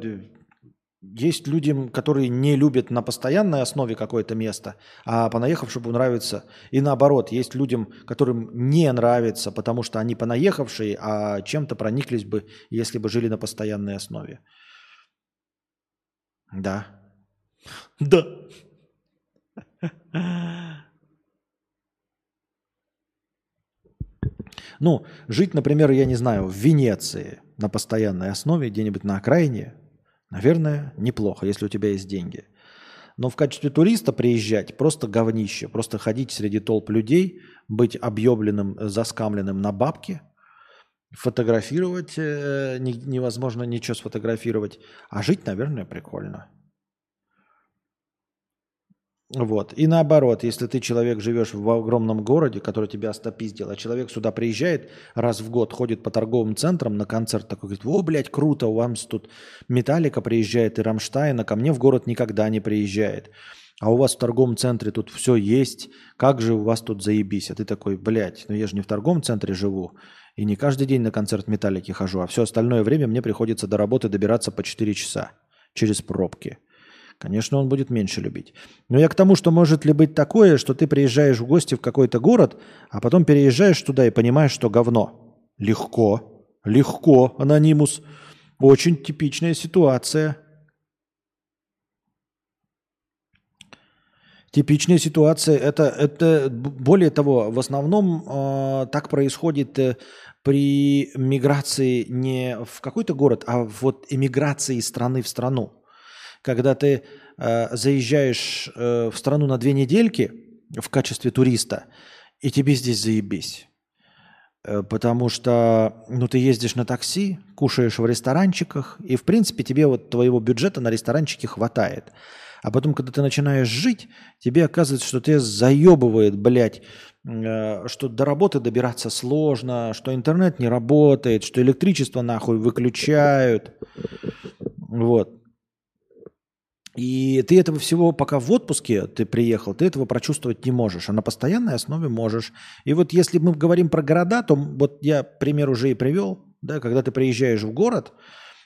есть люди, которые не любят на постоянной основе какое-то место, а понаехавшему нравится. И наоборот, есть людям, которым не нравится, потому что они понаехавшие, а чем-то прониклись бы, если бы жили на постоянной основе. Да. Да. Ну, жить, например, я не знаю, в Венеции на постоянной основе, где-нибудь на окраине, наверное, неплохо, если у тебя есть деньги. Но в качестве туриста приезжать просто говнище, просто ходить среди толп людей, быть объебленным, заскамленным на бабки, фотографировать э, невозможно ничего сфотографировать, а жить, наверное, прикольно. Вот. И наоборот, если ты человек, живешь в огромном городе, который тебя стопиздил, а человек сюда приезжает раз в год, ходит по торговым центрам на концерт, такой говорит, о, блядь, круто, у вас тут Металлика приезжает и Рамштайн, а ко мне в город никогда не приезжает. А у вас в торговом центре тут все есть, как же у вас тут заебись? А ты такой, блядь, ну я же не в торговом центре живу, и не каждый день на концерт Металлики хожу, а все остальное время мне приходится до работы добираться по 4 часа через пробки. Конечно, он будет меньше любить. Но я к тому, что может ли быть такое, что ты приезжаешь в гости в какой-то город, а потом переезжаешь туда и понимаешь, что говно. Легко, легко, анонимус. Очень типичная ситуация. Типичная ситуация. Это, это более того, в основном э, так происходит э, при миграции не в какой-то город, а вот эмиграции из страны в страну когда ты э, заезжаешь э, в страну на две недельки в качестве туриста, и тебе здесь заебись. Э, потому что ну, ты ездишь на такси, кушаешь в ресторанчиках, и в принципе тебе вот твоего бюджета на ресторанчике хватает. А потом, когда ты начинаешь жить, тебе оказывается, что тебя заебывает, блядь, э, что до работы добираться сложно, что интернет не работает, что электричество нахуй выключают. Вот. И ты этого всего, пока в отпуске ты приехал, ты этого прочувствовать не можешь, а на постоянной основе можешь. И вот если мы говорим про города, то вот я пример уже и привел, да, когда ты приезжаешь в город,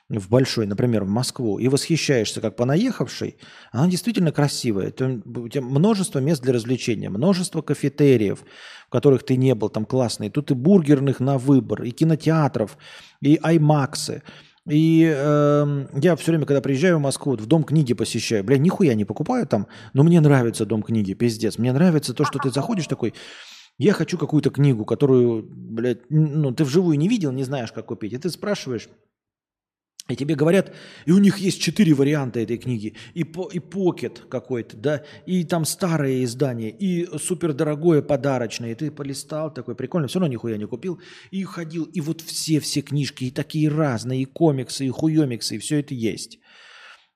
в большой, например, в Москву, и восхищаешься как понаехавший, она действительно красивая. Это, у тебя множество мест для развлечения, множество кафетериев, в которых ты не был, там классные. Тут и бургерных на выбор, и кинотеатров, и аймаксы – и э, я все время, когда приезжаю в Москву, вот в Дом книги посещаю. Бля, нихуя не покупаю там, но мне нравится Дом книги, пиздец. Мне нравится то, что ты заходишь такой, я хочу какую-то книгу, которую, блядь, ну, ты вживую не видел, не знаешь, как купить. И ты спрашиваешь, и тебе говорят, и у них есть четыре варианта этой книги. И, по, и покет какой-то, да, и там старое издание, и супердорогое подарочное. И ты полистал такой, прикольно, все равно нихуя не купил. И ходил, и вот все-все книжки, и такие разные, и комиксы, и хуемиксы, и все это есть.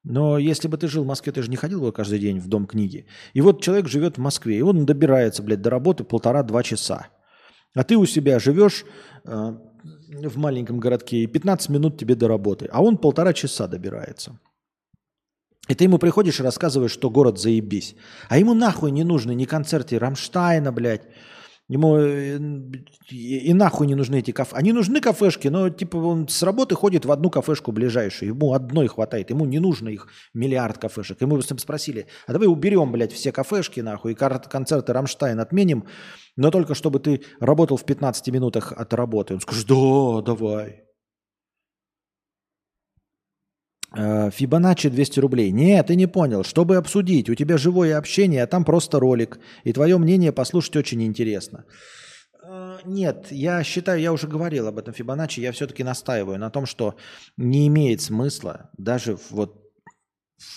Но если бы ты жил в Москве, ты же не ходил бы каждый день в дом книги. И вот человек живет в Москве, и он добирается, блядь, до работы полтора-два часа. А ты у себя живешь э, в маленьком городке, и 15 минут тебе до работы, а он полтора часа добирается. И ты ему приходишь и рассказываешь, что город заебись. А ему нахуй не нужны ни концерты Рамштайна, блядь, Ему э, и нахуй не нужны эти кафе. Они нужны кафешки, но типа он с работы ходит в одну кафешку ближайшую. Ему одной хватает. Ему не нужно их миллиард кафешек. Ему спросили, а давай уберем, блядь, все кафешки нахуй и концерты Рамштайн отменим, но только чтобы ты работал в 15 минутах от работы. Он скажет, да, давай. Э, Фибоначчи 200 рублей. Нет, ты не понял. Чтобы обсудить, у тебя живое общение, а там просто ролик. И твое мнение послушать очень интересно. Э, нет, я считаю, я уже говорил об этом Фибоначчи, я все-таки настаиваю на том, что не имеет смысла даже вот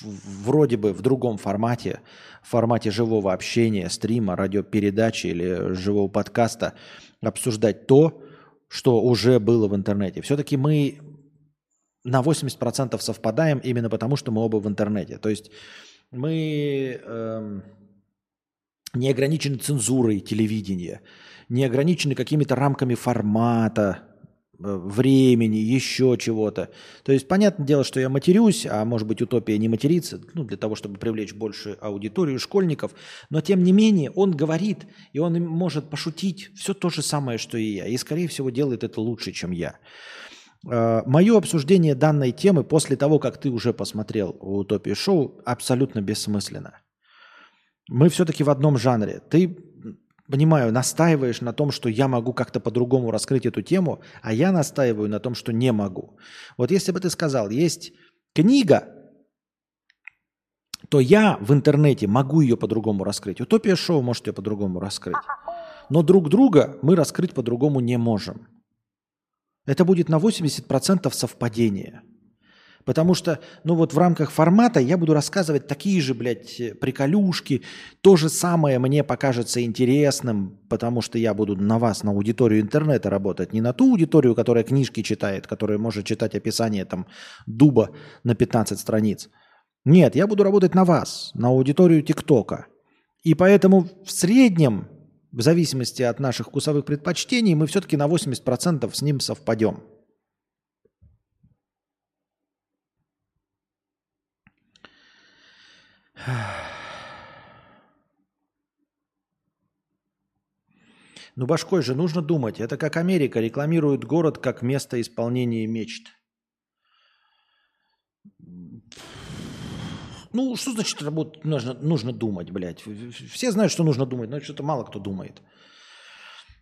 вроде бы в другом формате, в формате живого общения, стрима, радиопередачи или живого подкаста обсуждать то, что уже было в интернете. Все-таки мы на 80% совпадаем именно потому, что мы оба в интернете. То есть мы эм, не ограничены цензурой телевидения, не ограничены какими-то рамками формата, э, времени, еще чего-то. То есть, понятное дело, что я матерюсь, а может быть, утопия не материться, ну, для того, чтобы привлечь больше аудиторию школьников, но тем не менее он говорит, и он может пошутить все то же самое, что и я, и, скорее всего, делает это лучше, чем я. Э, Мое обсуждение данной темы после того, как ты уже посмотрел «Утопию шоу», абсолютно бессмысленно. Мы все-таки в одном жанре. Ты, понимаю, настаиваешь на том, что я могу как-то по-другому раскрыть эту тему, а я настаиваю на том, что не могу. Вот если бы ты сказал, есть книга, то я в интернете могу ее по-другому раскрыть. Утопия шоу может ее по-другому раскрыть. Но друг друга мы раскрыть по-другому не можем. Это будет на 80% совпадение. Потому что, ну вот в рамках формата я буду рассказывать такие же, блядь, приколюшки. То же самое мне покажется интересным, потому что я буду на вас, на аудиторию интернета работать. Не на ту аудиторию, которая книжки читает, которая может читать описание там дуба на 15 страниц. Нет, я буду работать на вас, на аудиторию ТикТока. И поэтому в среднем в зависимости от наших вкусовых предпочтений, мы все-таки на 80% с ним совпадем. Ну, башкой же нужно думать. Это как Америка рекламирует город как место исполнения мечт. Ну, что значит работать нужно, нужно думать, блядь? Все знают, что нужно думать, но что-то мало кто думает.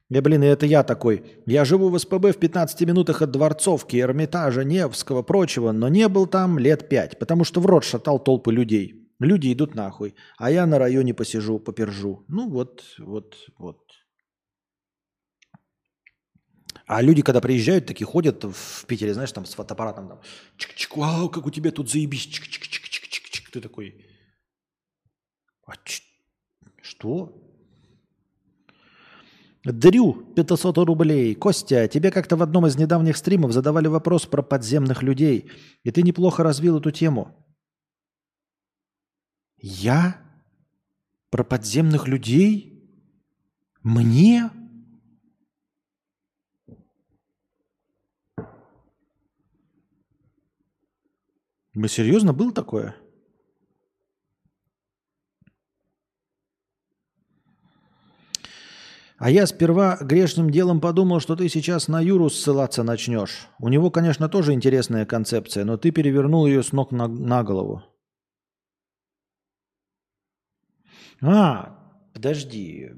Я, блин, и это я такой. Я живу в СПБ в 15 минутах от Дворцовки, Эрмитажа, Невского, прочего, но не был там лет пять, потому что в рот шатал толпы людей. Люди идут нахуй, а я на районе посижу, попержу. Ну вот, вот, вот. А люди, когда приезжают, такие ходят в Питере, знаешь, там с фотоаппаратом, там, чик-чик, вау, как у тебя тут заебись, чик-чик-чик-чик-чик. Ты такой, а что? Дрю, 500 рублей. Костя, тебе как-то в одном из недавних стримов задавали вопрос про подземных людей, и ты неплохо развил эту тему. Я? Про подземных людей? Мне? Мы серьезно был такое? А я сперва грешным делом подумал, что ты сейчас на Юру ссылаться начнешь. У него, конечно, тоже интересная концепция, но ты перевернул ее с ног на, на голову. А, подожди.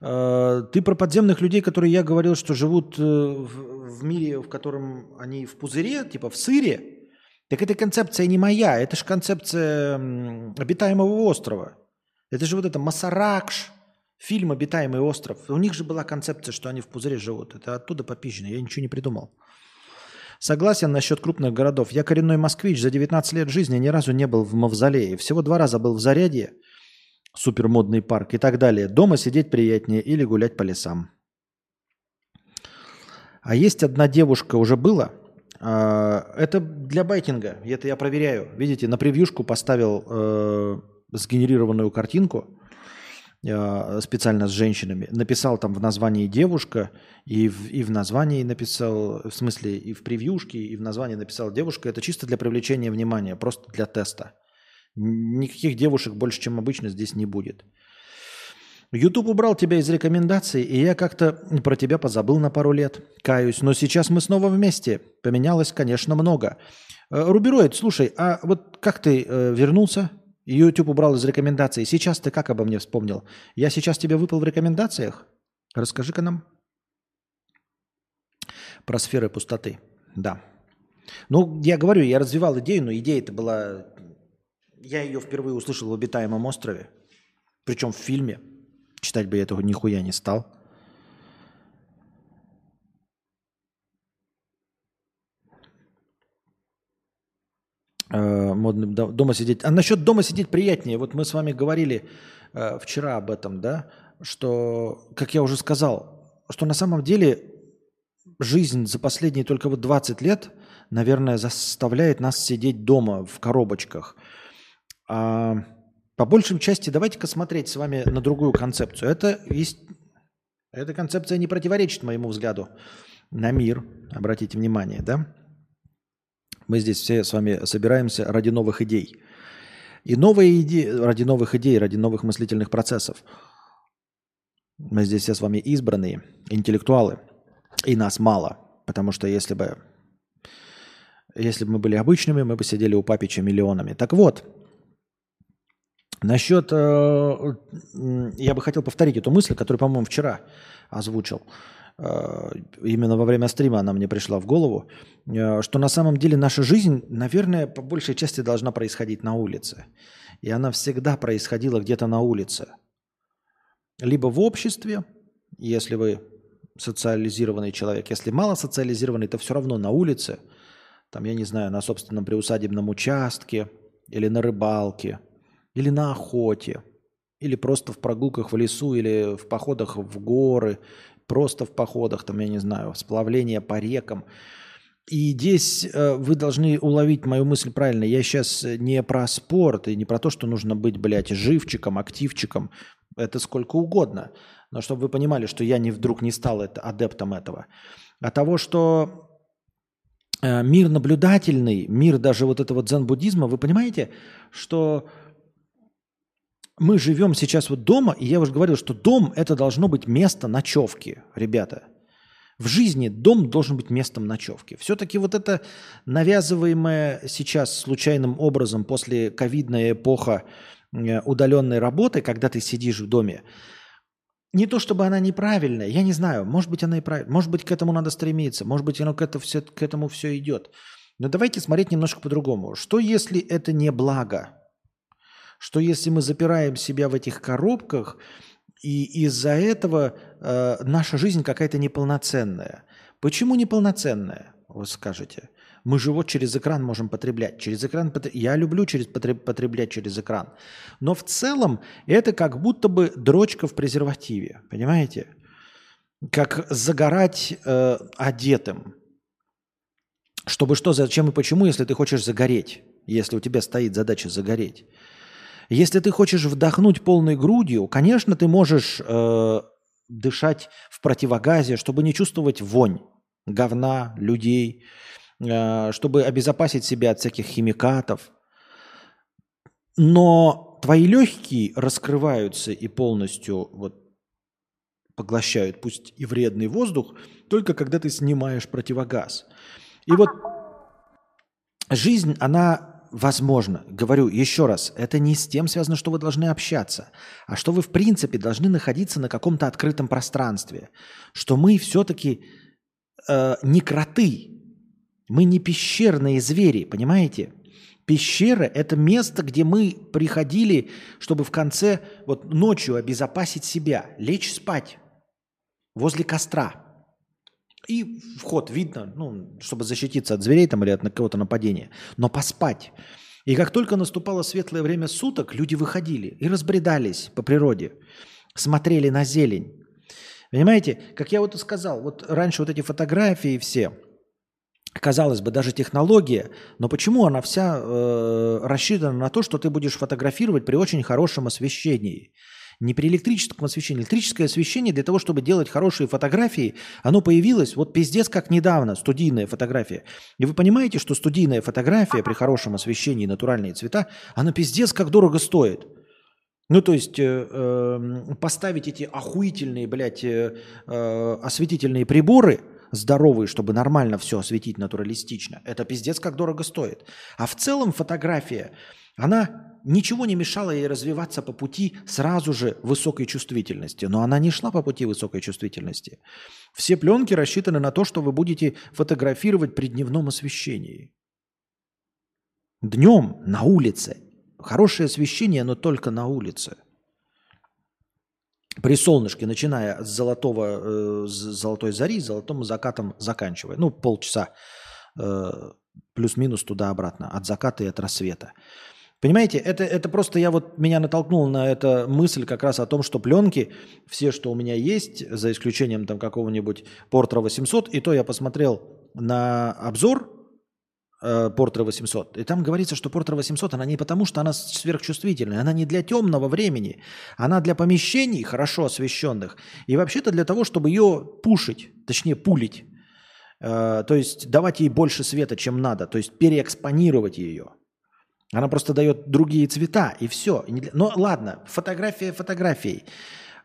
А, ты про подземных людей, которые я говорил, что живут э, в мире, в котором они в пузыре, типа в сыре. Так эта концепция не моя, это же концепция обитаемого острова. Это же вот это Масаракш, фильм «Обитаемый остров». У них же была концепция, что они в пузыре живут. Это оттуда попищено, я ничего не придумал. Согласен насчет крупных городов. Я коренной москвич, за 19 лет жизни ни разу не был в Мавзолее. Всего два раза был в Зарядье, супермодный парк и так далее. Дома сидеть приятнее или гулять по лесам. А есть одна девушка, уже было. А, это для байкинга, это я проверяю. Видите, на превьюшку поставил э, сгенерированную картинку э, специально с женщинами, написал там в названии девушка, и в, и в названии написал, в смысле и в превьюшке, и в названии написал девушка. Это чисто для привлечения внимания, просто для теста. Никаких девушек больше, чем обычно, здесь не будет. YouTube убрал тебя из рекомендаций, и я как-то про тебя позабыл на пару лет. Каюсь, но сейчас мы снова вместе. Поменялось, конечно, много. Э, Рубероид, слушай, а вот как ты э, вернулся? YouTube убрал из рекомендаций. Сейчас ты как обо мне вспомнил? Я сейчас тебе выпал в рекомендациях? Расскажи-ка нам. Про сферы пустоты. Да. Ну, я говорю, я развивал идею, но идея это была... Я ее впервые услышал в обитаемом острове. Причем в фильме. Читать бы я этого нихуя не стал. Модным дома сидеть. А насчет дома сидеть приятнее. Вот мы с вами говорили э, вчера об этом, да, что, как я уже сказал, что на самом деле жизнь за последние только вот 20 лет, наверное, заставляет нас сидеть дома в коробочках. А по большей части давайте-ка смотреть с вами на другую концепцию. Это есть, эта концепция не противоречит моему взгляду на мир, обратите внимание, да? Мы здесь все с вами собираемся ради новых идей. И новые идеи, ради новых идей, ради новых мыслительных процессов. Мы здесь все с вами избранные, интеллектуалы. И нас мало. Потому что если бы, если бы мы были обычными, мы бы сидели у папича миллионами. Так вот, насчет... Э, я бы хотел повторить эту мысль, которую, по-моему, вчера озвучил. Э, именно во время стрима она мне пришла в голову, э, что на самом деле наша жизнь, наверное, по большей части должна происходить на улице. И она всегда происходила где-то на улице. Либо в обществе, если вы социализированный человек. Если мало социализированный, то все равно на улице, там, я не знаю, на собственном приусадебном участке, или на рыбалке, или на охоте, или просто в прогулках в лесу, или в походах в горы, просто в походах, там, я не знаю, сплавление по рекам. И здесь э, вы должны уловить мою мысль правильно. Я сейчас не про спорт и не про то, что нужно быть, блядь, живчиком, активчиком. Это сколько угодно. Но чтобы вы понимали, что я не вдруг не стал это, адептом этого. А того, что э, мир наблюдательный, мир даже вот этого дзен-буддизма, вы понимаете, что мы живем сейчас вот дома, и я уже говорил, что дом – это должно быть место ночевки, ребята. В жизни дом должен быть местом ночевки. Все-таки вот это навязываемое сейчас случайным образом после ковидная эпоха э, удаленной работы, когда ты сидишь в доме, не то чтобы она неправильная, я не знаю, может быть она и правильная, может быть к этому надо стремиться, может быть оно к, это все, к этому все идет. Но давайте смотреть немножко по-другому. Что если это не благо? Что если мы запираем себя в этих коробках, и из-за этого э, наша жизнь какая-то неполноценная? Почему неполноценная, вы скажете? Мы же вот через экран можем потреблять. Через экран Я люблю через потреблять через экран. Но в целом это как будто бы дрочка в презервативе. Понимаете? Как загорать э, одетым. Чтобы что, зачем и почему, если ты хочешь загореть? Если у тебя стоит задача загореть. Если ты хочешь вдохнуть полной грудью, конечно, ты можешь э, дышать в противогазе, чтобы не чувствовать вонь говна, людей, Э, чтобы обезопасить себя от всяких химикатов. Но твои легкие раскрываются и полностью вот, поглощают, пусть и вредный воздух, только когда ты снимаешь противогаз. И вот жизнь, она возможно, говорю еще раз, это не с тем связано, что вы должны общаться, а что вы в принципе должны находиться на каком-то открытом пространстве, что мы все-таки э, не кроты, мы не пещерные звери, понимаете? Пещера – это место, где мы приходили, чтобы в конце, вот ночью обезопасить себя, лечь спать возле костра. И вход видно, ну, чтобы защититься от зверей там или от кого-то нападения, но поспать. И как только наступало светлое время суток, люди выходили и разбредались по природе, смотрели на зелень. Понимаете, как я вот и сказал, вот раньше вот эти фотографии все – казалось бы, даже технология, но почему она вся э, рассчитана на то, что ты будешь фотографировать при очень хорошем освещении? Не при электрическом освещении. Электрическое освещение для того, чтобы делать хорошие фотографии, оно появилось вот пиздец как недавно, студийная фотография. И вы понимаете, что студийная фотография при хорошем освещении, натуральные цвета, она пиздец как дорого стоит. Ну, то есть э, э, поставить эти охуительные, блядь, э, э, осветительные приборы – здоровые, чтобы нормально все осветить натуралистично, это пиздец как дорого стоит. А в целом фотография, она ничего не мешала ей развиваться по пути сразу же высокой чувствительности. Но она не шла по пути высокой чувствительности. Все пленки рассчитаны на то, что вы будете фотографировать при дневном освещении. Днем на улице. Хорошее освещение, но только на улице – при солнышке, начиная с, золотого, э, с золотой зари, золотым закатом заканчивая. Ну, полчаса э, плюс-минус туда-обратно, от заката и от рассвета. Понимаете, это, это просто я вот меня натолкнул на эту мысль как раз о том, что пленки, все, что у меня есть, за исключением там какого-нибудь Портра 800, и то я посмотрел на обзор э, Портер 800. И там говорится, что Портер 800, она не потому, что она сверхчувствительная, она не для темного времени, она для помещений хорошо освещенных. И вообще-то для того, чтобы ее пушить, точнее пулить. Э, то есть давать ей больше света, чем надо, то есть переэкспонировать ее. Она просто дает другие цвета, и все. Но ладно, фотография фотографией.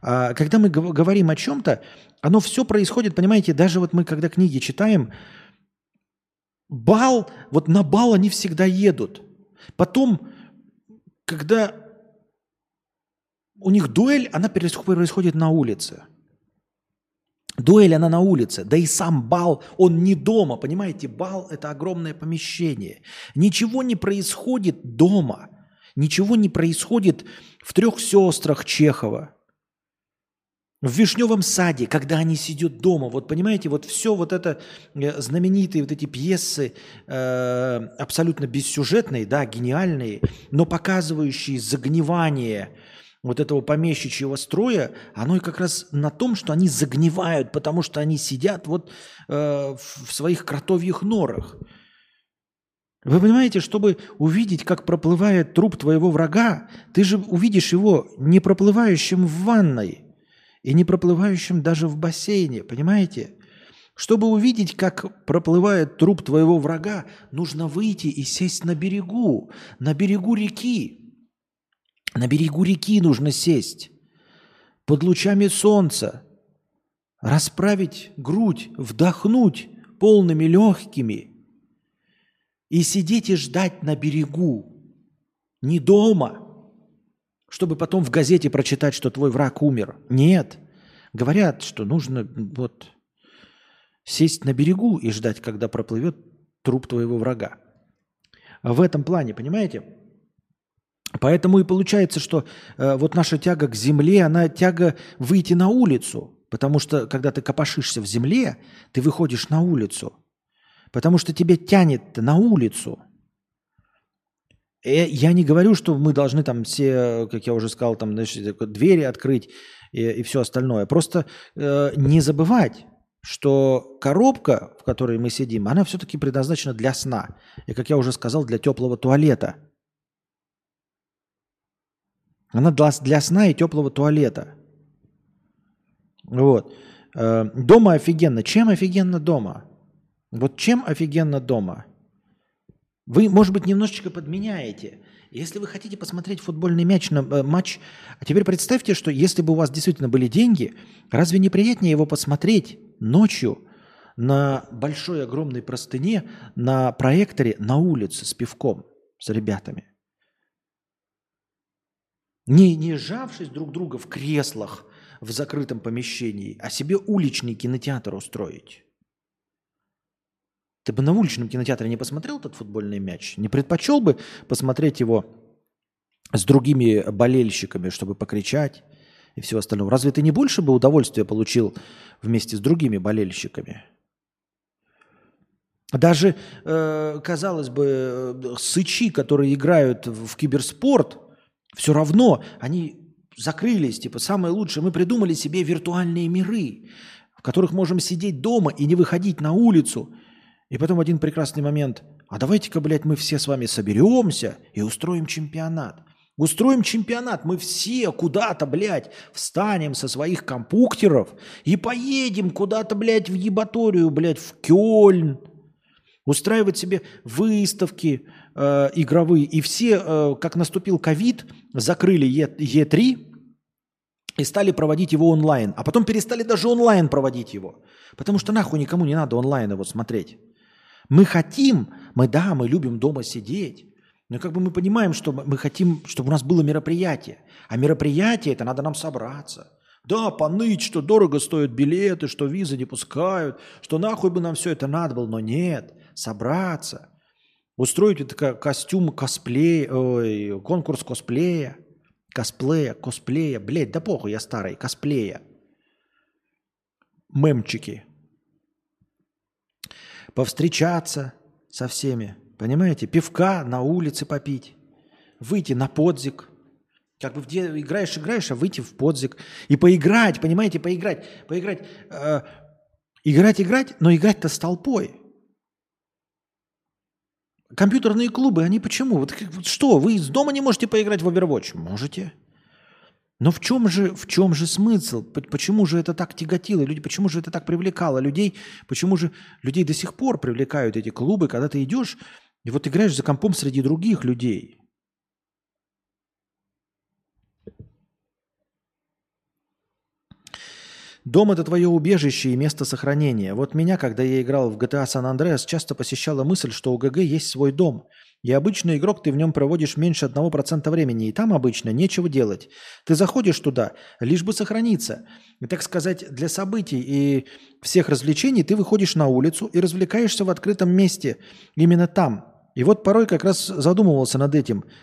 А, когда мы говорим о чем-то, оно все происходит, понимаете, даже вот мы, когда книги читаем, бал, вот на бал они всегда едут. Потом, когда у них дуэль, она происходит на улице. Дуэль, она на улице. Да и сам бал, он не дома. Понимаете, бал – это огромное помещение. Ничего не происходит дома. Ничего не происходит в трех сестрах Чехова. В Вишневом саде, когда они сидят дома, вот понимаете, вот все вот это э, знаменитые вот эти пьесы, э, абсолютно бессюжетные, да, гениальные, но показывающие загнивание вот этого помещичьего строя, оно и как раз на том, что они загнивают, потому что они сидят вот э, в своих кротовьих норах. Вы понимаете, чтобы увидеть, как проплывает труп твоего врага, ты же увидишь его не проплывающим в ванной и не проплывающим даже в бассейне, понимаете? Чтобы увидеть, как проплывает труп твоего врага, нужно выйти и сесть на берегу, на берегу реки. На берегу реки нужно сесть, под лучами солнца, расправить грудь, вдохнуть полными легкими и сидеть и ждать на берегу, не дома, чтобы потом в газете прочитать, что твой враг умер. Нет. Говорят, что нужно вот сесть на берегу и ждать, когда проплывет труп твоего врага. В этом плане, понимаете? Поэтому и получается, что э, вот наша тяга к земле, она тяга выйти на улицу. Потому что, когда ты копошишься в земле, ты выходишь на улицу. Потому что тебе тянет на улицу. И э, я не говорю, что мы должны там все, как я уже сказал, там, значит, двери открыть и, и все остальное. Просто э, не забывать, что коробка, в которой мы сидим, она все-таки предназначена для сна. И, как я уже сказал, для теплого туалета – она для, для сна и теплого туалета. Вот. Э, дома офигенно. Чем офигенно дома? Вот чем офигенно дома? Вы, может быть, немножечко подменяете. Если вы хотите посмотреть футбольный мяч на э, матч, а теперь представьте, что если бы у вас действительно были деньги, разве не приятнее его посмотреть ночью на большой огромной простыне на проекторе на улице с пивком, с ребятами? Не, не сжавшись друг друга в креслах в закрытом помещении, а себе уличный кинотеатр устроить. Ты бы на уличном кинотеатре не посмотрел этот футбольный мяч? Не предпочел бы посмотреть его с другими болельщиками, чтобы покричать и все остальное? Разве ты не больше бы удовольствия получил вместе с другими болельщиками? Даже, э, казалось бы, э, сычи, которые играют в киберспорт, все равно они закрылись, типа, самое лучшее, мы придумали себе виртуальные миры, в которых можем сидеть дома и не выходить на улицу. И потом один прекрасный момент, а давайте-ка, блядь, мы все с вами соберемся и устроим чемпионат. Устроим чемпионат, мы все куда-то, блядь, встанем со своих компьютеров и поедем куда-то, блядь, в ебаторию, блядь, в Кёльн, устраивать себе выставки, э, игровые, и все, э, как наступил ковид, закрыли е, 3 и стали проводить его онлайн. А потом перестали даже онлайн проводить его. Потому что нахуй никому не надо онлайн его смотреть. Мы хотим, мы да, мы любим дома сидеть, но как бы мы понимаем, что мы хотим, чтобы у нас было мероприятие. А мероприятие это надо нам собраться. Да, поныть, что дорого стоят билеты, что визы не пускают, что нахуй бы нам все это надо было, но нет, собраться – Устроить это костюм косплея, ой, конкурс косплея, косплея, косплея, блядь, да похуй, я старый, косплея. Мемчики. Повстречаться со всеми, понимаете? Пивка на улице попить, выйти на подзик. Как бы где играешь, играешь, а выйти в подзик. И поиграть, понимаете, поиграть. Поиграть, э, играть, играть, но играть-то с толпой. Компьютерные клубы, они почему? Вот что, вы из дома не можете поиграть в Overwatch? Можете. Но в чем же, в чем же смысл? Почему же это так тяготило? Люди, почему же это так привлекало людей? Почему же людей до сих пор привлекают эти клубы, когда ты идешь и вот играешь за компом среди других людей? Дом – это твое убежище и место сохранения. Вот меня, когда я играл в GTA San Andreas, часто посещала мысль, что у ГГ есть свой дом. И обычный игрок, ты в нем проводишь меньше 1% времени, и там обычно нечего делать. Ты заходишь туда, лишь бы сохраниться. И, так сказать, для событий и всех развлечений ты выходишь на улицу и развлекаешься в открытом месте, именно там. И вот порой как раз задумывался над этим –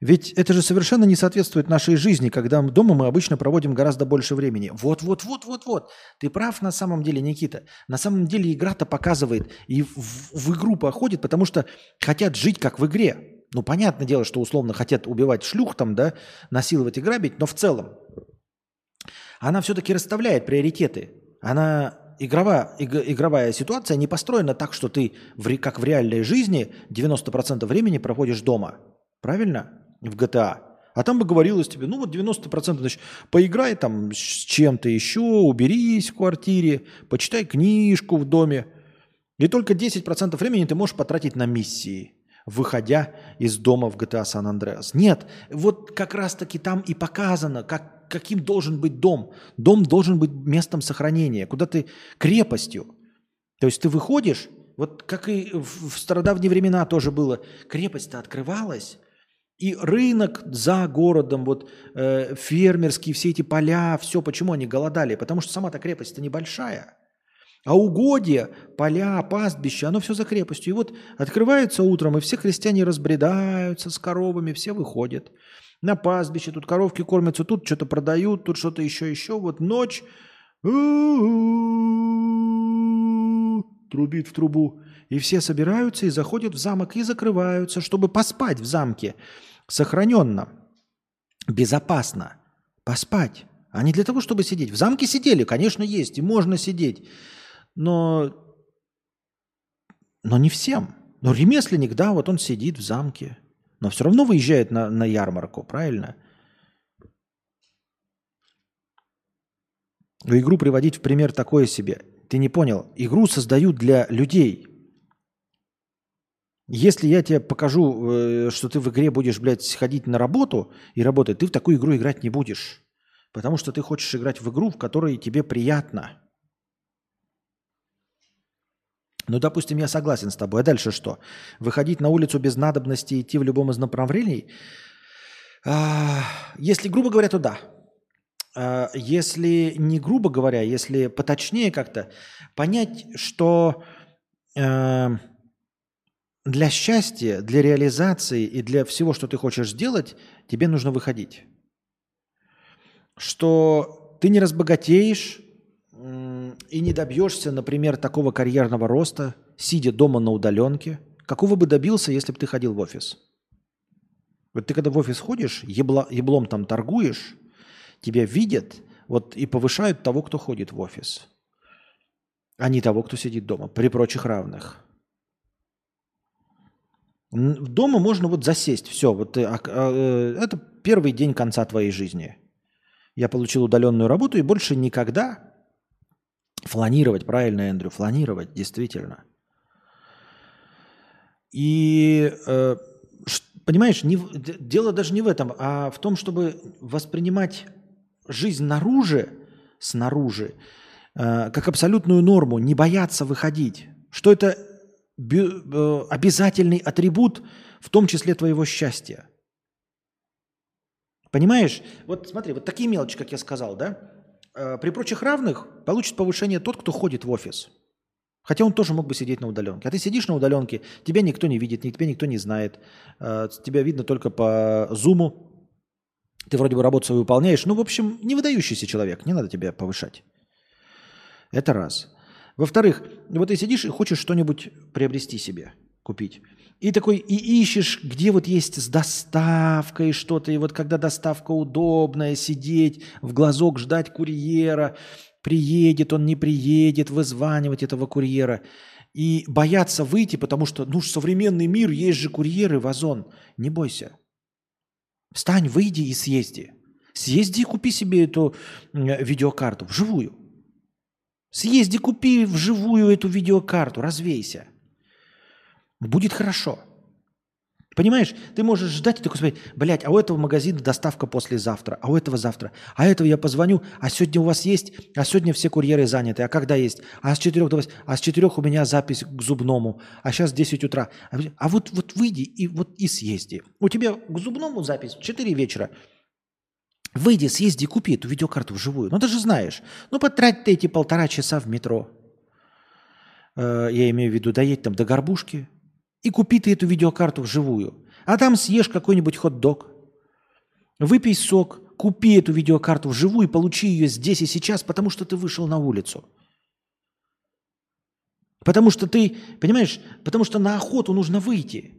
ведь это же совершенно не соответствует нашей жизни, когда дома мы обычно проводим гораздо больше времени. Вот, вот, вот, вот, вот. Ты прав на самом деле, Никита. На самом деле игра-то показывает и в, в игру походит, потому что хотят жить как в игре. Ну, понятное дело, что условно хотят убивать шлюх там, да, насиловать и грабить, но в целом она все-таки расставляет приоритеты. Она игровая, иг, игровая ситуация не построена так, что ты, в, как в реальной жизни, 90% времени проводишь дома. Правильно? В GTA. А там бы говорилось тебе, ну вот 90%, значит, поиграй там с чем-то еще, уберись в квартире, почитай книжку в доме. И только 10% времени ты можешь потратить на миссии, выходя из дома в GTA San Andreas. Нет, вот как раз-таки там и показано, как, каким должен быть дом. Дом должен быть местом сохранения, куда ты крепостью. То есть ты выходишь, вот как и в стародавние времена тоже было, крепость-то открывалась, и рынок за городом, вот э, фермерские, все эти поля, все, почему они голодали? Потому что сама-то крепость-то небольшая. А угодья, поля, пастбища, оно все за крепостью. И вот открывается утром, и все христиане разбредаются с коровами, все выходят на пастбище, тут коровки кормятся, тут что-то продают, тут что-то еще, еще. Вот ночь трубит в трубу. И все собираются и заходят в замок и закрываются, чтобы поспать в замке. Сохраненно, безопасно. Поспать. А не для того, чтобы сидеть. В замке сидели, конечно, есть, и можно сидеть. Но, но не всем. Но ремесленник, да, вот он сидит в замке. Но все равно выезжает на, на ярмарку, правильно? Игру приводить в пример такое себе. Ты не понял. Игру создают для людей. Если я тебе покажу, э, что ты в игре будешь, блядь, ходить на работу и работать, ты в такую игру играть не будешь. Потому что ты хочешь играть в игру, в которой тебе приятно. Ну, допустим, я согласен с тобой. А дальше что? Выходить на улицу без надобности, идти в любом из направлений? А, если грубо говоря, то да. А, если не грубо говоря, если поточнее как-то, понять, что... Для счастья, для реализации и для всего, что ты хочешь сделать, тебе нужно выходить. Что ты не разбогатеешь и не добьешься, например, такого карьерного роста, сидя дома на удаленке, какого бы добился, если бы ты ходил в офис. Вот ты когда в офис ходишь, ебло, еблом там торгуешь, тебя видят вот, и повышают того, кто ходит в офис, а не того, кто сидит дома, при прочих равных. Дома можно вот засесть, все, вот а, а, э, это первый день конца твоей жизни. Я получил удаленную работу и больше никогда фланировать, правильно, Эндрю, фланировать, действительно. И э, понимаешь, не, дело даже не в этом, а в том, чтобы воспринимать жизнь наружу, снаружи, э, как абсолютную норму, не бояться выходить. Что это обязательный атрибут, в том числе твоего счастья. Понимаешь? Вот смотри, вот такие мелочи, как я сказал, да? Э, при прочих равных получит повышение тот, кто ходит в офис. Хотя он тоже мог бы сидеть на удаленке. А ты сидишь на удаленке, тебя никто не видит, тебя никто не знает. Э, тебя видно только по зуму. Ты вроде бы работу свою выполняешь. Ну, в общем, не выдающийся человек. Не надо тебя повышать. Это раз. Во-вторых, вот ты сидишь и хочешь что-нибудь приобрести себе, купить. И такой, и ищешь, где вот есть с доставкой что-то, и вот когда доставка удобная, сидеть, в глазок ждать курьера, приедет он, не приедет, вызванивать этого курьера. И бояться выйти, потому что, ну, современный мир, есть же курьеры в Озон. Не бойся. Встань, выйди и съезди. Съезди и купи себе эту видеокарту вживую. Съезди, купи вживую эту видеокарту, развейся. Будет хорошо. Понимаешь, ты можешь ждать и такой смотреть, блядь, а у этого магазина доставка послезавтра, а у этого завтра, а этого я позвоню, а сегодня у вас есть, а сегодня все курьеры заняты, а когда есть, а с 4 до 8, а с 4 у меня запись к зубному, а сейчас 10 утра, а вот, вот выйди и вот и съезди. У тебя к зубному запись в 4 вечера, выйди, съезди, купи эту видеокарту вживую, ну ты же знаешь, ну потрать ты эти полтора часа в метро, э, я имею в виду, доедь там до горбушки, и купи ты эту видеокарту вживую. А там съешь какой-нибудь хот-дог, выпей сок, купи эту видеокарту вживую и получи ее здесь и сейчас, потому что ты вышел на улицу. Потому что ты, понимаешь, потому что на охоту нужно выйти.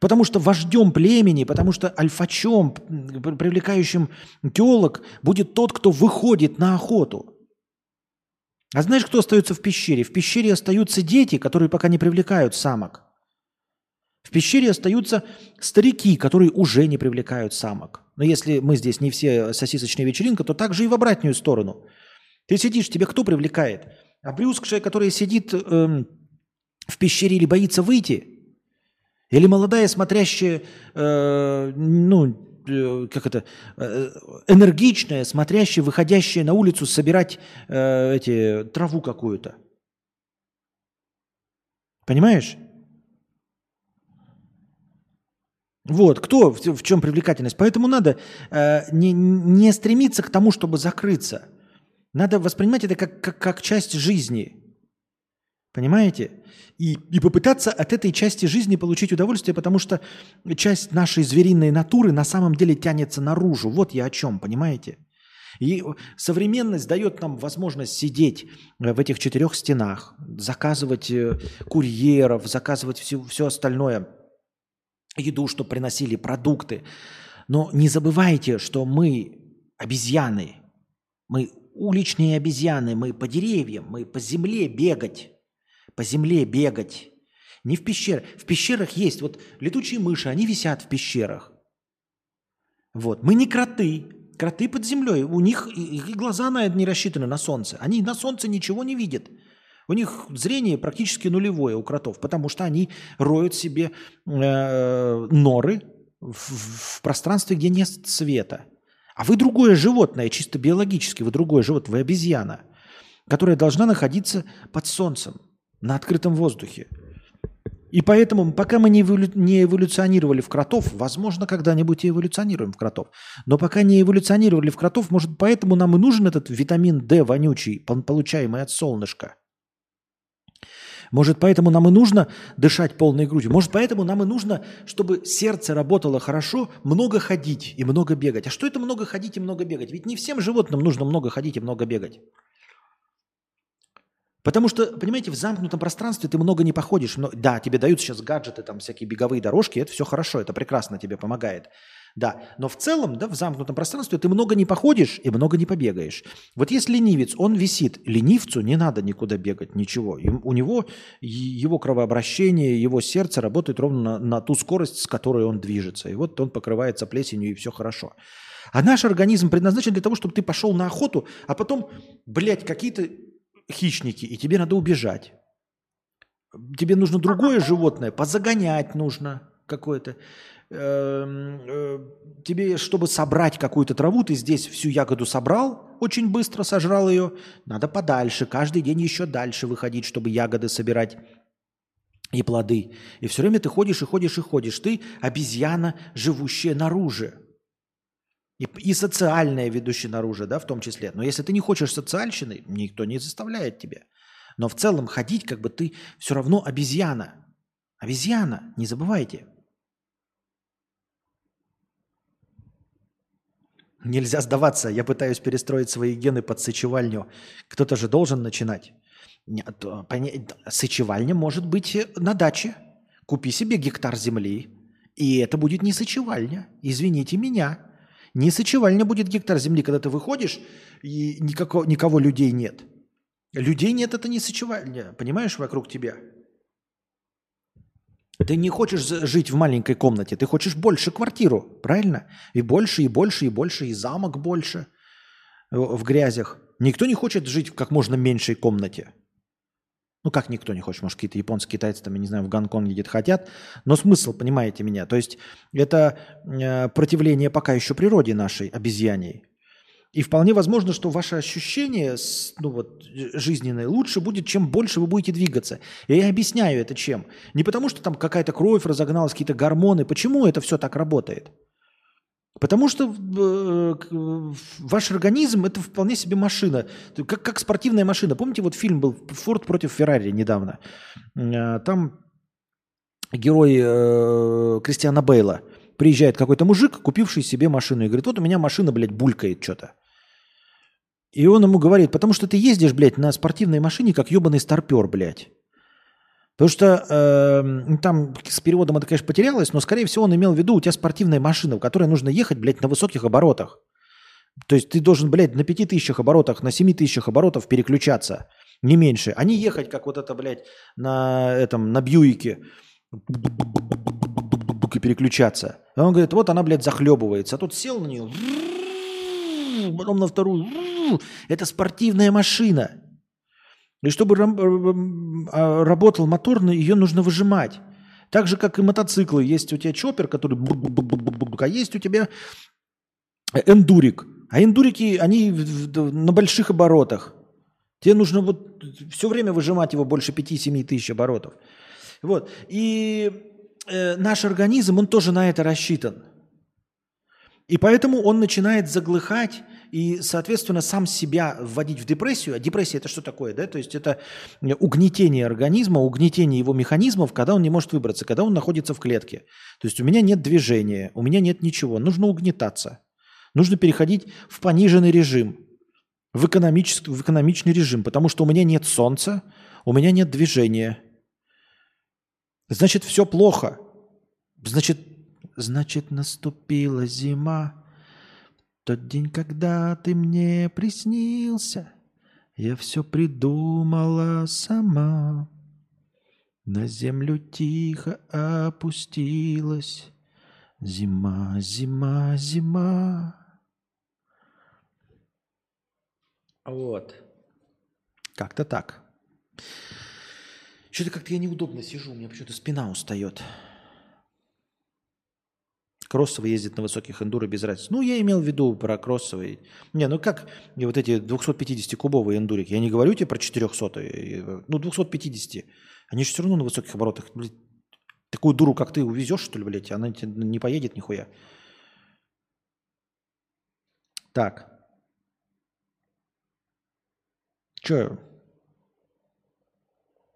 Потому что вождем племени, потому что альфачом, привлекающим телок, будет тот, кто выходит на охоту. А знаешь, кто остается в пещере? В пещере остаются дети, которые пока не привлекают самок. В пещере остаются старики, которые уже не привлекают самок. Но если мы здесь не все сосисочная вечеринка, то также и в обратную сторону. Ты сидишь, тебе кто привлекает? А брюскшая, которая сидит эм, в пещере или боится выйти? Или молодая, смотрящая, э, ну, э, как это, э, энергичная, смотрящая, выходящая на улицу собирать э, эти, траву какую-то? Понимаешь? Вот, кто, в, в чем привлекательность. Поэтому надо э, не, не стремиться к тому, чтобы закрыться. Надо воспринимать это как, как, как часть жизни. Понимаете? И, и попытаться от этой части жизни получить удовольствие, потому что часть нашей звериной натуры на самом деле тянется наружу. Вот я о чем, понимаете? И современность дает нам возможность сидеть э, в этих четырех стенах, заказывать э, курьеров, заказывать все, все остальное – еду, что приносили продукты. Но не забывайте, что мы обезьяны. Мы уличные обезьяны, мы по деревьям, мы по земле бегать. По земле бегать. Не в пещерах. В пещерах есть вот летучие мыши, они висят в пещерах. Вот. Мы не кроты. Кроты под землей. У них и глаза на это не рассчитаны на солнце. Они на солнце ничего не видят. У них зрение практически нулевое у кротов, потому что они роют себе э, норы в, в пространстве, где нет света. А вы другое животное, чисто биологически, вы другое животное, вы обезьяна, которая должна находиться под солнцем, на открытом воздухе. И поэтому, пока мы не, эволю... не эволюционировали в кротов, возможно, когда-нибудь и эволюционируем в кротов, но пока не эволюционировали в кротов, может, поэтому нам и нужен этот витамин D вонючий, получаемый от солнышка. Может, поэтому нам и нужно дышать полной грудью. Может, поэтому нам и нужно, чтобы сердце работало хорошо, много ходить и много бегать. А что это много ходить и много бегать? Ведь не всем животным нужно много ходить и много бегать. Потому что, понимаете, в замкнутом пространстве ты много не походишь. Но, да, тебе дают сейчас гаджеты, там всякие беговые дорожки, это все хорошо, это прекрасно тебе помогает. Да, но в целом, да, в замкнутом пространстве ты много не походишь и много не побегаешь. Вот если ленивец, он висит, ленивцу не надо никуда бегать, ничего. У него его кровообращение, его сердце работает ровно на, на ту скорость, с которой он движется. И вот он покрывается плесенью, и все хорошо. А наш организм предназначен для того, чтобы ты пошел на охоту, а потом, блядь, какие-то хищники, и тебе надо убежать. Тебе нужно другое животное, позагонять нужно какое-то. Эм, э, тебе, чтобы собрать какую-то траву, ты здесь всю ягоду собрал, очень быстро сожрал ее, надо подальше, каждый день еще дальше выходить, чтобы ягоды собирать и плоды. И все время ты ходишь и ходишь и ходишь. Ты обезьяна, живущая наружу. И, и социальная, ведущая наружу, да, в том числе. Но если ты не хочешь социальщины, никто не заставляет тебя. Но в целом ходить, как бы ты все равно обезьяна. Обезьяна, не забывайте. Нельзя сдаваться. Я пытаюсь перестроить свои гены под сычевальню. Кто-то же должен начинать. Сычевальня может быть на даче. Купи себе гектар земли, и это будет не сычевальня. Извините меня. Не сычевальня будет гектар земли, когда ты выходишь, и никакого, никого людей нет. Людей нет, это не сычевальня. Понимаешь, вокруг тебя. Ты не хочешь жить в маленькой комнате, ты хочешь больше квартиру, правильно? И больше, и больше, и больше, и замок больше в грязях. Никто не хочет жить в как можно меньшей комнате. Ну, как никто не хочет, может, какие-то японцы, китайцы, там, я не знаю, в Гонконге где-то хотят. Но смысл, понимаете меня, то есть это э, противление пока еще природе нашей, обезьяней. И вполне возможно, что ваше ощущение ну вот, жизненное лучше будет, чем больше вы будете двигаться. И я объясняю это чем. Не потому, что там какая-то кровь разогналась, какие-то гормоны. Почему это все так работает? Потому что э, ваш организм это вполне себе машина, как, как спортивная машина. Помните, вот фильм был Форд против Феррари недавно. Э, там герой э, Кристиана Бейла приезжает какой-то мужик, купивший себе машину, и говорит, вот у меня машина, блядь, булькает что-то. И он ему говорит, потому что ты ездишь, блядь, на спортивной машине, как ебаный старпер, блядь. Потому что э, там с переводом это, конечно, потерялось, но, скорее всего, он имел в виду, у тебя спортивная машина, в которой нужно ехать, блядь, на высоких оборотах. То есть ты должен, блядь, на 5000 оборотах, на 7000 оборотов переключаться, не меньше. А не ехать, как вот это, блядь, на этом, на Бьюике и переключаться. И он говорит, вот она, блядь, захлебывается. А тут сел на нее, потом на вторую. Это спортивная машина. И чтобы а, работал мотор, ее нужно выжимать. Так же, как и мотоциклы. Есть у тебя чоппер, который... А есть у тебя эндурик. А эндурики, они на больших оборотах. Тебе нужно вот все время выжимать его больше 5-7 тысяч оборотов. Вот. И э, наш организм, он тоже на это рассчитан. И поэтому он начинает заглыхать и, соответственно, сам себя вводить в депрессию. А депрессия это что такое? Да? То есть это угнетение организма, угнетение его механизмов, когда он не может выбраться, когда он находится в клетке. То есть у меня нет движения, у меня нет ничего. Нужно угнетаться. Нужно переходить в пониженный режим, в, экономический, в экономичный режим, потому что у меня нет солнца, у меня нет движения. Значит, все плохо. Значит, значит, наступила зима. Тот день, когда ты мне приснился, я все придумала сама. На землю тихо опустилась зима, зима, зима. Вот. Как-то так. Что-то как-то я неудобно сижу, у меня почему-то спина устает. Кроссовый ездит на высоких эндуро без разницы. Ну, я имел в виду про кроссовый. Не, ну как вот эти 250-кубовые эндурики. Я не говорю тебе про 400 ну, 250. Они же все равно на высоких оборотах. Блядь, такую дуру, как ты, увезешь, что ли, блядь? Она не поедет нихуя. Так. Че?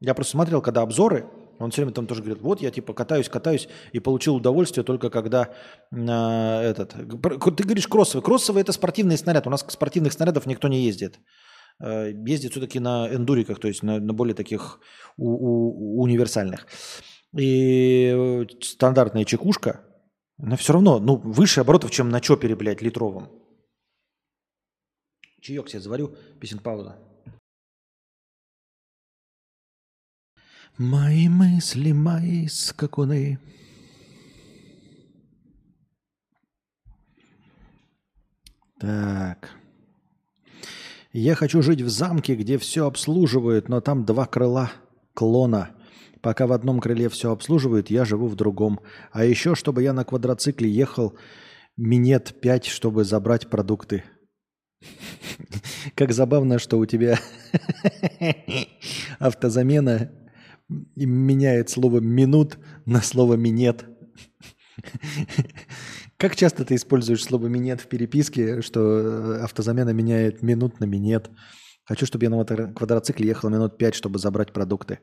Я просто смотрел, когда обзоры, он все время там тоже говорит, вот я типа катаюсь, катаюсь и получил удовольствие только когда э, этот... Ты говоришь кроссовый. Кроссовый это спортивный снаряд. У нас спортивных снарядов никто не ездит. Э, ездит все-таки на эндуриках, то есть на, на более таких у, у, универсальных. И стандартная чекушка, но все равно, ну, выше оборотов, чем на чопере, блядь, литровом. Чаек себе заварю, песен пауза. Мои мысли, мои скакуны. Так. Я хочу жить в замке, где все обслуживают, но там два крыла клона. Пока в одном крыле все обслуживают, я живу в другом. А еще, чтобы я на квадроцикле ехал минет 5, чтобы забрать продукты. Как забавно, что у тебя автозамена и меняет слово «минут» на слово «минет». Как часто ты используешь слово «минет» в переписке, что э, автозамена меняет минут на минет? Хочу, чтобы я на квадроцикле ехал минут пять, чтобы забрать продукты,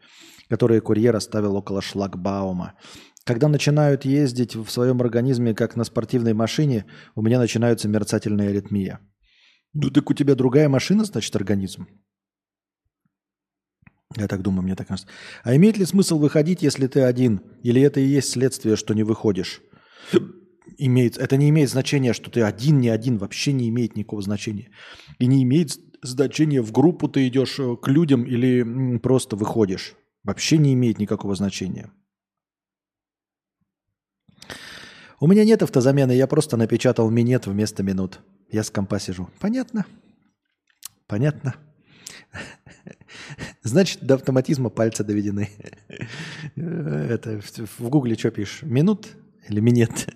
которые курьер оставил около шлагбаума. Когда начинают ездить в своем организме, как на спортивной машине, у меня начинается мерцательная аритмия. Ну так у тебя другая машина, значит, организм? Я так думаю, мне так кажется. А имеет ли смысл выходить, если ты один? Или это и есть следствие, что не выходишь? Имеет, это не имеет значения, что ты один, не один, вообще не имеет никакого значения. И не имеет значения, в группу ты идешь э, к людям или просто выходишь. Вообще не имеет никакого значения. У меня нет автозамены, я просто напечатал минет вместо минут. Я с компа сижу. Понятно? Понятно? Значит, до автоматизма пальцы доведены. Это в гугле что пишешь? Минут или минет?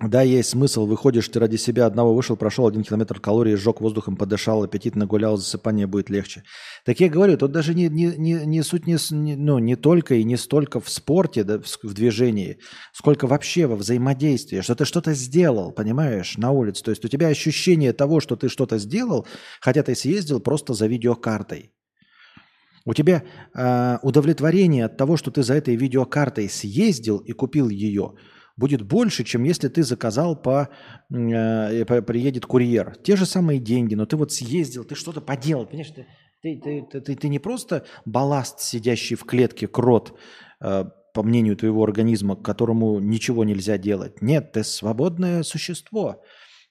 Да, есть смысл. Выходишь, ты ради себя одного вышел, прошел один километр калорий, сжег воздухом, подышал, аппетит нагулял, засыпание будет легче. Так я говорю, тут даже не, не, не, не суть не, ну, не только и не столько в спорте, да, в, в движении, сколько вообще во взаимодействии, что ты что-то сделал, понимаешь, на улице. То есть у тебя ощущение того, что ты что-то сделал, хотя ты съездил просто за видеокартой. У тебя э, удовлетворение от того, что ты за этой видеокартой съездил и купил ее – будет больше, чем если ты заказал по, э, по приедет курьер. Те же самые деньги, но ты вот съездил, ты что-то поделал, понимаешь, ты, ты, ты, ты, ты не просто балласт, сидящий в клетке, крот, э, по мнению твоего организма, к которому ничего нельзя делать. Нет, ты свободное существо,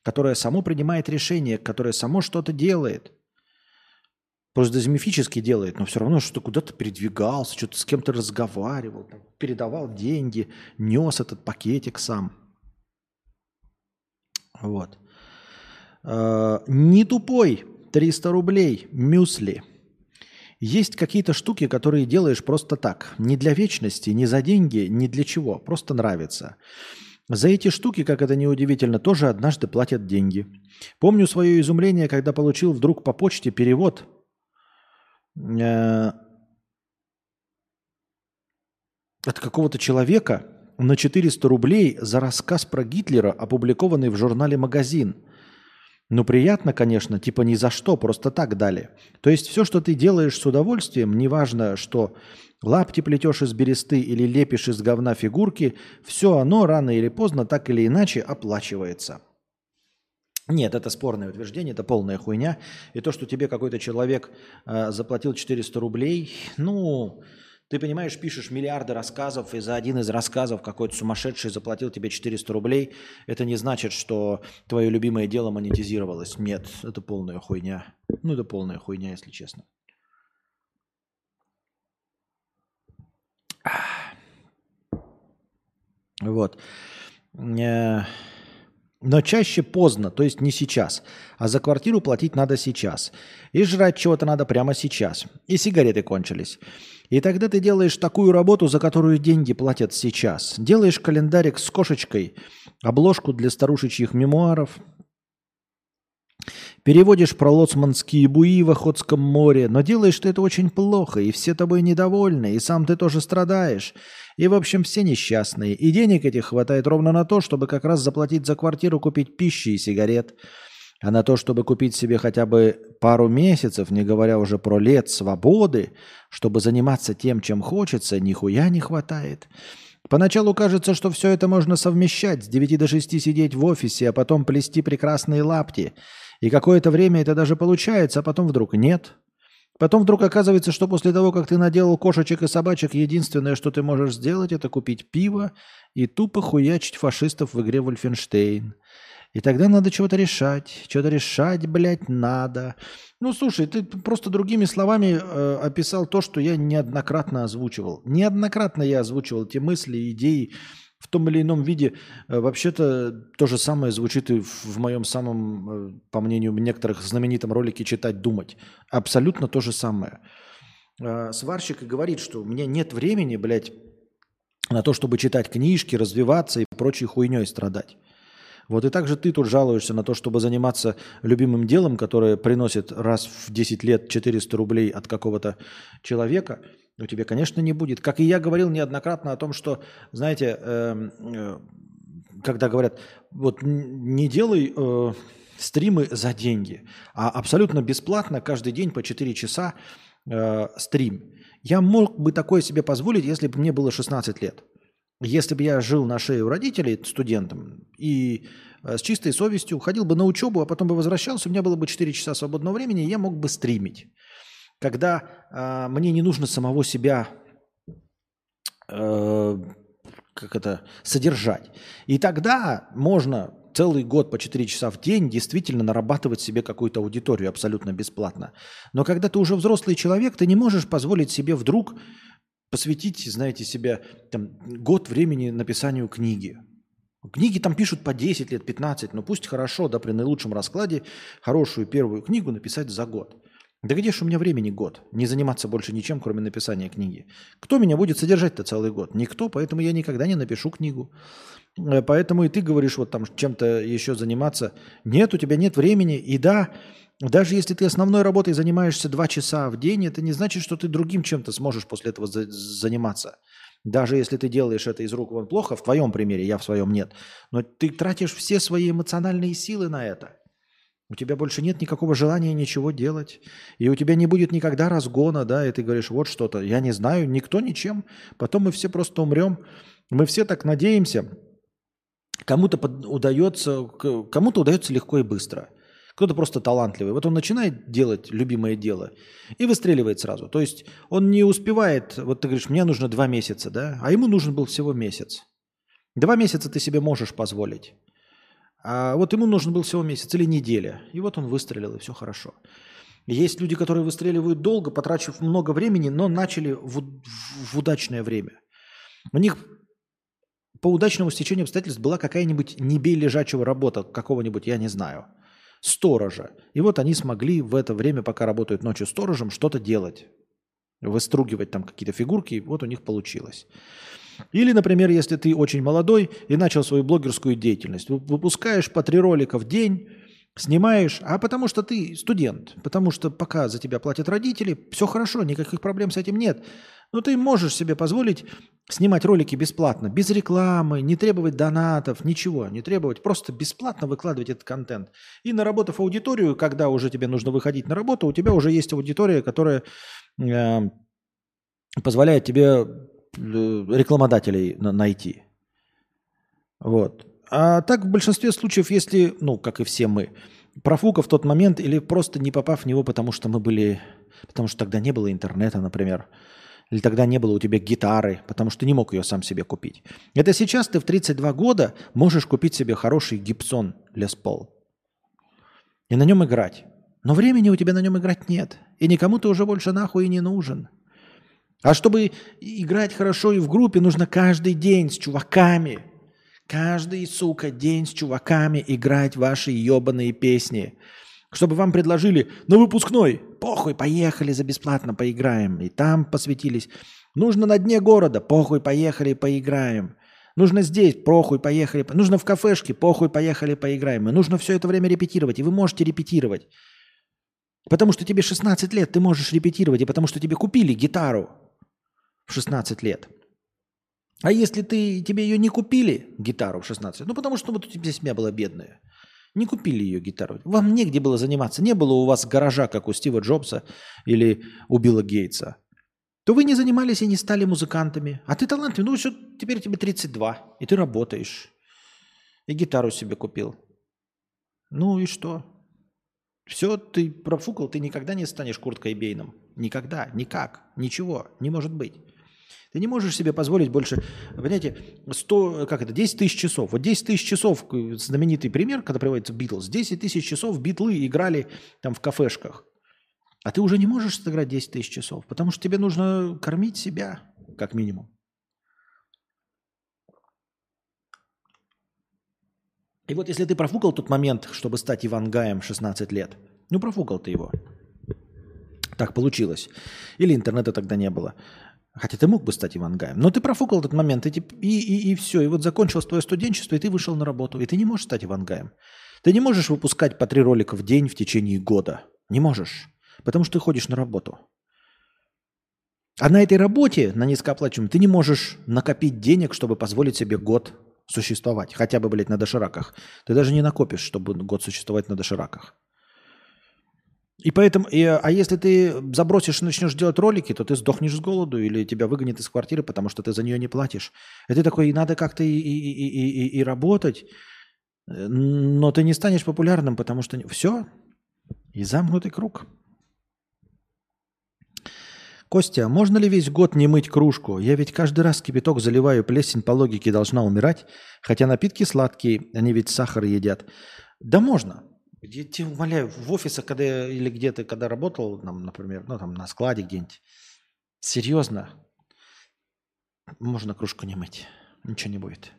которое само принимает решение, которое само что-то делает. Просто даже мифически делает, но все равно что-то куда-то передвигался, что-то с кем-то разговаривал, там, передавал деньги, нес этот пакетик сам. Вот. Э, не тупой, 300 рублей, мюсли. Есть какие-то штуки, которые делаешь просто так. Не для вечности, не за деньги, не для чего. Просто нравится. За эти штуки, как это неудивительно, тоже однажды платят деньги. Помню свое изумление, когда получил вдруг по почте перевод – Э, от какого-то человека на 400 рублей за рассказ про Гитлера, опубликованный в журнале «Магазин». Ну, приятно, конечно, типа ни за что, просто так дали. То есть все, что ты делаешь с удовольствием, неважно, что лапти плетешь из бересты или лепишь из говна фигурки, все оно рано или поздно так или иначе оплачивается. Нет, это спорное утверждение, это полная хуйня. И то, что тебе какой-то человек э, заплатил 400 рублей, ну, ты понимаешь, пишешь миллиарды рассказов, и за один из рассказов какой-то сумасшедший заплатил тебе 400 рублей, это не значит, что твое любимое дело монетизировалось. Нет, это полная хуйня. Ну, это полная хуйня, если честно. Вот. Но чаще поздно, то есть не сейчас. А за квартиру платить надо сейчас. И жрать чего-то надо прямо сейчас. И сигареты кончились. И тогда ты делаешь такую работу, за которую деньги платят сейчас. Делаешь календарик с кошечкой, обложку для старушечьих мемуаров, Переводишь про лоцманские буи в Охотском море, но делаешь ты это очень плохо, и все тобой недовольны, и сам ты тоже страдаешь. И, в общем, все несчастные. И денег этих хватает ровно на то, чтобы как раз заплатить за квартиру, купить пищи и сигарет. А на то, чтобы купить себе хотя бы пару месяцев, не говоря уже про лет свободы, чтобы заниматься тем, чем хочется, нихуя не хватает. Поначалу кажется, что все это можно совмещать, с 9 до 6 сидеть в офисе, а потом плести прекрасные лапти – и какое-то время это даже получается, а потом вдруг нет. Потом вдруг оказывается, что после того, как ты наделал кошечек и собачек, единственное, что ты можешь сделать, это купить пиво и тупо хуячить фашистов в игре Вольфенштейн. И тогда надо чего-то решать. Что-то решать, блядь, надо. Ну, слушай, ты просто другими словами э, описал то, что я неоднократно озвучивал. Неоднократно я озвучивал те мысли, идеи, в том или ином виде. Э, вообще-то то же самое звучит и в моем самом, э, по мнению некоторых, знаменитом ролике «Читать, думать». Абсолютно то же самое. Э, сварщик говорит, что у меня нет времени, блядь, на то, чтобы читать книжки, развиваться и прочей хуйней страдать. Вот и также ты тут жалуешься на то, чтобы заниматься любимым делом, которое приносит раз в 10 лет 400 рублей от какого-то человека – у тебя, конечно, не будет. Как и я говорил неоднократно о том, что, знаете, э, э, когда говорят, вот не делай э, стримы за деньги, а абсолютно бесплатно каждый день по 4 часа э, стрим. Я мог бы такое себе позволить, если бы мне было 16 лет. Если бы я жил на шее у родителей студентом и э, с чистой совестью ходил бы на учебу, а потом бы возвращался, у меня было бы 4 часа свободного времени, и я мог бы стримить когда э, мне не нужно самого себя э, как это, содержать. И тогда можно целый год по 4 часа в день действительно нарабатывать себе какую-то аудиторию абсолютно бесплатно. Но когда ты уже взрослый человек, ты не можешь позволить себе вдруг посвятить, знаете, себя там, год времени написанию книги. Книги там пишут по 10 лет, 15, но пусть хорошо, да, при наилучшем раскладе, хорошую первую книгу написать за год. Да где ж у меня времени год? Не заниматься больше ничем, кроме написания книги. Кто меня будет содержать-то целый год? Никто, поэтому я никогда не напишу книгу. Э, поэтому и ты говоришь вот там чем-то еще заниматься. Нет, у тебя нет времени. И да, даже если ты основной работой занимаешься два часа в день, это не значит, что ты другим чем-то сможешь после этого за- заниматься. Даже если ты делаешь это из рук вон плохо, в твоем примере, я в своем нет, но ты тратишь все свои эмоциональные силы на это. У тебя больше нет никакого желания ничего делать. И у тебя не будет никогда разгона, да, и ты говоришь, вот что-то, я не знаю, никто ничем. Потом мы все просто умрем. Мы все так надеемся. Кому-то удается, кому-то удается легко и быстро. Кто-то просто талантливый. Вот он начинает делать любимое дело и выстреливает сразу. То есть он не успевает, вот ты говоришь, мне нужно два месяца, да, а ему нужен был всего месяц. Два месяца ты себе можешь позволить. А вот ему нужен был всего месяц или неделя. И вот он выстрелил, и все хорошо. Есть люди, которые выстреливают долго, потрачив много времени, но начали в, в удачное время. У них по удачному стечению обстоятельств была какая-нибудь не бей лежачего работа, какого-нибудь, я не знаю, сторожа. И вот они смогли в это время, пока работают ночью сторожем, что-то делать. Выстругивать там какие-то фигурки, и вот у них получилось. Или, например, если ты очень молодой и начал свою блогерскую деятельность, вы- выпускаешь по три ролика в день, снимаешь, а потому что ты студент, потому что пока за тебя платят родители, все хорошо, никаких проблем с этим нет. Но ты можешь себе позволить снимать ролики бесплатно, без рекламы, не требовать донатов, ничего, не требовать, просто бесплатно выкладывать этот контент. И наработав аудиторию, когда уже тебе нужно выходить на работу, у тебя уже есть аудитория, которая э, позволяет тебе рекламодателей на- найти. Вот. А так в большинстве случаев, если, ну, как и все мы, профукав в тот момент или просто не попав в него, потому что мы были, потому что тогда не было интернета, например, или тогда не было у тебя гитары, потому что не мог ее сам себе купить. Это сейчас ты в 32 года можешь купить себе хороший гибсон Les Paul и на нем играть. Но времени у тебя на нем играть нет. И никому ты уже больше нахуй и не нужен. А чтобы играть хорошо и в группе, нужно каждый день с чуваками. Каждый, сука, день с чуваками играть ваши ебаные песни. Чтобы вам предложили на выпускной. Похуй, поехали за бесплатно поиграем. И там посвятились. Нужно на дне города. Похуй, поехали поиграем. Нужно здесь, похуй, поехали. по- Нужно в кафешке, похуй, поехали поиграем. И нужно все это время репетировать. И вы можете репетировать. Потому что тебе 16 лет, ты можешь репетировать. И потому что тебе купили гитару в 16 лет. А если ты, тебе ее не купили, гитару в 16, ну потому что вот у тебя семья была бедная, не купили ее гитару, вам негде было заниматься, не было у вас гаража, как у Стива Джобса или у Билла Гейтса, то вы не занимались и не стали музыкантами. А ты талантливый, ну что, теперь тебе 32, и ты работаешь, и гитару себе купил. Ну и что? Все, ты профукал, ты никогда не станешь Курткой Бейном. Никогда, никак, ничего, не может быть. Ты не можешь себе позволить больше, понимаете, 100, как это, 10 тысяч часов. Вот 10 тысяч часов, э, знаменитый пример, когда приводится Битлз, 10 тысяч часов битлы играли там в кафешках. А ты уже не можешь сыграть 10 тысяч часов, потому что тебе нужно кормить себя, как минимум. И вот если ты профукал тот момент, чтобы стать Ивангаем 16 лет, ну профукал ты его. Так получилось. Или интернета тогда не было. Хотя ты мог бы стать Ивангаем. Но ты профукал этот момент, и, и, и, и все. И вот закончилось твое студенчество, и ты вышел на работу. И ты не можешь стать Ивангаем. Ты не можешь выпускать по три ролика в день в течение года. Не можешь. Потому что ты ходишь на работу. А на этой работе, на низкооплачиваемой, ты не можешь накопить денег, чтобы позволить себе год существовать. Хотя бы, блядь, на дошираках. Ты даже не накопишь, чтобы год существовать на дошираках. И поэтому, и, а если ты забросишь и начнешь делать ролики, то ты сдохнешь с голоду или тебя выгонят из квартиры, потому что ты за нее не платишь. И ты такой, надо как-то и, и, и, и, и- и работать, но ты не станешь популярным, потому что все, и замкнутый круг. Костя, а можно ли весь год не мыть кружку? Я ведь каждый раз кипяток заливаю, плесень по логике должна умирать, хотя напитки сладкие, они ведь сахар едят. Да можно. Я тебе умоляю, в офисах, когда я, или где-то, когда работал, там, например, ну там на складе где-нибудь, серьезно, можно кружку не мыть, ничего не будет.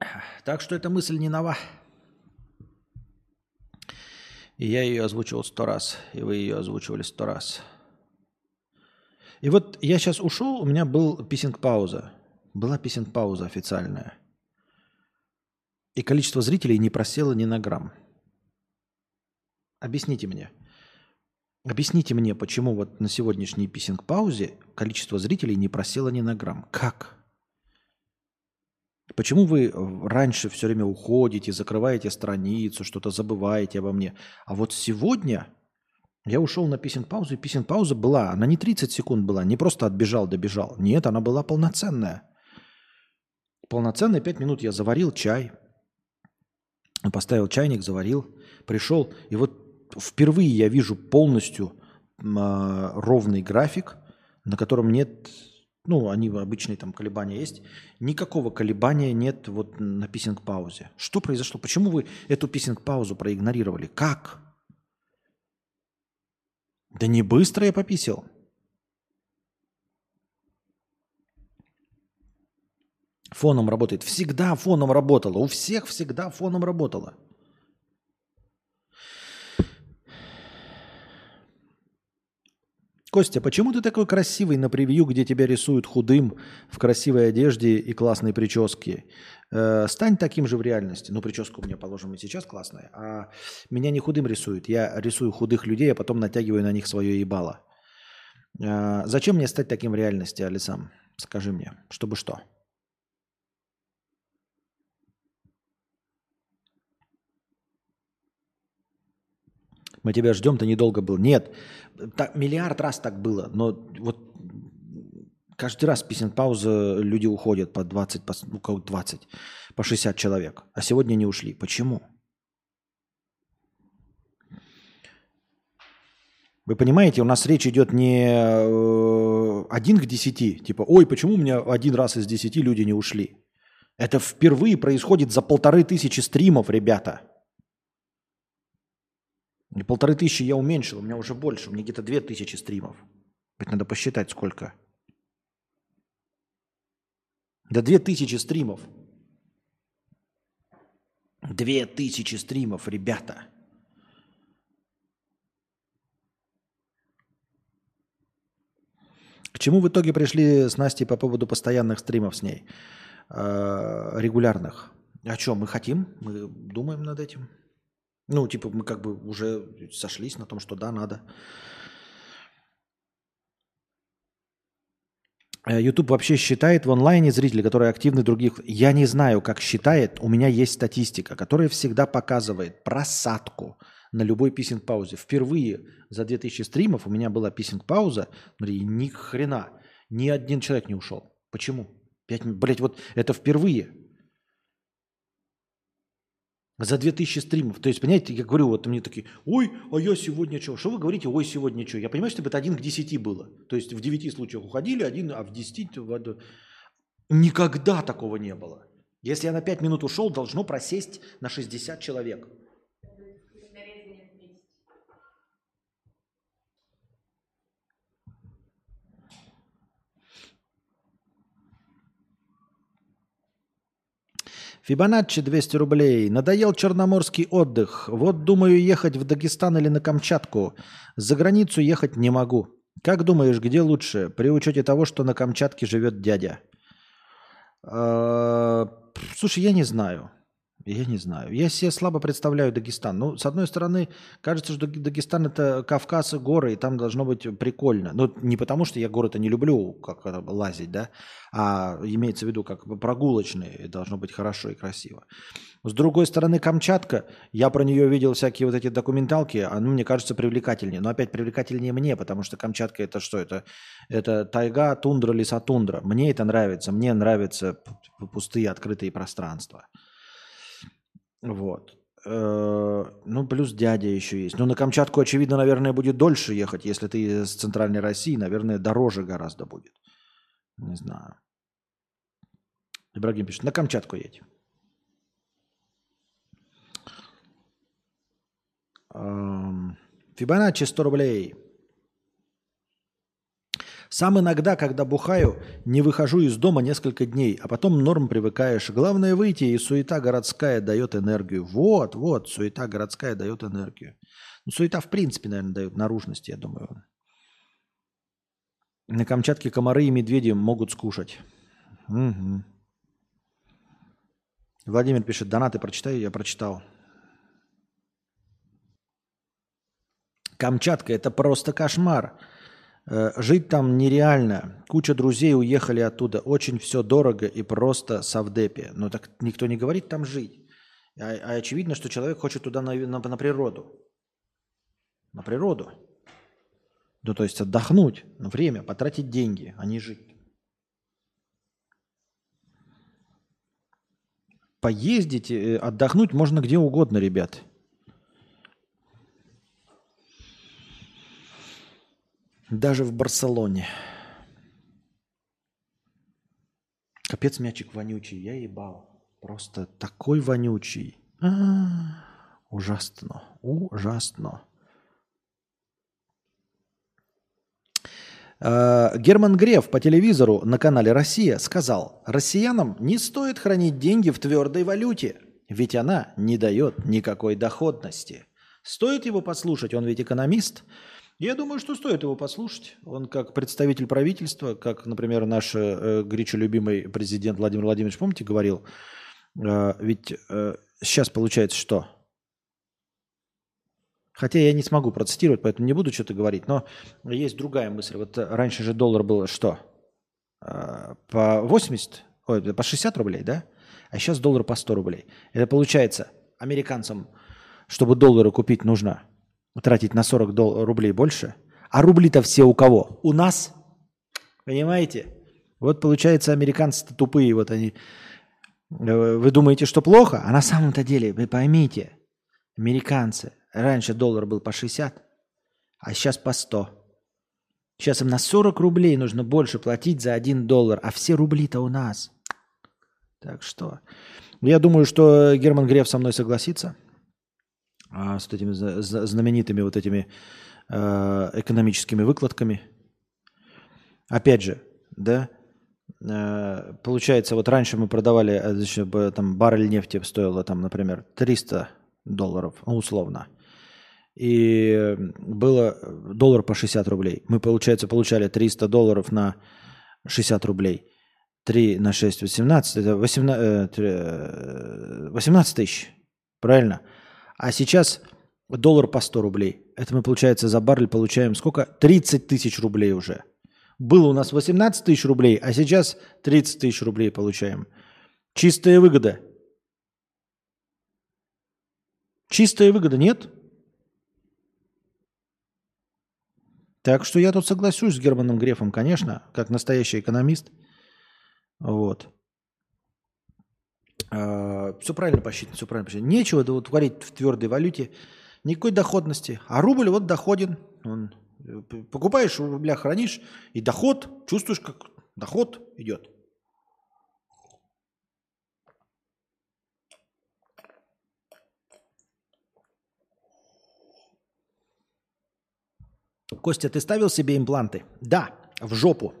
Так что эта мысль не нова. И я ее озвучивал сто раз, и вы ее озвучивали сто раз. И вот я сейчас ушел, у меня был писинг-пауза. Была писинг-пауза официальная. И количество зрителей не просело ни на грамм. Объясните мне. Объясните мне, почему вот на сегодняшней писинг-паузе количество зрителей не просело ни на грамм. Как? Почему вы раньше все время уходите, закрываете страницу, что-то забываете обо мне? А вот сегодня я ушел на писинг-паузу, и писинг-пауза была. Она не 30 секунд была, не просто отбежал, добежал. Нет, она была полноценная. Полноценные 5 минут я заварил чай, поставил чайник, заварил, пришел. И вот впервые я вижу полностью э, ровный график, на котором нет, ну, они обычные там колебания есть, никакого колебания нет вот на писинг-паузе. Что произошло? Почему вы эту писинг-паузу проигнорировали? Как? Да не быстро я пописал. Фоном работает. Всегда фоном работало. У всех всегда фоном работало. Костя, почему ты такой красивый на превью, где тебя рисуют худым в красивой одежде и классной прическе? Э, стань таким же в реальности. Ну, прическа у меня, положим, и сейчас классная. А меня не худым рисуют. Я рисую худых людей, а потом натягиваю на них свое ебало. Э, зачем мне стать таким в реальности, Алисам? Скажи мне, чтобы что? Мы тебя ждем, ты недолго был. Нет, так, миллиард раз так было, но вот каждый раз писем пауза люди уходят по 20, по, ну, 20, по 60 человек, а сегодня не ушли. Почему? Вы понимаете, у нас речь идет не э, один к десяти, типа, ой, почему у меня один раз из десяти люди не ушли? Это впервые происходит за полторы тысячи стримов, ребята. И полторы тысячи я уменьшил, у меня уже больше, у меня где-то две тысячи стримов. Ведь надо посчитать сколько. Да две тысячи стримов. Две тысячи стримов, ребята. К чему в итоге пришли с Настей по поводу постоянных стримов с ней? Э, регулярных. О чем мы хотим? Мы думаем над этим. Ну, типа, мы как бы уже сошлись на том, что да, надо. Э, YouTube вообще считает в онлайне зрителей, которые активны других. Я не знаю, как считает. У меня есть статистика, которая всегда показывает просадку на любой писинг-паузе. Впервые за 2000 стримов у меня была писинг-пауза. Смотри, ни хрена. Ни один человек не ушел. Почему? Блять, вот это впервые. За 2000 стримов. То есть, понимаете, я говорю, вот мне такие, ой, а я сегодня что? Что вы говорите, ой, сегодня что? Я понимаю, что это один к 10 было. То есть в 9 случаях уходили, один, а в 10... Никогда такого не было. Если я на 5 минут ушел, должно просесть на 60 человек. Фибоначчи 200 рублей. Надоел черноморский отдых. Вот думаю ехать в Дагестан или на Камчатку. За границу ехать не могу. Как думаешь, где лучше, при учете того, что на Камчатке живет дядя? А, слушай, я не знаю. Я не знаю. Я себе слабо представляю Дагестан. Ну, с одной стороны, кажется, что Дагестан это Кавказ и горы, и там должно быть прикольно. Ну, не потому, что я горы-то не люблю, как лазить, да, а имеется в виду, как прогулочные, должно быть хорошо и красиво. С другой стороны, Камчатка, я про нее видел всякие вот эти документалки, она мне кажется привлекательнее. Но опять привлекательнее мне, потому что Камчатка это что? Это, это тайга, тундра, леса, тундра. Мне это нравится. Мне нравятся пустые открытые пространства. Вот. Э, ну, плюс дядя еще есть. Ну, на Камчатку, очевидно, наверное, будет дольше ехать. Если ты из центральной России, наверное, дороже гораздо будет. Не знаю. Ибрагим пишет, на Камчатку едь. Фибоначчи 100 рублей. Сам иногда, когда бухаю, не выхожу из дома несколько дней, а потом норм привыкаешь. Главное выйти, и суета городская дает энергию. Вот, вот, суета городская дает энергию. Ну, суета в принципе, наверное, дает наружность, я думаю. На Камчатке комары и медведи могут скушать. Угу. Владимир пишет, донаты прочитай, я прочитал. Камчатка – это просто кошмар. Э, жить там нереально. Куча друзей уехали оттуда. Очень все дорого и просто совдепе. Но так никто не говорит там жить. А, а очевидно, что человек хочет туда на, на, на природу. На природу. Ну, то есть отдохнуть, время, потратить деньги, а не жить. Поездить, э, отдохнуть можно где угодно, ребят. Даже в Барселоне. Капец мячик вонючий, я ебал. Просто такой вонючий. А-а-а. Ужасно, ужасно. А, Герман Греф по телевизору на канале «Россия» сказал, россиянам не стоит хранить деньги в твердой валюте, ведь она не дает никакой доходности. Стоит его послушать, он ведь экономист – я думаю, что стоит его послушать. Он как представитель правительства, как, например, наш э, горячо любимый президент Владимир Владимирович, помните, говорил, э, ведь э, сейчас получается что? Хотя я не смогу процитировать, поэтому не буду что-то говорить, но есть другая мысль. Вот раньше же доллар был что? Э, по 80, ой, по 60 рублей, да? А сейчас доллар по 100 рублей. Это получается, американцам, чтобы доллары купить, нужно – тратить на 40 дол- рублей больше. А рубли-то все у кого? У нас. Понимаете? Вот получается, американцы-то тупые, вот они. Э, вы думаете, что плохо? А на самом-то деле, вы поймите, американцы, раньше доллар был по 60, а сейчас по 100. Сейчас им на 40 рублей нужно больше платить за 1 доллар, а все рубли-то у нас. Так что, я думаю, что Герман Греф со мной согласится – а, с этими знаменитыми вот этими э, экономическими выкладками. Опять же, да, э, получается, вот раньше мы продавали, э, значит, там баррель нефти стоило там, например, 300 долларов, ну, условно. И было доллар по 60 рублей. Мы, получается, получали 300 долларов на 60 рублей. 3 на 6, 18, это 18, 18 тысяч. Правильно? А сейчас доллар по 100 рублей. Это мы, получается, за баррель получаем сколько? 30 тысяч рублей уже. Было у нас 18 тысяч рублей, а сейчас 30 тысяч рублей получаем. Чистая выгода. Чистая выгода нет? Так что я тут соглашусь с Германом Грефом, конечно, как настоящий экономист. Вот. А, все правильно посчитано, все правильно посчитано. Нечего да, вот, творить в твердой валюте, никакой доходности. А рубль вот доходен. Он, э, покупаешь в рублях, хранишь, и доход, чувствуешь, как доход идет. Костя, ты ставил себе импланты? Да, в жопу.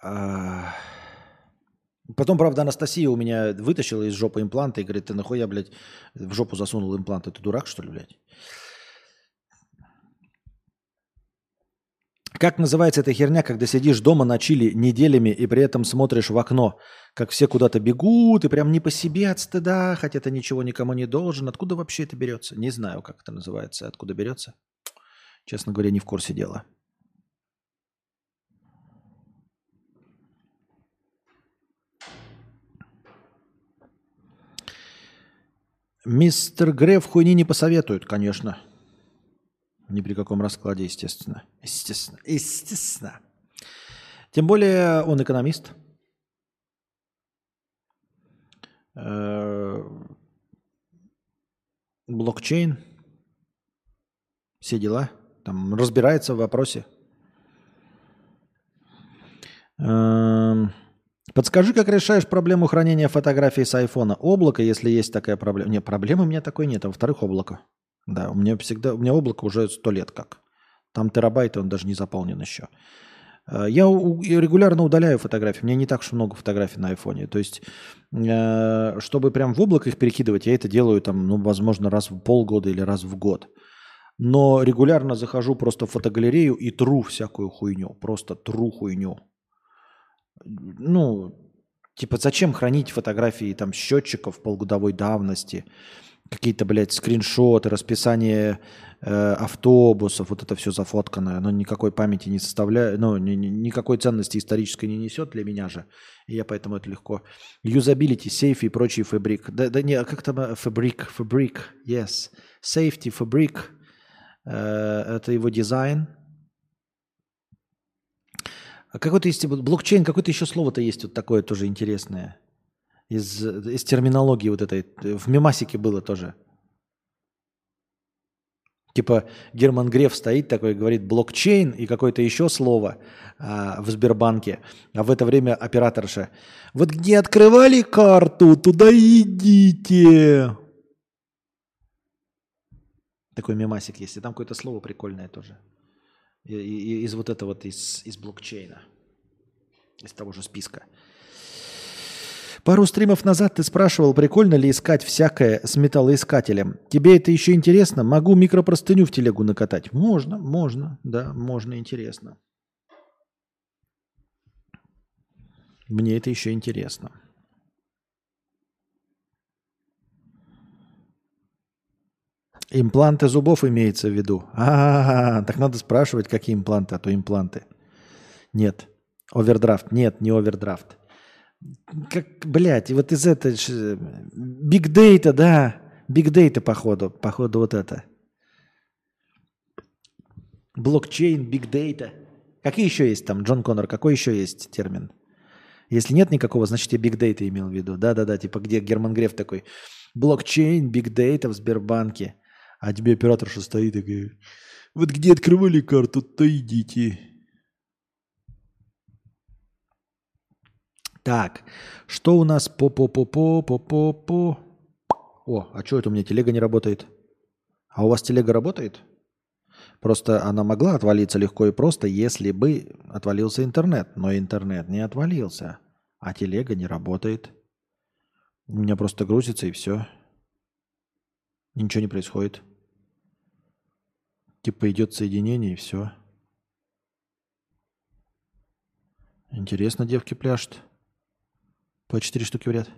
А... Потом, правда, Анастасия у меня вытащила из жопы импланты и говорит, ты нахуй я, блядь, в жопу засунул импланты? Ты дурак, что ли, блядь? Как называется эта херня, когда сидишь дома на чили неделями и при этом смотришь в окно, как все куда-то бегут и прям не по себе от стыда, хотя ты ничего никому не должен. Откуда вообще это берется? Не знаю, как это называется, откуда берется. Честно говоря, не в курсе дела. Мистер Греф хуйни не посоветует, конечно. Ни при каком раскладе, естественно. Естественно. Естественно. Тем более он экономист. Э, блокчейн. Все дела. Там разбирается в вопросе. Эм, Подскажи, как решаешь проблему хранения фотографий с айфона. Облако, если есть такая проблема. Не, проблемы у меня такой нет. А во-вторых, облако. Да, у меня всегда, у меня облако уже сто лет как. Там терабайты, он даже не заполнен еще. Э, я регулярно удаляю фотографии. У меня не так уж много фотографий на айфоне. То есть, э, чтобы прям в облако их перекидывать, я это делаю там, ну, возможно, раз в полгода или раз в год. Но регулярно захожу просто в фотогалерею и тру всякую хуйню. Просто тру хуйню. Ну, типа, зачем хранить фотографии там счетчиков полгодовой давности? какие-то, блядь, скриншоты, расписание э, автобусов, вот это все зафотканное, оно никакой памяти не составляет, ну, ни, ни, никакой ценности исторической не несет для меня же, и я поэтому это легко. Юзабилити, сейф и прочий фабрик. Да, да не, а как там фабрик, фабрик, yes. Safety, фабрик, э, это его дизайн. А какой-то есть, блокчейн, какое-то еще слово-то есть вот такое тоже интересное из, из терминологии вот этой. В Мемасике было тоже. Типа Герман Греф стоит такой, говорит блокчейн и какое-то еще слово а, в Сбербанке. А в это время операторша. Вот где открывали карту, туда идите. Такой мемасик есть. И там какое-то слово прикольное тоже. Из вот этого вот, из, из блокчейна. Из того же списка. Пару стримов назад ты спрашивал, прикольно ли искать всякое с металлоискателем. Тебе это еще интересно? Могу микропростыню в телегу накатать. Можно, можно, да, можно, интересно. Мне это еще интересно. Импланты зубов имеется в виду. А, -а, -а так надо спрашивать, какие импланты, а то импланты. Нет. Овердрафт. Нет, не овердрафт. Как, блядь, и вот из этой... Big data, да. Биг дейта, походу. Походу вот это. Блокчейн, big data. Какие еще есть там, Джон Коннор, какой еще есть термин? Если нет никакого, значит я биг дейта имел в виду. Да-да-да, типа где Герман Греф такой. Блокчейн, биг дейта в Сбербанке. А тебе операторша стоит и говорит, вот где открывали карту, то идите. Так, что у нас по-по-по-по-по-по-по? О, а что это у меня телега не работает? А у вас телега работает? Просто она могла отвалиться легко и просто, если бы отвалился интернет. Но интернет не отвалился, а телега не работает. У меня просто грузится и все. Ничего не происходит. Типа идет соединение и все. Интересно, девки пляшут. По 4 штуки в ряд.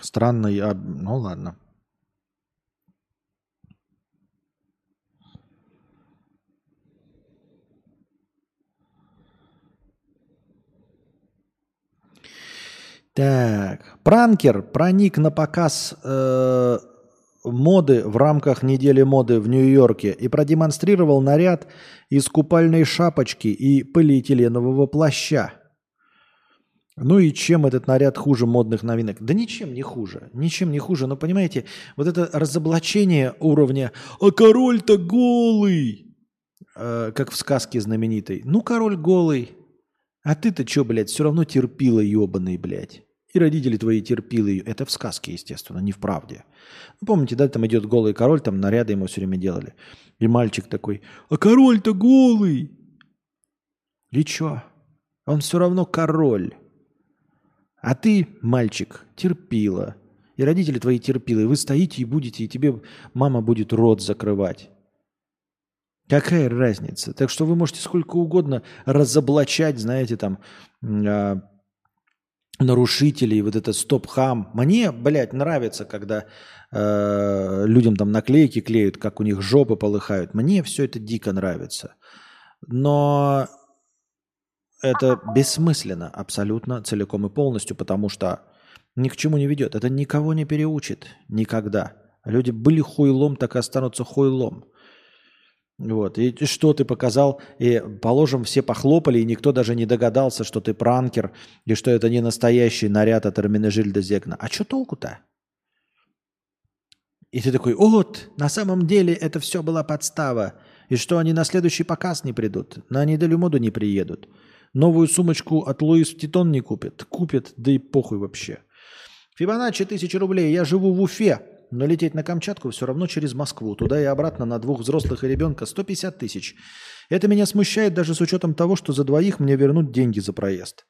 Странно, я... Ну ладно. Так, пранкер проник на показ э, моды в рамках недели моды в Нью-Йорке и продемонстрировал наряд из купальной шапочки и полиэтиленового плаща. Ну и чем этот наряд хуже модных новинок? Да ничем не хуже. Ничем не хуже. Но понимаете, вот это разоблачение уровня «А король-то голый!» э, Как в сказке знаменитой. Ну, король голый. А ты-то что, блядь, все равно терпила ебаный, блядь. И родители твои терпили. Это в сказке, естественно, не в правде. Ну, помните, да, там идет голый король, там наряды ему все время делали. И мальчик такой, а король-то голый. И чё? Он все равно король. А ты, мальчик, терпила. И родители твои терпилы. Вы стоите и будете, и тебе мама будет рот закрывать. Какая разница? Так что вы можете сколько угодно разоблачать, знаете, там, а, нарушителей, вот это стоп-хам. Мне, блядь, нравится, когда э, людям там наклейки клеют, как у них жопы полыхают. Мне все это дико нравится. Но это бессмысленно абсолютно, целиком и полностью, потому что ни к чему не ведет. Это никого не переучит никогда. Люди были хуйлом, так и останутся хуйлом. Вот. И что ты показал? И, положим, все похлопали, и никто даже не догадался, что ты пранкер, и что это не настоящий наряд от Эрминежильда Зекна. А что толку-то? И ты такой, вот, на самом деле это все была подстава. И что они на следующий показ не придут, на неделю моду не приедут. Новую сумочку от Луис Титон не купят. Купят, да и похуй вообще. Фибоначчи тысячи рублей. Я живу в Уфе. Но лететь на Камчатку все равно через Москву. Туда и обратно на двух взрослых и ребенка 150 тысяч. Это меня смущает даже с учетом того, что за двоих мне вернут деньги за проезд.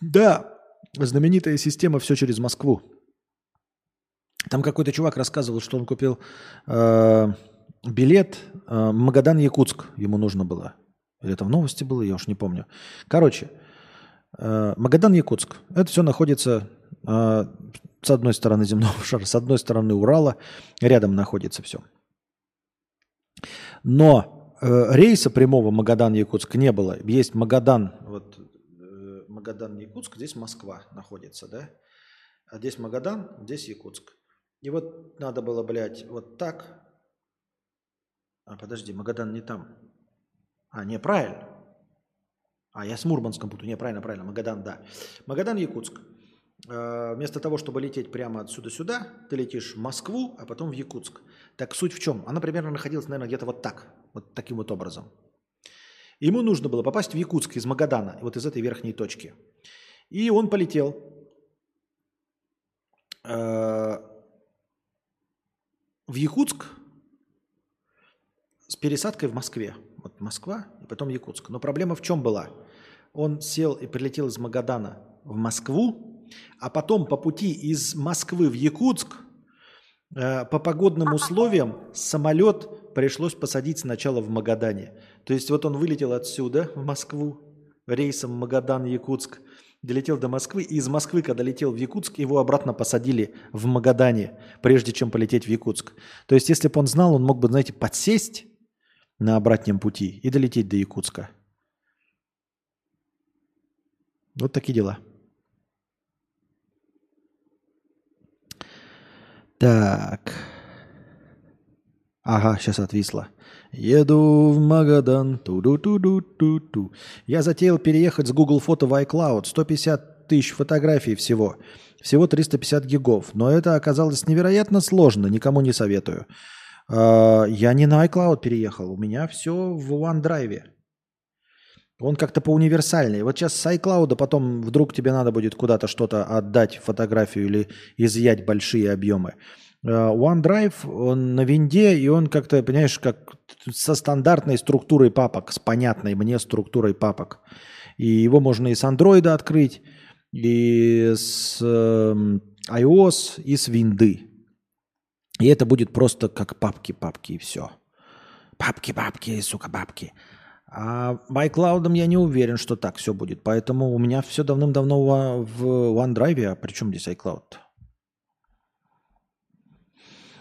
Да, знаменитая система все через Москву. Там какой-то чувак рассказывал, что он купил э, билет э, Магадан-Якутск. Ему нужно было. Или это в новости было, я уж не помню. Короче, э, Магадан-Якутск. Это все находится э, с одной стороны земного шара, с одной стороны Урала. Рядом находится все. Но э, рейса прямого Магадан-Якутск не было. Есть Магадан, вот э, Магадан-Якутск, здесь Москва находится, да? А здесь Магадан, здесь Якутск. И вот надо было, блядь, вот так. А, подожди, Магадан не там. А, не, правильно. А, я с Мурманском путаю. Не, правильно, правильно. Магадан, да. Магадан, Якутск. А, вместо того, чтобы лететь прямо отсюда сюда, ты летишь в Москву, а потом в Якутск. Так суть в чем? Она примерно находилась, наверное, где-то вот так. Вот таким вот образом. Ему нужно было попасть в Якутск из Магадана, вот из этой верхней точки. И он полетел. А, в Якутск с пересадкой в Москве. Вот Москва и потом Якутск. Но проблема в чем была? Он сел и прилетел из Магадана в Москву, а потом по пути из Москвы в Якутск э, по погодным условиям самолет пришлось посадить сначала в Магадане. То есть вот он вылетел отсюда в Москву рейсом Магадан-Якутск, долетел до Москвы, и из Москвы, когда летел в Якутск, его обратно посадили в Магадане, прежде чем полететь в Якутск. То есть, если бы он знал, он мог бы, знаете, подсесть на обратном пути и долететь до Якутска. Вот такие дела. Так. Ага, сейчас отвисло. Еду в Магадан. Ту -ду -ту -ду -ту -ту. Я затеял переехать с Google фото в iCloud. 150 тысяч фотографий всего. Всего 350 гигов. Но это оказалось невероятно сложно. Никому не советую. Uh, я не на iCloud переехал. У меня все в OneDrive. Он как-то по универсальней. Вот сейчас с iCloud потом вдруг тебе надо будет куда-то что-то отдать, фотографию или изъять большие объемы. Э, OneDrive, он на винде, и он как-то, понимаешь, как со стандартной структурой папок, с понятной мне структурой папок. И его можно и с Android открыть, и с эм, iOS, и с винды. И это будет просто как папки-папки, и все. Папки-папки, сука, папки. А iCloud я не уверен, что так все будет. Поэтому у меня все давным-давно в OneDrive. А при чем здесь iCloud?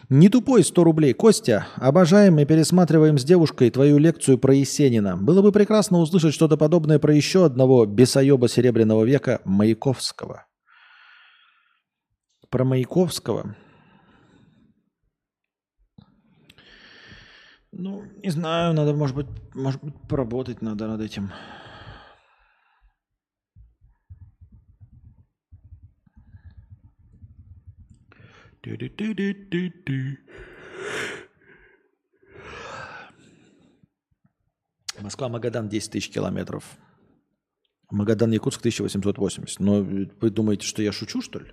Не тупой 100 рублей. Костя, обожаем и пересматриваем с девушкой твою лекцию про Есенина. Было бы прекрасно услышать что-то подобное про еще одного бесоеба Серебряного века Маяковского. Про Маяковского. Ну, не знаю, надо, может быть, может быть, поработать надо над этим. Москва, Магадан 10 тысяч километров. Магадан, Якутск 1880. Но вы думаете, что я шучу, что ли?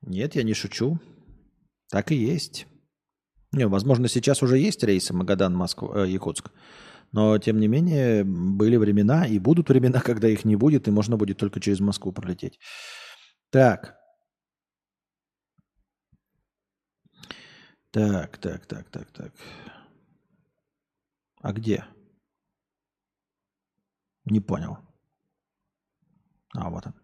Нет, я не шучу. Так и есть. Не, возможно, сейчас уже есть рейсы Магадан, Москва, э. Но, тем не менее, были времена и будут времена, когда их не будет, и можно будет только через Москву пролететь. Так. Так, так, так, так, так. А где? Не понял. А, вот он.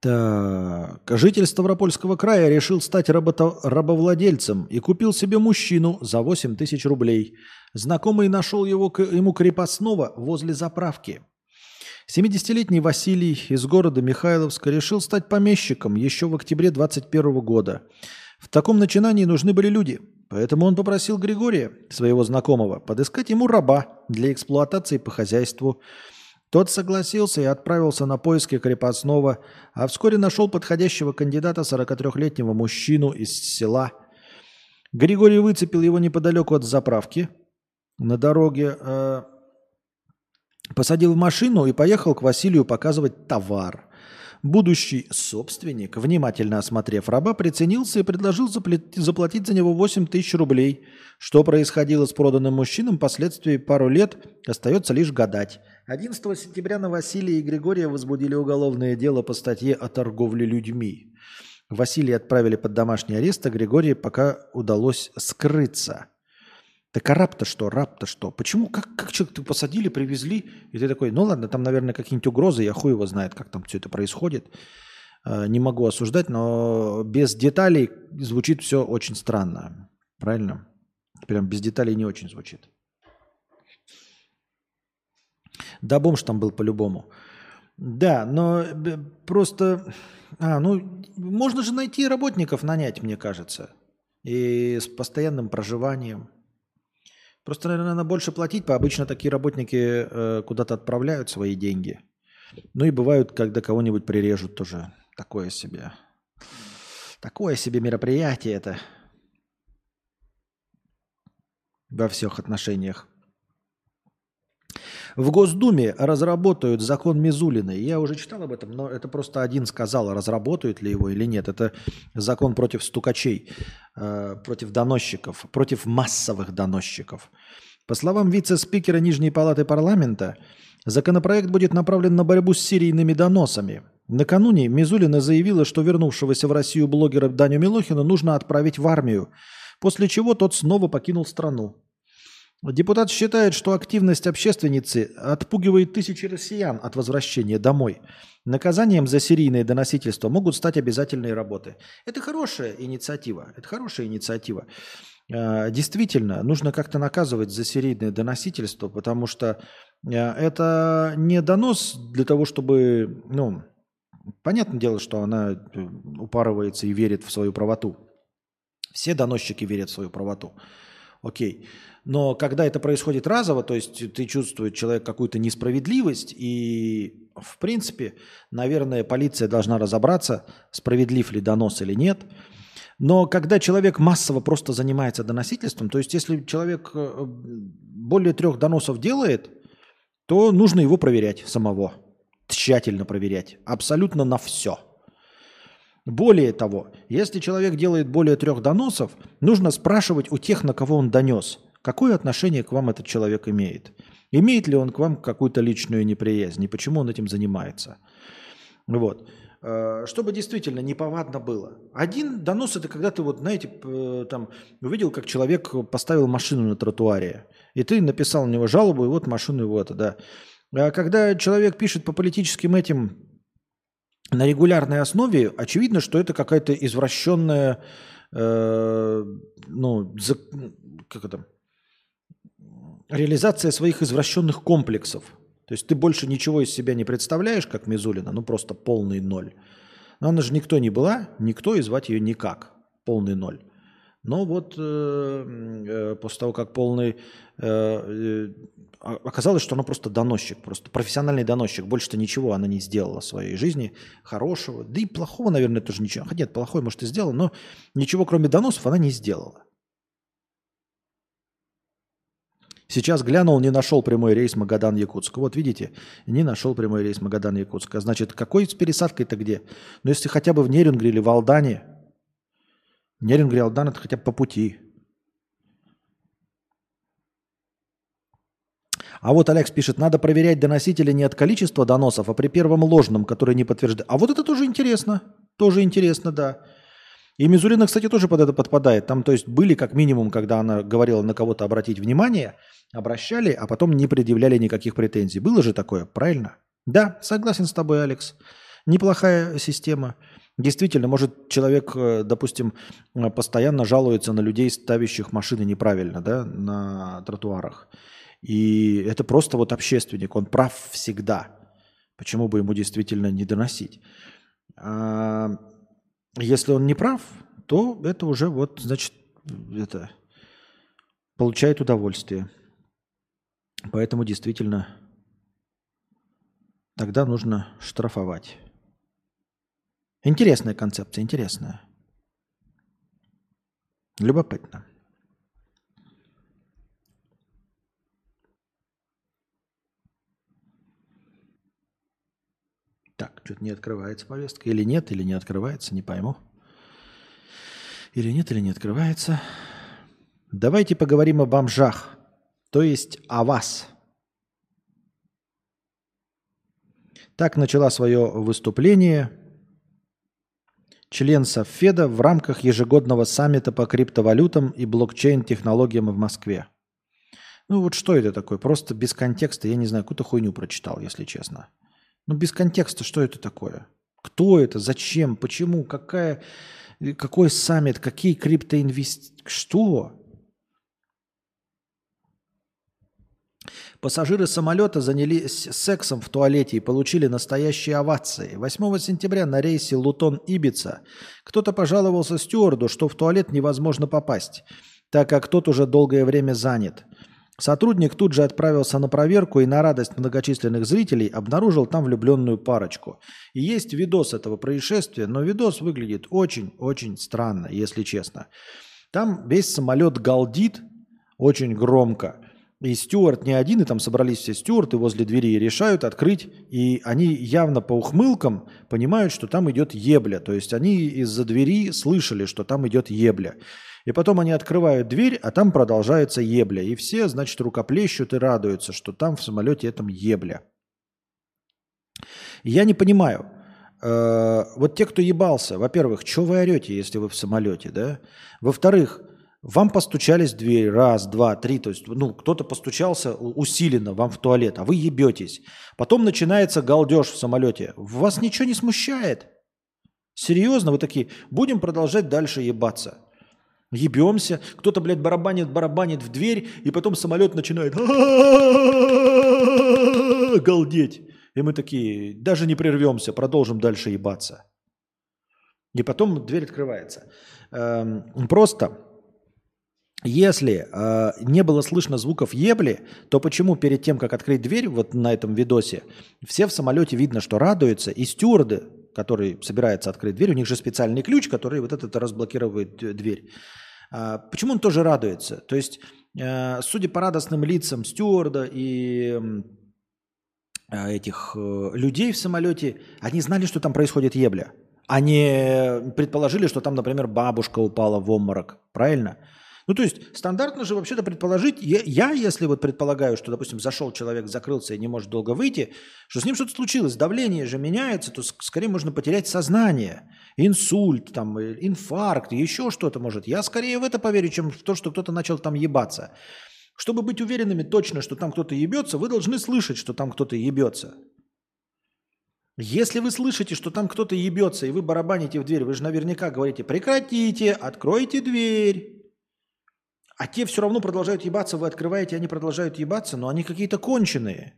Так. Житель Ставропольского края решил стать работо- рабовладельцем и купил себе мужчину за 8 тысяч рублей. Знакомый нашел его, ему крепостного возле заправки. 70-летний Василий из города Михайловска решил стать помещиком еще в октябре 21 года. В таком начинании нужны были люди, поэтому он попросил Григория, своего знакомого, подыскать ему раба для эксплуатации по хозяйству. Тот согласился и отправился на поиски крепостного, а вскоре нашел подходящего кандидата 43-летнего мужчину из села. Григорий выцепил его неподалеку от заправки на дороге э, Посадил в машину и поехал к Василию показывать товар. Будущий собственник, внимательно осмотрев раба, приценился и предложил заплатить за него 8 тысяч рублей. Что происходило с проданным мужчином, впоследствии пару лет остается лишь гадать. 11 сентября на Василия и Григория возбудили уголовное дело по статье о торговле людьми. Василия отправили под домашний арест, а Григория пока удалось скрыться. Так а раб-то что, раб-то что? Почему, как, как человека посадили, привезли, и ты такой, ну ладно, там, наверное, какие-нибудь угрозы, я хуй его знает, как там все это происходит. А, не могу осуждать, но без деталей звучит все очень странно. Правильно? Прям без деталей не очень звучит. Да, бомж там был по-любому. Да, но э, просто... А, ну, можно же найти работников нанять, мне кажется. И с постоянным проживанием. Просто, наверное, надо больше платить. Обычно такие работники э, куда-то отправляют свои деньги. Ну и бывают, когда кого-нибудь прирежут тоже. Такое себе. Такое себе мероприятие это. Во всех отношениях. В Госдуме разработают закон Мизулиной. Я уже читал об этом, но это просто один сказал, разработают ли его или нет. Это закон против стукачей, э, против доносчиков, против массовых доносчиков. По словам вице-спикера Нижней Палаты парламента, законопроект будет направлен на борьбу с серийными доносами. Накануне Мизулина заявила, что вернувшегося в Россию блогера Даню Милохина нужно отправить в армию, после чего тот снова покинул страну. Депутат считает, что активность общественницы отпугивает тысячи россиян от возвращения домой. Наказанием за серийное доносительство могут стать обязательные работы. Это хорошая инициатива. Это хорошая инициатива. А, действительно, нужно как-то наказывать за серийное доносительство, потому что а, это не донос для того, чтобы, ну, понятное дело, что она э, упарывается и верит в свою правоту. Все доносчики верят в свою правоту. Окей. Но когда это происходит разово, то есть ты чувствуешь человек какую-то несправедливость, и в принципе, наверное, полиция должна разобраться, справедлив ли донос или нет. Но когда человек массово просто занимается доносительством, то есть если человек э, более трех доносов делает, то нужно его проверять самого, тщательно проверять, абсолютно на все – более того, если человек делает более трех доносов, нужно спрашивать у тех, на кого он донес, какое отношение к вам этот человек имеет. Имеет ли он к вам какую-то личную неприязнь и почему он этим занимается. Вот. Э, чтобы действительно неповадно было. Один донос это когда ты вот, знаете, там увидел, как человек поставил машину на тротуаре, и ты написал на него жалобу, и вот машину его это, да. А когда человек пишет по политическим этим на регулярной основе, очевидно, что это какая-то извращенная, э, ну, за, как это, реализация своих извращенных комплексов. То есть ты больше ничего из себя не представляешь, как Мизулина, ну просто полный ноль. Но она же никто не была, никто и звать ее никак, полный ноль. Но вот э, э, после того, как полный... Э, э, оказалось, что она просто доносчик, просто профессиональный доносчик. Больше-то ничего она не сделала в своей жизни хорошего. Да и плохого, наверное, тоже ничего. Хотя нет, плохое, может, и сделала, но ничего, кроме доносов, она не сделала. Сейчас глянул, не нашел прямой рейс Магадан-Якутск. Вот видите, не нашел прямой рейс Магадан-Якутск. А значит, какой с пересадкой-то где? Ну, если хотя бы в Нерюнгре или в Алдане, Нерин говорил, да, это хотя бы по пути. А вот Алекс пишет, надо проверять доносителя не от количества доносов, а при первом ложном, который не подтверждает. А вот это тоже интересно. Тоже интересно, да. И Мизулина, кстати, тоже под это подпадает. Там, то есть, были как минимум, когда она говорила на кого-то обратить внимание, обращали, а потом не предъявляли никаких претензий. Было же такое, правильно? Да, согласен с тобой, Алекс. Неплохая система. Действительно, может, человек, э, допустим, э, постоянно жалуется на людей, ставящих машины неправильно да, на тротуарах. И это просто вот общественник, он прав всегда. Почему бы ему действительно не доносить? Если он не прав, то это уже вот, значит, это получает удовольствие. Поэтому действительно тогда нужно штрафовать. Интересная концепция, интересная. Любопытно. Что-то не открывается повестка. Или нет, или не открывается, не пойму. Или нет, или не открывается. Давайте поговорим о бомжах, то есть о вас. Так начала свое выступление член Совфеда в рамках ежегодного саммита по криптовалютам и блокчейн-технологиям в Москве. Ну вот что это такое? Просто без контекста, я не знаю, какую-то хуйню прочитал, если честно. Ну без контекста, что это такое? Кто это? Зачем? Почему? Какая, какой саммит? Какие криптоинвестиции? Что? Пассажиры самолета занялись сексом в туалете и получили настоящие овации. 8 сентября на рейсе Лутон-Ибица кто-то пожаловался стюарду, что в туалет невозможно попасть, так как тот уже долгое время занят. Сотрудник тут же отправился на проверку и на радость многочисленных зрителей обнаружил там влюбленную парочку. И есть видос этого происшествия, но видос выглядит очень-очень странно, если честно. Там весь самолет галдит очень громко. И стюарт не один, и там собрались все стюарты возле двери и решают открыть. И они явно по ухмылкам понимают, что там идет ебля. То есть они из-за двери слышали, что там идет ебля. И потом они открывают дверь, а там продолжается ебля. И все, значит, рукоплещут и радуются, что там в самолете этом ебля. Я не понимаю. Э, вот те, кто ебался, во-первых, что вы орете, если вы в самолете, да? Во-вторых, вам постучались в дверь раз, два, три, то есть, ну, кто-то постучался усиленно вам в туалет, а вы ебетесь. Потом начинается галдеж в самолете. Вас ничего не смущает? Серьезно, вы такие, будем продолжать дальше ебаться. Ебемся, кто-то, блядь, барабанит, барабанит в дверь, и потом самолет начинает галдеть. И мы такие, даже не прервемся, продолжим дальше ебаться. И потом дверь открывается. Эм, просто если э, не было слышно звуков ебли, то почему перед тем, как открыть дверь, вот на этом видосе, все в самолете видно, что радуются, и стюарды, которые собираются открыть дверь, у них же специальный ключ, который вот этот разблокирует дверь. Э, почему он тоже радуется? То есть, э, судя по радостным лицам стюарда и э, этих э, людей в самолете, они знали, что там происходит ебля. Они предположили, что там, например, бабушка упала в обморок. Правильно? Ну, то есть стандартно же вообще-то предположить, я, я, если вот предполагаю, что, допустим, зашел человек, закрылся и не может долго выйти, что с ним что-то случилось, давление же меняется, то скорее можно потерять сознание, инсульт, там, э, инфаркт, еще что-то может. Я скорее в это поверю, чем в то, что кто-то начал там ебаться. Чтобы быть уверенными точно, что там кто-то ебется, вы должны слышать, что там кто-то ебется. Если вы слышите, что там кто-то ебется, и вы барабаните в дверь, вы же наверняка говорите, прекратите, откройте дверь. А те все равно продолжают ебаться, вы открываете, они продолжают ебаться, но они какие-то конченые.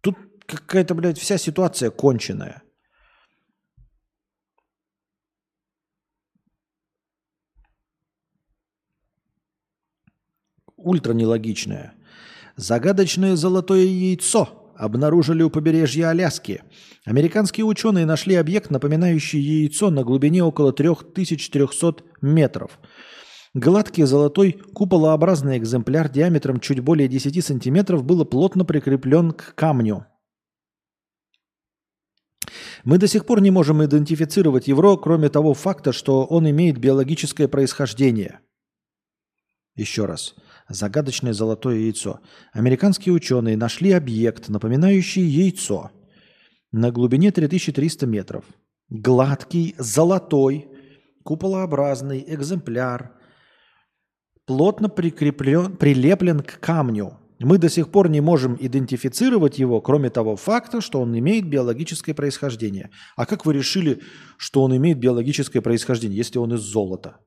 Тут какая-то, блядь, вся ситуация конченая. Ультра нелогичная. Загадочное золотое яйцо обнаружили у побережья Аляски. Американские ученые нашли объект, напоминающий яйцо на глубине около 3300 метров – Гладкий золотой куполообразный экземпляр диаметром чуть более 10 сантиметров был плотно прикреплен к камню. Мы до сих пор не можем идентифицировать евро, кроме того факта, что он имеет биологическое происхождение. Еще раз. Загадочное золотое яйцо. Американские ученые нашли объект, напоминающий яйцо, на глубине 3300 метров. Гладкий, золотой, куполообразный экземпляр плотно прикреплен, прилеплен к камню. Мы до сих пор не можем идентифицировать его, кроме того факта, что он имеет биологическое происхождение. А как вы решили, что он имеет биологическое происхождение, если он из золота?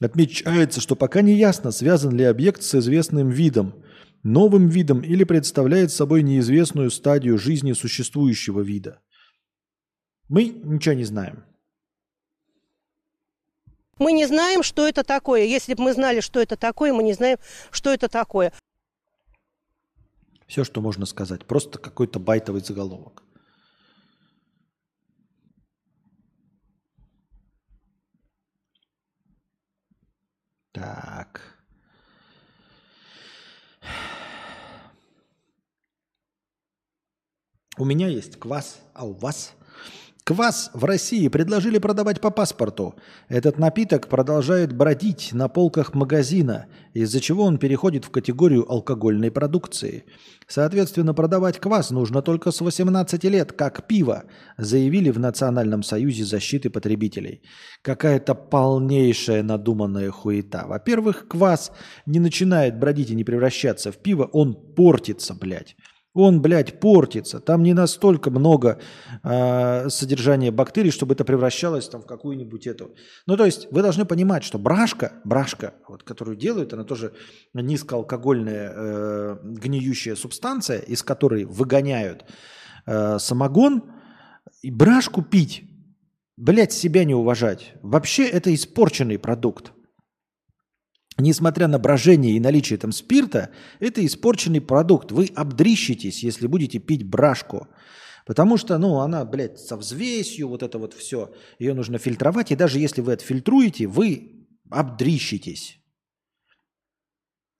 Отмечается, что пока не ясно, связан ли объект с известным видом, новым видом или представляет собой неизвестную стадию жизни существующего вида. Мы ничего не знаем. Мы не знаем, что это такое. Если бы мы знали, что это такое, мы не знаем, что это такое. Все, что можно сказать. Просто какой-то байтовый заголовок. Так. У меня есть квас, а у вас? Квас в России предложили продавать по паспорту. Этот напиток продолжает бродить на полках магазина, из-за чего он переходит в категорию алкогольной продукции. Соответственно, продавать квас нужно только с 18 лет, как пиво, заявили в Национальном союзе защиты потребителей. Какая-то полнейшая надуманная хуета. Во-первых, квас не начинает бродить и не превращаться в пиво, он портится, блядь. Он, блядь, портится. Там не настолько много э, содержания бактерий, чтобы это превращалось там, в какую-нибудь эту. Ну, то есть вы должны понимать, что брашка, брашка, вот, которую делают, она тоже низкоалкогольная э, гниющая субстанция, из которой выгоняют э, самогон. И брашку пить, блядь, себя не уважать. Вообще это испорченный продукт несмотря на брожение и наличие там спирта, это испорченный продукт. Вы обдрищитесь, если будете пить брашку. Потому что, ну, она, блядь, со взвесью, вот это вот все, ее нужно фильтровать. И даже если вы отфильтруете, вы обдрищитесь.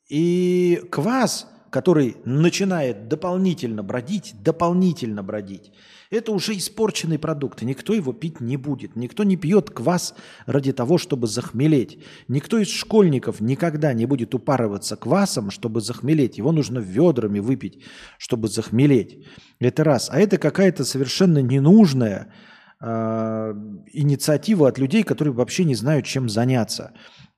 И квас, который начинает дополнительно бродить, дополнительно бродить, это уже испорченный продукт, никто его пить не будет. Никто не пьет квас ради того, чтобы захмелеть. Никто из школьников никогда не будет упарываться квасом, чтобы захмелеть. Его нужно ведрами выпить, чтобы захмелеть. Это раз. А это какая-то совершенно ненужная э, инициатива от людей, которые вообще не знают, чем заняться.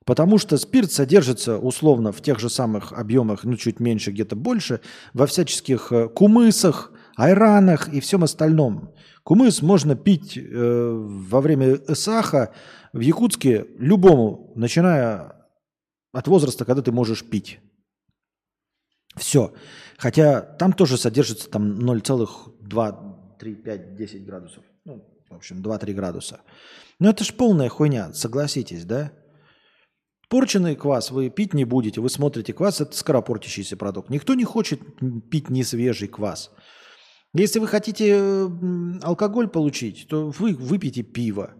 Потому что спирт содержится условно в тех же самых объемах, ну чуть меньше, где-то больше, во всяческих э, кумысах, айранах и всем остальном. Кумыс можно пить э, во время саха в Якутске любому, начиная от возраста, когда ты можешь пить. Все. Хотя там тоже содержится там 0,2, 3, 5, 10 градусов. Ну, в общем, 2-3 градуса. Но это ж полная хуйня, согласитесь, да? Порченный квас вы пить не будете. Вы смотрите, квас – это скоропортящийся продукт. Никто не хочет пить несвежий квас. Если вы хотите алкоголь получить, то вы выпейте пиво.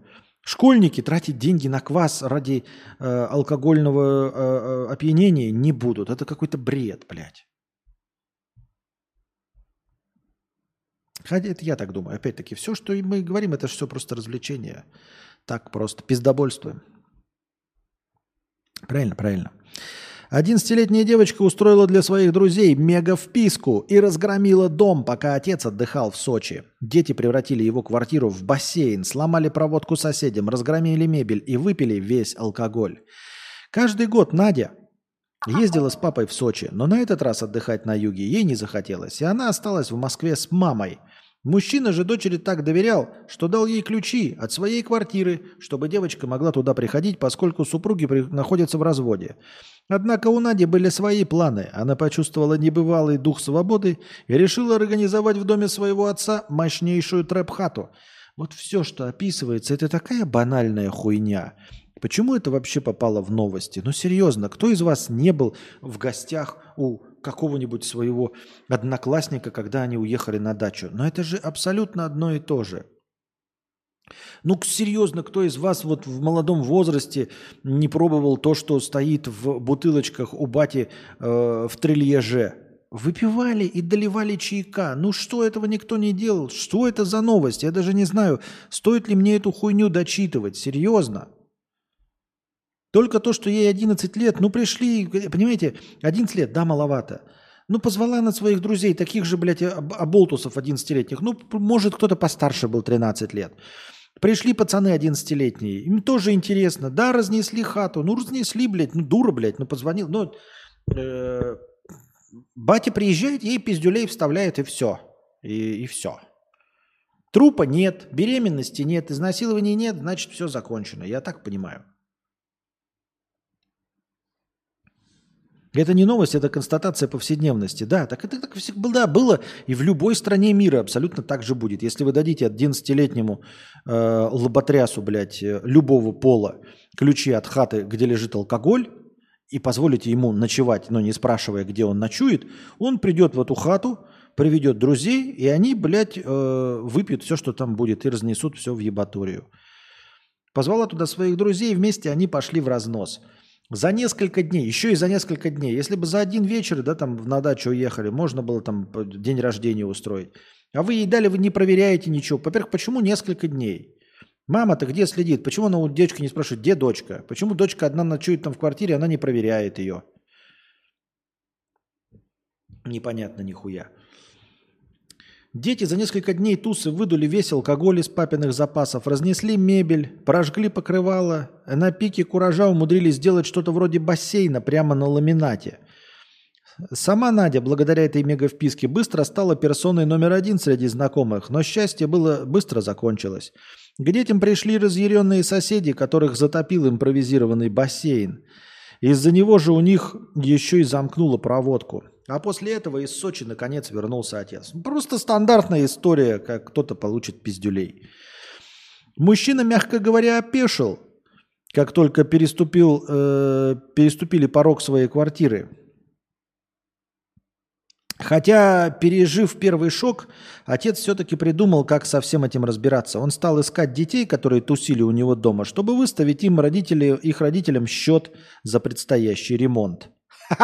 Школьники тратить деньги на квас ради э, алкогольного э, э, опьянения не будут. Это какой-то бред, блядь. Хотя это я так думаю. Опять-таки, все, что мы говорим, это все просто развлечение. Так просто. Пиздобольствуем. Правильно, правильно. Одиннадцатилетняя девочка устроила для своих друзей мега-вписку и разгромила дом, пока отец отдыхал в Сочи. Дети превратили его квартиру в бассейн, сломали проводку соседям, разгромили мебель и выпили весь алкоголь. Каждый год Надя ездила с папой в Сочи, но на этот раз отдыхать на юге ей не захотелось, и она осталась в Москве с мамой – Мужчина же дочери так доверял, что дал ей ключи от своей квартиры, чтобы девочка могла туда приходить, поскольку супруги находятся в разводе. Однако у Нади были свои планы. Она почувствовала небывалый дух свободы и решила организовать в доме своего отца мощнейшую трэп-хату. Вот все, что описывается, это такая банальная хуйня. Почему это вообще попало в новости? Ну серьезно, кто из вас не был в гостях у какого-нибудь своего одноклассника, когда они уехали на дачу. Но это же абсолютно одно и то же. Ну, серьезно, кто из вас вот в молодом возрасте не пробовал то, что стоит в бутылочках у бати э, в трильеже? Выпивали и доливали чайка. Ну что этого никто не делал? Что это за новость? Я даже не знаю, стоит ли мне эту хуйню дочитывать. Серьезно. Только то, что ей 11 лет, ну пришли, понимаете, 11 лет, да, маловато. Ну, позвала на своих друзей, таких же, блядь, оболтусов 11-летних. Ну, может, кто-то постарше был 13 лет. Пришли пацаны 11-летние, им тоже интересно. Да, разнесли хату. Ну, разнесли, блядь, ну, дура, блядь, ну, позвонил. Ну, э, батя приезжает, ей пиздюлей вставляет, и все. И, и все. Трупа нет, беременности нет, изнасилования нет, значит, все закончено. Я так понимаю. Это не новость, это констатация повседневности. Да, так это так всегда было и в любой стране мира абсолютно так же будет. Если вы дадите 11-летнему э, лоботрясу, блядь, э, любого пола ключи от хаты, где лежит алкоголь, и позволите ему ночевать, но не спрашивая, где он ночует, он придет в эту хату, приведет друзей, и они, блядь, э, выпьют все, что там будет, и разнесут все в ебаторию. Позвала туда своих друзей, вместе они пошли в разнос – За несколько дней, еще и за несколько дней. Если бы за один вечер, да, там на дачу уехали, можно было там день рождения устроить. А вы ей дали, вы не проверяете ничего. Во-первых, почему несколько дней? Мама-то где следит? Почему она у девочки не спрашивает, где дочка? Почему дочка одна ночует там в квартире, она не проверяет ее? Непонятно нихуя. Дети за несколько дней тусы выдули весь алкоголь из папиных запасов, разнесли мебель, прожгли покрывало, на пике куража умудрились сделать что-то вроде бассейна прямо на ламинате. Сама Надя, благодаря этой мега-вписке, быстро стала персоной номер один среди знакомых, но счастье было быстро закончилось. К детям пришли разъяренные соседи, которых затопил импровизированный бассейн. Из-за него же у них еще и замкнуло проводку – а после этого из Сочи наконец вернулся отец. Просто стандартная история, как кто-то получит пиздюлей. Мужчина, мягко говоря, опешил, как только переступил, э, переступили порог своей квартиры. Хотя, пережив первый шок, отец все-таки придумал, как со всем этим разбираться. Он стал искать детей, которые тусили у него дома, чтобы выставить им родители, их родителям счет за предстоящий ремонт.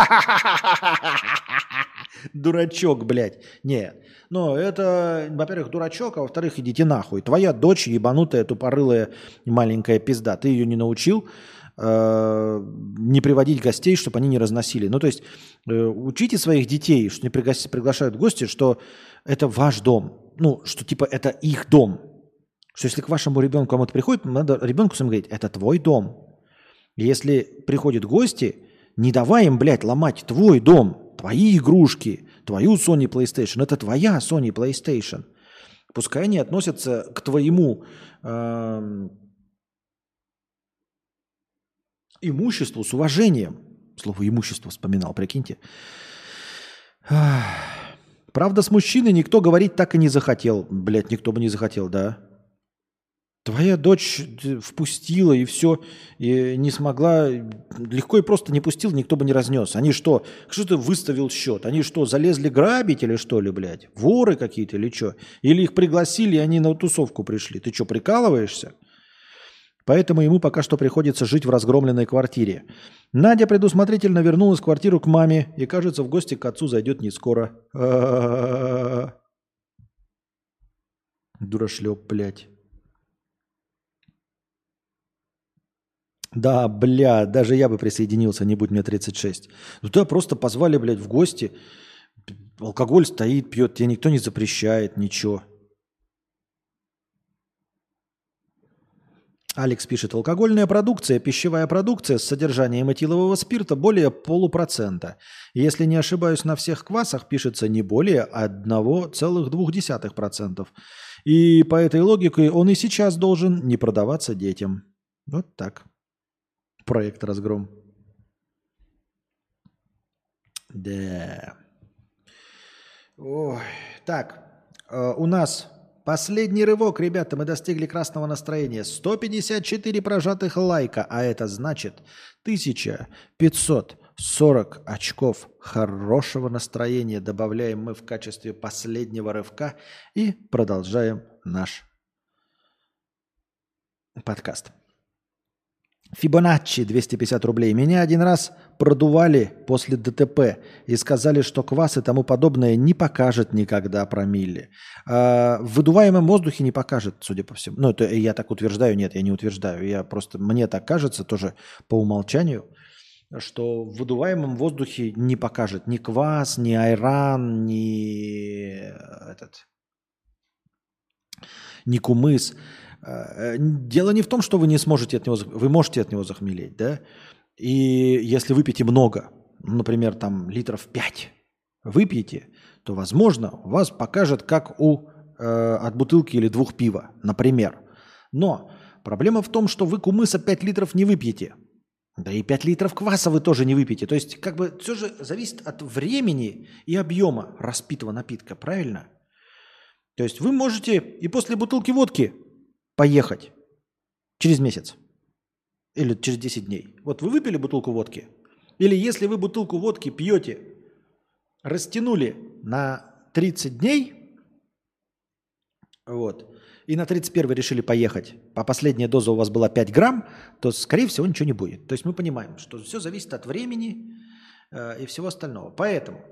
Дурачок, блядь. Нет. Ну, это, во-первых, дурачок, а во-вторых, идите нахуй. Твоя дочь ебанутая, тупорылая маленькая пизда. Ты ее не научил э, не приводить гостей, чтобы они не разносили. Ну, то есть э, учите своих детей, что не приглашают в гости, что это ваш дом. Ну, что типа это их дом. Что если к вашему ребенку кому-то приходит, надо ребенку своему говорить, это твой дом. Если приходят гости, не давай им, блядь, ломать твой дом, твои игрушки, твою Sony PlayStation. Это твоя Sony PlayStation. Пускай они относятся к твоему э, имуществу с уважением. Слово имущество вспоминал, прикиньте. Правда, с мужчиной никто говорить так и не захотел. Блядь, никто бы не захотел, да. Твоя дочь впустила и все, и не смогла, легко и просто не пустил, никто бы не разнес. Они что, что ты выставил счет? Они что, залезли грабить или что ли, блядь? Воры какие-то или что? Или их пригласили, и они на тусовку пришли? Ты что, прикалываешься? Поэтому ему пока что приходится жить в разгромленной квартире. Надя предусмотрительно вернулась в квартиру к маме и, кажется, в гости к отцу зайдет не скоро. Дурашлеп, блядь. Да, бля, даже я бы присоединился, не будь мне 36. Ну да, просто позвали, блядь, в гости. Алкоголь стоит, пьет, тебе никто не запрещает, ничего. Алекс пишет, алкогольная продукция, пищевая продукция с содержанием этилового спирта более полупроцента. Если не ошибаюсь, на всех квасах пишется не более 1,2%. И по этой логике он и сейчас должен не продаваться детям. Вот так проект «Разгром». Да. Ой. Так, э, у нас последний рывок, ребята. Мы достигли красного настроения. 154 прожатых лайка, а это значит 1540 очков хорошего настроения добавляем мы в качестве последнего рывка и продолжаем наш подкаст. Фибоначчи 250 рублей. Меня один раз продували после ДТП и сказали, что квас и тому подобное не покажет никогда промилле. А в выдуваемом воздухе не покажет, судя по всему. Ну, это я так утверждаю, нет, я не утверждаю. Я просто, мне так кажется, тоже по умолчанию, что в выдуваемом воздухе не покажет ни квас, ни айран, ни этот, ни кумыс. Э, дело не в том, что вы не сможете от него, вы можете от него захмелеть, да? И если выпьете много, например, там литров 5, выпьете, то, возможно, вас покажет, как у э, от бутылки или двух пива, например. Но проблема в том, что вы кумыса 5 литров не выпьете. Да и 5 литров кваса вы тоже не выпьете. То есть, как бы, все же зависит от времени и объема распитого напитка, правильно? То есть вы можете и после бутылки водки поехать через месяц или через 10 дней. Вот вы выпили бутылку водки, или если вы бутылку водки пьете, растянули на 30 дней, вот, и на 31 решили поехать, а последняя доза у вас была 5 грамм, то, скорее всего, ничего не будет. То есть мы понимаем, что все зависит от времени э, и всего остального. Поэтому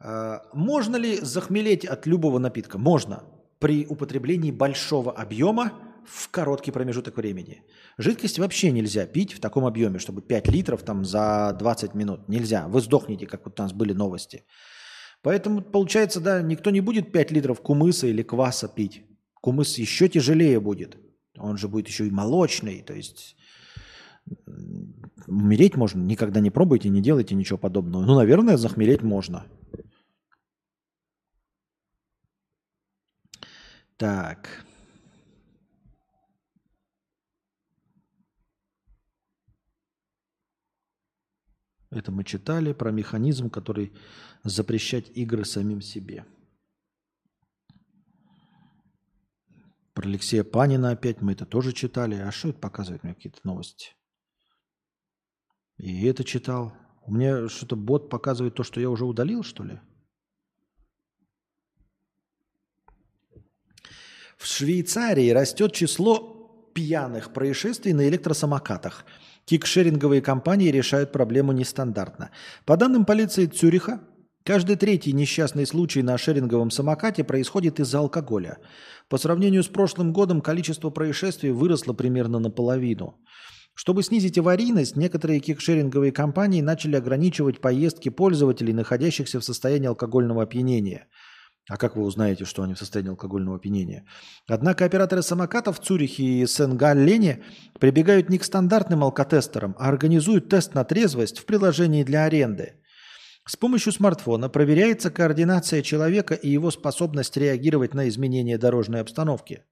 э, можно ли захмелеть от любого напитка? Можно при употреблении большого объема в короткий промежуток времени. Жидкость вообще нельзя пить в таком объеме, чтобы 5 литров там за 20 минут. Нельзя. Вы сдохнете, как вот у нас были новости. Поэтому, получается, да, никто не будет 5 литров кумыса или кваса пить. Кумыс еще тяжелее будет. Он же будет еще и молочный. То есть умереть можно. Никогда не пробуйте, не делайте ничего подобного. Ну, наверное, захмелеть можно. Так. Это мы читали про механизм, который запрещать игры самим себе. Про Алексея Панина опять мы это тоже читали. А что это показывает мне какие-то новости? И это читал. У меня что-то бот показывает то, что я уже удалил, что ли? В Швейцарии растет число пьяных происшествий на электросамокатах – Кикшеринговые компании решают проблему нестандартно. По данным полиции Цюриха, каждый третий несчастный случай на шеринговом самокате происходит из-за алкоголя. По сравнению с прошлым годом количество происшествий выросло примерно наполовину. Чтобы снизить аварийность, некоторые кикшеринговые компании начали ограничивать поездки пользователей, находящихся в состоянии алкогольного опьянения – а как вы узнаете, что они в состоянии алкогольного опьянения? Однако операторы самокатов в Цюрихе и Сен-Галлене прибегают не к стандартным алкотестерам, а организуют тест на трезвость в приложении для аренды. С помощью смартфона проверяется координация человека и его способность реагировать на изменения дорожной обстановки.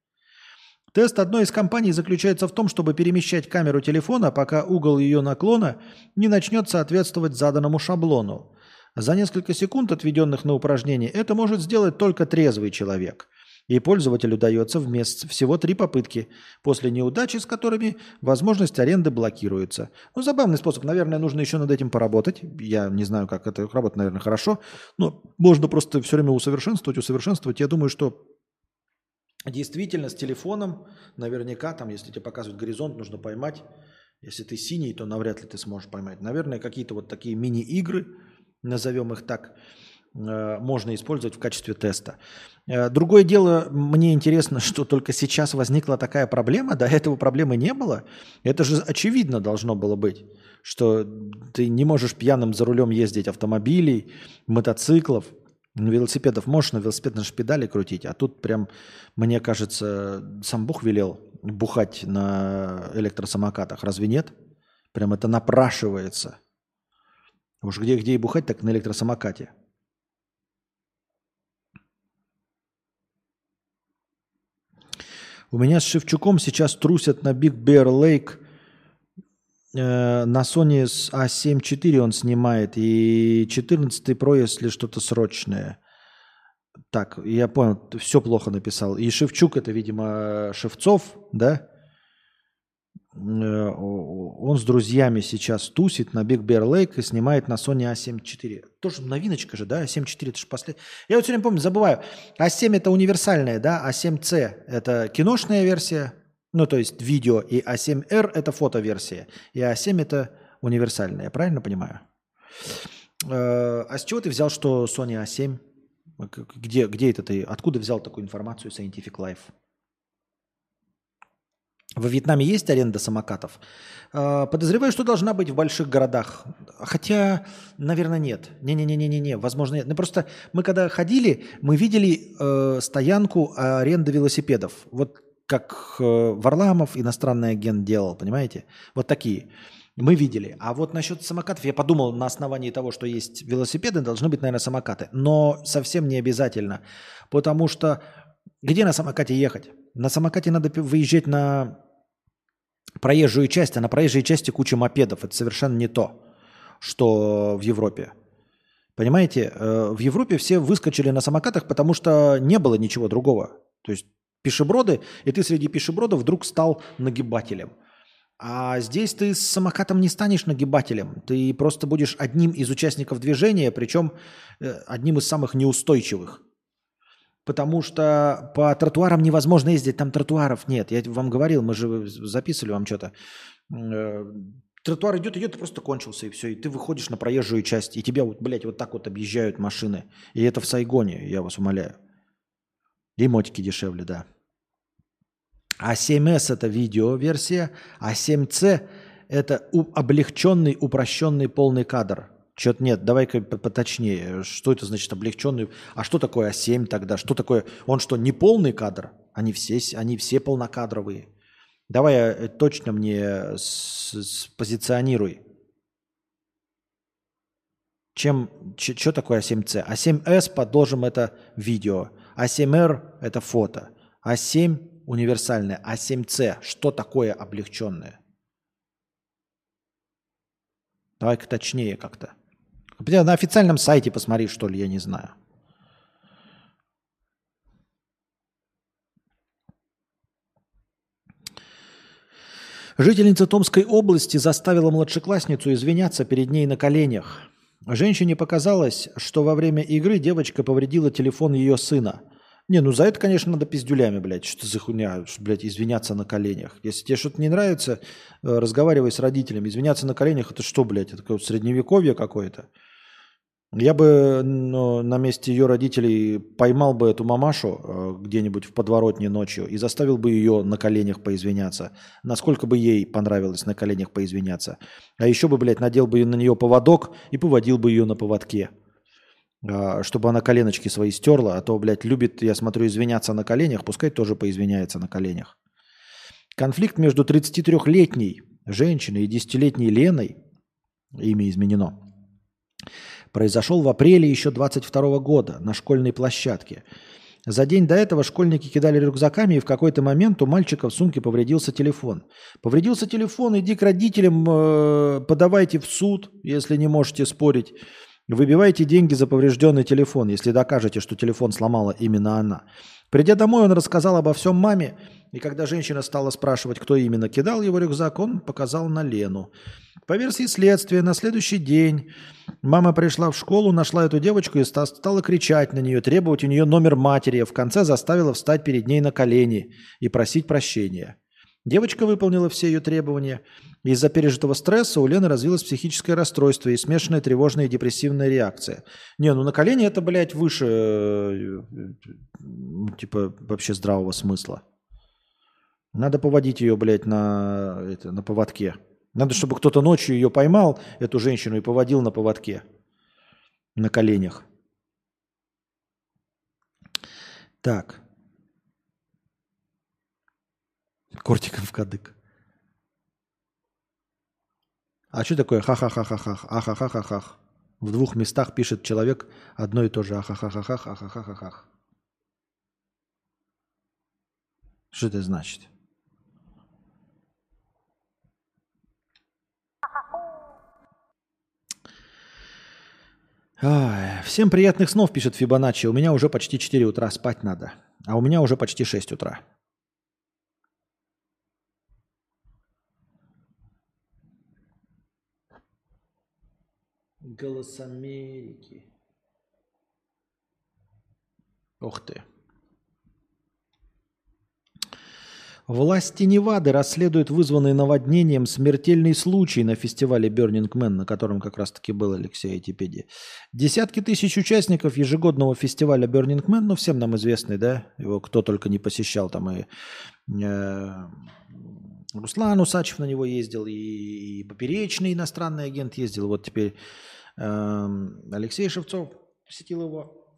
Тест одной из компаний заключается в том, чтобы перемещать камеру телефона, пока угол ее наклона не начнет соответствовать заданному шаблону. За несколько секунд, отведенных на упражнение, это может сделать только трезвый человек. И пользователю дается вместо всего три попытки, после неудачи с которыми возможность аренды блокируется. Ну, забавный способ. Наверное, нужно еще над этим поработать. Я не знаю, как это работает, наверное, хорошо. Но можно просто все время усовершенствовать, усовершенствовать. Я думаю, что действительно с телефоном наверняка, там, если тебе показывают горизонт, нужно поймать. Если ты синий, то навряд ли ты сможешь поймать. Наверное, какие-то вот такие мини-игры – назовем их так, э, можно использовать в качестве теста. Э, другое дело, мне интересно, что только сейчас возникла такая проблема, до этого проблемы не было. Это же очевидно должно было быть, что ты не можешь пьяным за рулем ездить автомобилей, мотоциклов, велосипедов можешь на велосипедные педали крутить, а тут прям, мне кажется, сам Бог велел бухать на электросамокатах. Разве нет? Прям это напрашивается – Уж где, где и бухать, так на электросамокате. У меня с Шевчуком сейчас трусят на Big Bear Lake. Э, на Sony A7 IV он снимает. И 14 Pro, если что-то срочное. Так, я понял, все плохо написал. И Шевчук это, видимо, Шевцов, да? Э, он с друзьями сейчас тусит на Big Bear Lake и снимает на Sony A7 IV. Тоже новиночка же, да? A7 IV это же последний. Я вот все время помню, забываю. A7 это универсальная, да? A7C это киношная версия, ну то есть видео, и A7R это фотоверсия. И A7 это универсальная, я правильно понимаю? Э, а с чего ты взял, что Sony A7? Где, где это ты? Откуда взял такую информацию Scientific Life? Во Вьетнаме есть аренда самокатов? А, подозреваю, что должна быть в больших городах. Хотя, наверное, нет. Не-не-не-не-не, возможно, нет. Ну, просто мы когда ходили, мы видели э, стоянку аренды велосипедов. Вот как э, Варламов, иностранный агент, делал, понимаете? Вот такие. Мы видели. А вот насчет самокатов, я подумал, на основании того, что есть велосипеды, должны быть, наверное, самокаты. Но совсем не обязательно. Потому что где на самокате ехать? На самокате надо выезжать на проезжую часть, а на проезжей части куча мопедов. Это совершенно не то, что в Европе. Понимаете, э, в Европе все выскочили на самокатах, потому что не было ничего другого. То есть пешеброды, и ты среди пешебродов вдруг стал нагибателем. А здесь ты с самокатом не станешь нагибателем. Ты просто будешь одним из участников движения, причем э, одним из самых неустойчивых. Потому что по тротуарам невозможно ездить, там тротуаров нет. Я вам говорил, мы же записывали вам что-то. Э, тротуар идет, идет, и просто кончился, и все. И ты выходишь на проезжую часть, и тебя, вот, блядь, вот так вот объезжают машины. И это в Сайгоне, я вас умоляю. И мотики дешевле, да. А 7С это видеоверсия, а 7C это облегченный, упрощенный полный кадр. Что-то нет, давай-ка поточнее. Что это значит облегченный? А что такое А7 тогда? Что такое? Он что, не полный кадр? Они все, они все полнокадровые. Давай э, точно мне позиционируй. Чем, что такое А7C? А7S, подложим, это видео. А7R – это фото. А7 универсальное. А7C – что такое облегченное? Давай-ка точнее как-то. На официальном сайте посмотри, что ли, я не знаю. Жительница Томской области заставила младшеклассницу извиняться перед ней на коленях. Женщине показалось, что во время игры девочка повредила телефон ее сына. Не, ну за это, конечно, надо пиздюлями, блядь. Что за хуйня, блядь, извиняться на коленях. Если тебе что-то не нравится, э, разговаривай с родителями. Извиняться на коленях, это что, блядь, это средневековье какое-то? Я бы ну, на месте ее родителей поймал бы эту мамашу э, где-нибудь в подворотне ночью и заставил бы ее на коленях поизвиняться. Насколько бы ей понравилось на коленях поизвиняться. А еще бы, блядь, надел бы на нее поводок и поводил бы ее на поводке. Э, чтобы она коленочки свои стерла. А то, блядь, любит, я смотрю, извиняться на коленях. Пускай тоже поизвиняется на коленях. Конфликт между 33-летней женщиной и 10-летней Леной, имя изменено, произошел в апреле еще 22 года на школьной площадке. За день до этого школьники кидали рюкзаками, и в какой-то момент у мальчика в сумке повредился телефон. Повредился телефон, иди к родителям, э, подавайте в суд, если не можете спорить. Выбивайте деньги за поврежденный телефон, если докажете, что телефон сломала именно она. Придя домой, он рассказал обо всем маме, и когда женщина стала спрашивать, кто именно кидал его рюкзак, он показал на Лену. По версии следствия, на следующий день мама пришла в школу, нашла эту девочку и стала кричать на нее, требовать у нее номер матери, а в конце заставила встать перед ней на колени и просить прощения. Девочка выполнила все ее требования. Из-за пережитого стресса у Лены развилось психическое расстройство и смешанная тревожная и депрессивная реакция. Не, ну на колени это, блядь, выше, э, типа, вообще здравого смысла. Надо поводить ее, блядь, на, это, на поводке. Надо, чтобы кто-то ночью ее поймал, эту женщину, и поводил на поводке. На коленях. Так. Кортиков кадык. А что такое ха-ха-ха-ха-ха? Ахахахахах. В двух местах пишет человек одно и то же ахахахахах, ахахахахах. Что это значит? Всем приятных снов, пишет Фибоначчи. У меня уже почти 4 утра спать надо. А у меня уже почти 6 утра. Голос Америки. Ух ты. Власти Невады расследуют вызванный наводнением смертельный случай на фестивале Burning Man, на котором как раз-таки был Алексей Этипеди. Десятки тысяч участников ежегодного фестиваля Burning Man, ну всем нам известный, да, его кто только не посещал, там и э, Руслан Усачев на него ездил, и, и поперечный иностранный агент ездил, вот теперь э, Алексей Шевцов посетил его.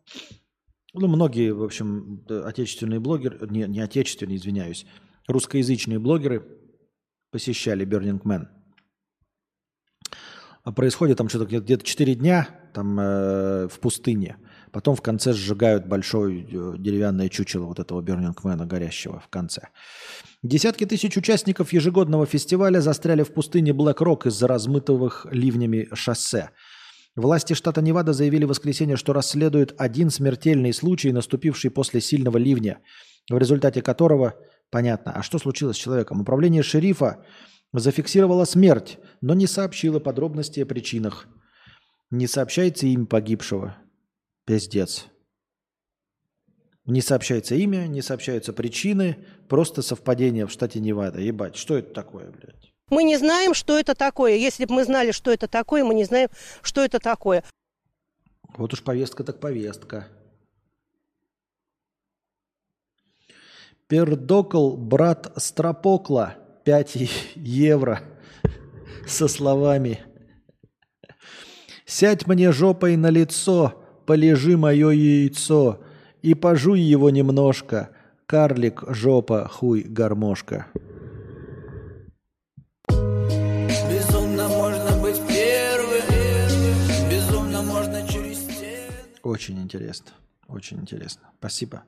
Ну, многие, в общем, отечественные блогеры, не, не отечественные, извиняюсь, русскоязычные блогеры посещали Burning Man. А происходит там что-то где-то 4 дня там, э, в пустыне. Потом в конце сжигают большое э, деревянное чучело вот этого Man горящего в конце. Десятки тысяч участников ежегодного фестиваля застряли в пустыне Блэк-Рок из-за размытых ливнями шоссе. Власти штата Невада заявили в воскресенье, что расследуют один смертельный случай, наступивший после сильного ливня, в результате которого Понятно. А что случилось с человеком? Управление шерифа зафиксировало смерть, но не сообщило подробности о причинах. Не сообщается имя погибшего. Пиздец. Не сообщается имя, не сообщаются причины, просто совпадение в штате Невада. Ебать, что это такое, блядь? Мы не знаем, что это такое. Если бы мы знали, что это такое, мы не знаем, что это такое. Вот уж повестка так повестка. Пердокл брат Стропокла 5 евро со словами «Сядь мне жопой на лицо, полежи мое яйцо, и пожуй его немножко, карлик, жопа, хуй, гармошка». Безумно можно быть первым, безумно можно через стены. Очень интересно, очень интересно. Спасибо.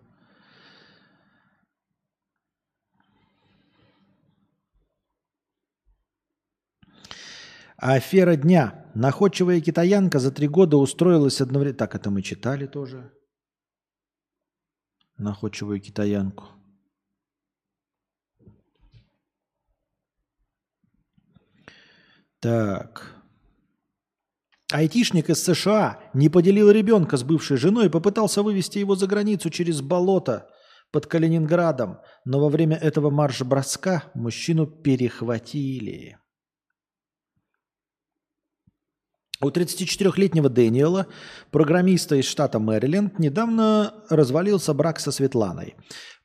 Афера дня. Находчивая китаянка за три года устроилась одновременно... Так, это мы читали тоже. Находчивую китаянку. Так. Айтишник из США не поделил ребенка с бывшей женой и попытался вывести его за границу через болото под Калининградом, но во время этого марш-броска мужчину перехватили. У 34-летнего Дэниела, программиста из штата Мэриленд, недавно развалился брак со Светланой.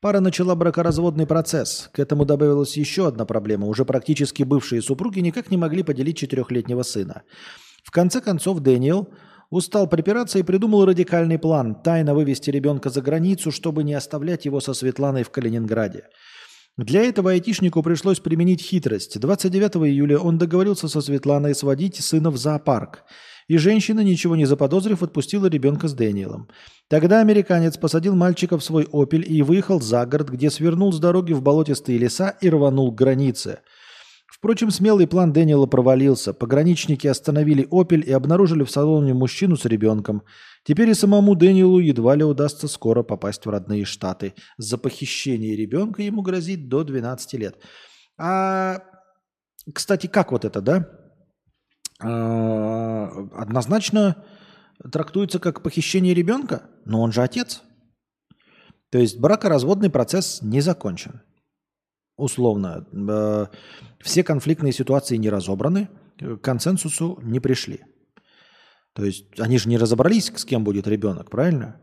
Пара начала бракоразводный процесс. К этому добавилась еще одна проблема. Уже практически бывшие супруги никак не могли поделить четырехлетнего сына. В конце концов Дэниел устал припираться и придумал радикальный план – тайно вывести ребенка за границу, чтобы не оставлять его со Светланой в Калининграде. Для этого айтишнику пришлось применить хитрость. 29 июля он договорился со Светланой сводить сына в зоопарк. И женщина, ничего не заподозрив, отпустила ребенка с Дэниелом. Тогда американец посадил мальчика в свой «Опель» и выехал за город, где свернул с дороги в болотистые леса и рванул к границе. Впрочем, смелый план Дэниела провалился. Пограничники остановили «Опель» и обнаружили в салоне мужчину с ребенком. Теперь и самому Дэниелу едва ли удастся скоро попасть в родные штаты. За похищение ребенка ему грозит до 12 лет. А, кстати, как вот это, да? А, однозначно трактуется как похищение ребенка, но он же отец. То есть бракоразводный процесс не закончен. Условно. Э, все конфликтные ситуации не разобраны, к консенсусу не пришли. То есть они же не разобрались, с кем будет ребенок, правильно?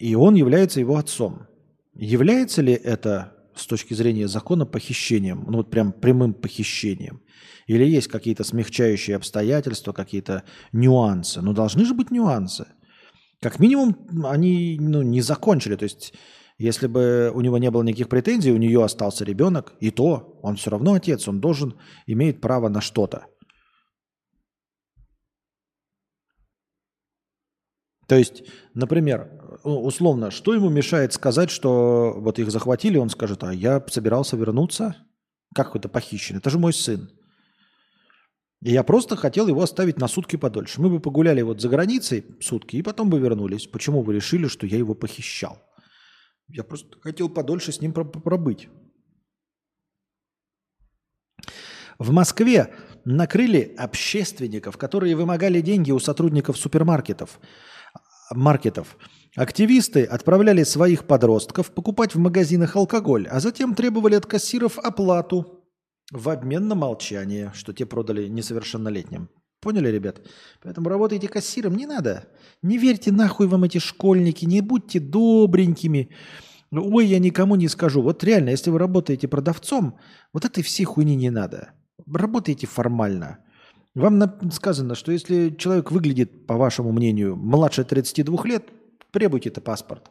И он является его отцом. Является ли это с точки зрения закона похищением, ну вот прям прямым похищением? Или есть какие-то смягчающие обстоятельства, какие-то нюансы? Ну должны же быть нюансы. Как минимум они ну, не закончили. То есть если бы у него не было никаких претензий, у нее остался ребенок, и то он все равно отец, он должен, имеет право на что-то. То есть, например, условно, что ему мешает сказать, что вот их захватили, он скажет, а я собирался вернуться? Как это похищен? Это же мой сын. И я просто хотел его оставить на сутки подольше. Мы бы погуляли вот за границей сутки и потом бы вернулись. Почему вы решили, что я его похищал? Я просто хотел подольше с ним пробыть. В Москве накрыли общественников, которые вымогали деньги у сотрудников супермаркетов маркетов. Активисты отправляли своих подростков покупать в магазинах алкоголь, а затем требовали от кассиров оплату в обмен на молчание, что те продали несовершеннолетним. Поняли, ребят? Поэтому работайте кассиром не надо. Не верьте нахуй вам эти школьники, не будьте добренькими. Ой, я никому не скажу. Вот реально, если вы работаете продавцом, вот этой всей хуйни не надо. Работайте формально. Вам сказано, что если человек выглядит, по вашему мнению, младше 32 лет, требуйте это паспорт.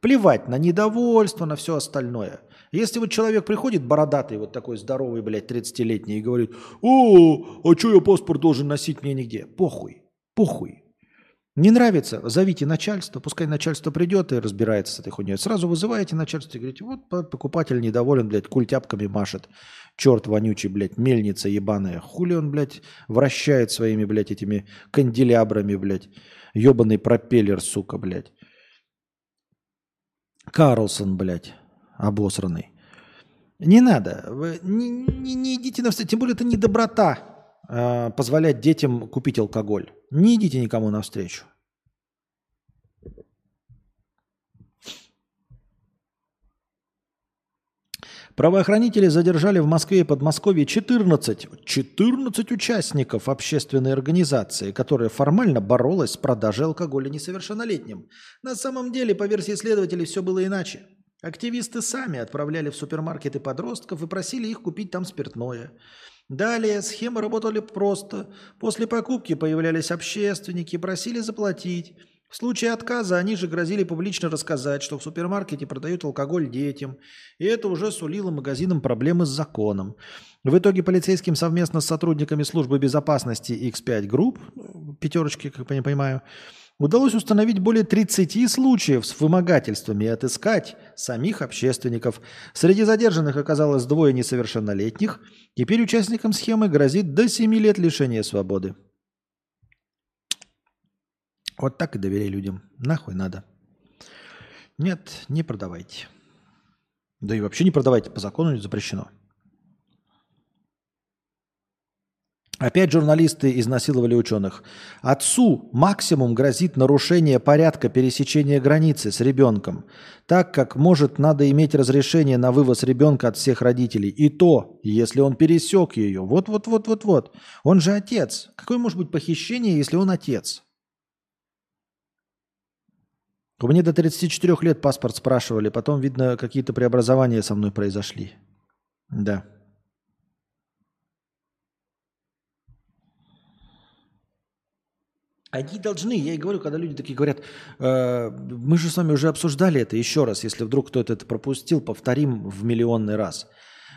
Плевать на недовольство, на все остальное. Если вот человек приходит бородатый, вот такой здоровый, блядь, 30-летний, и говорит, о, а что я паспорт должен носить мне нигде? Похуй, похуй. Не нравится, зовите начальство, пускай начальство придет и разбирается с этой хуйней. Сразу вызываете начальство и говорите, вот покупатель недоволен, блядь, культяпками машет. Черт вонючий, блядь, мельница ебаная. Хули он, блядь, вращает своими, блядь, этими канделябрами, блядь. Ебаный пропеллер, сука, блядь. Карлсон, блядь, обосранный. Не надо. Вы не, не, не идите навстречу. Тем более это не доброта э, позволять детям купить алкоголь. Не идите никому навстречу. Правоохранители задержали в Москве и Подмосковье 14, 14 участников общественной организации, которая формально боролась с продажей алкоголя несовершеннолетним. На самом деле, по версии следователей, все было иначе. Активисты сами отправляли в супермаркеты подростков и просили их купить там спиртное. Далее схемы работали просто. После покупки появлялись общественники, просили заплатить. В случае отказа они же грозили публично рассказать, что в супермаркете продают алкоголь детям, и это уже сулило магазинам проблемы с законом. В итоге полицейским совместно с сотрудниками службы безопасности X5 Group, пятерочки, как я понимаю, удалось установить более 30 случаев с вымогательствами и отыскать самих общественников. Среди задержанных оказалось двое несовершеннолетних. Теперь участникам схемы грозит до 7 лет лишения свободы. Вот так и доверяй людям. Нахуй надо. Нет, не продавайте. Да и вообще не продавайте, по закону запрещено. Опять журналисты изнасиловали ученых. Отцу максимум грозит нарушение порядка пересечения границы с ребенком, так как может надо иметь разрешение на вывоз ребенка от всех родителей. И то, если он пересек ее. Вот-вот-вот-вот-вот. Он же отец. Какое может быть похищение, если он отец? У меня до 34 лет паспорт спрашивали, потом, видно, какие-то преобразования со мной произошли. Да. Они должны, я и говорю, когда люди такие говорят, э, мы же с вами уже обсуждали это еще раз, если вдруг кто-то это пропустил, повторим в миллионный раз.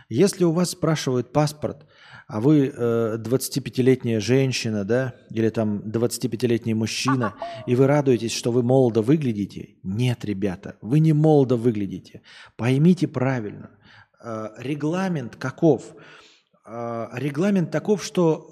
Если у вас спрашивают паспорт, а вы э, 25-летняя женщина, да, или там 25-летний мужчина, и вы радуетесь, что вы молодо выглядите. Нет, ребята, вы не молодо выглядите. Поймите правильно. Э, регламент каков? Э, регламент таков, что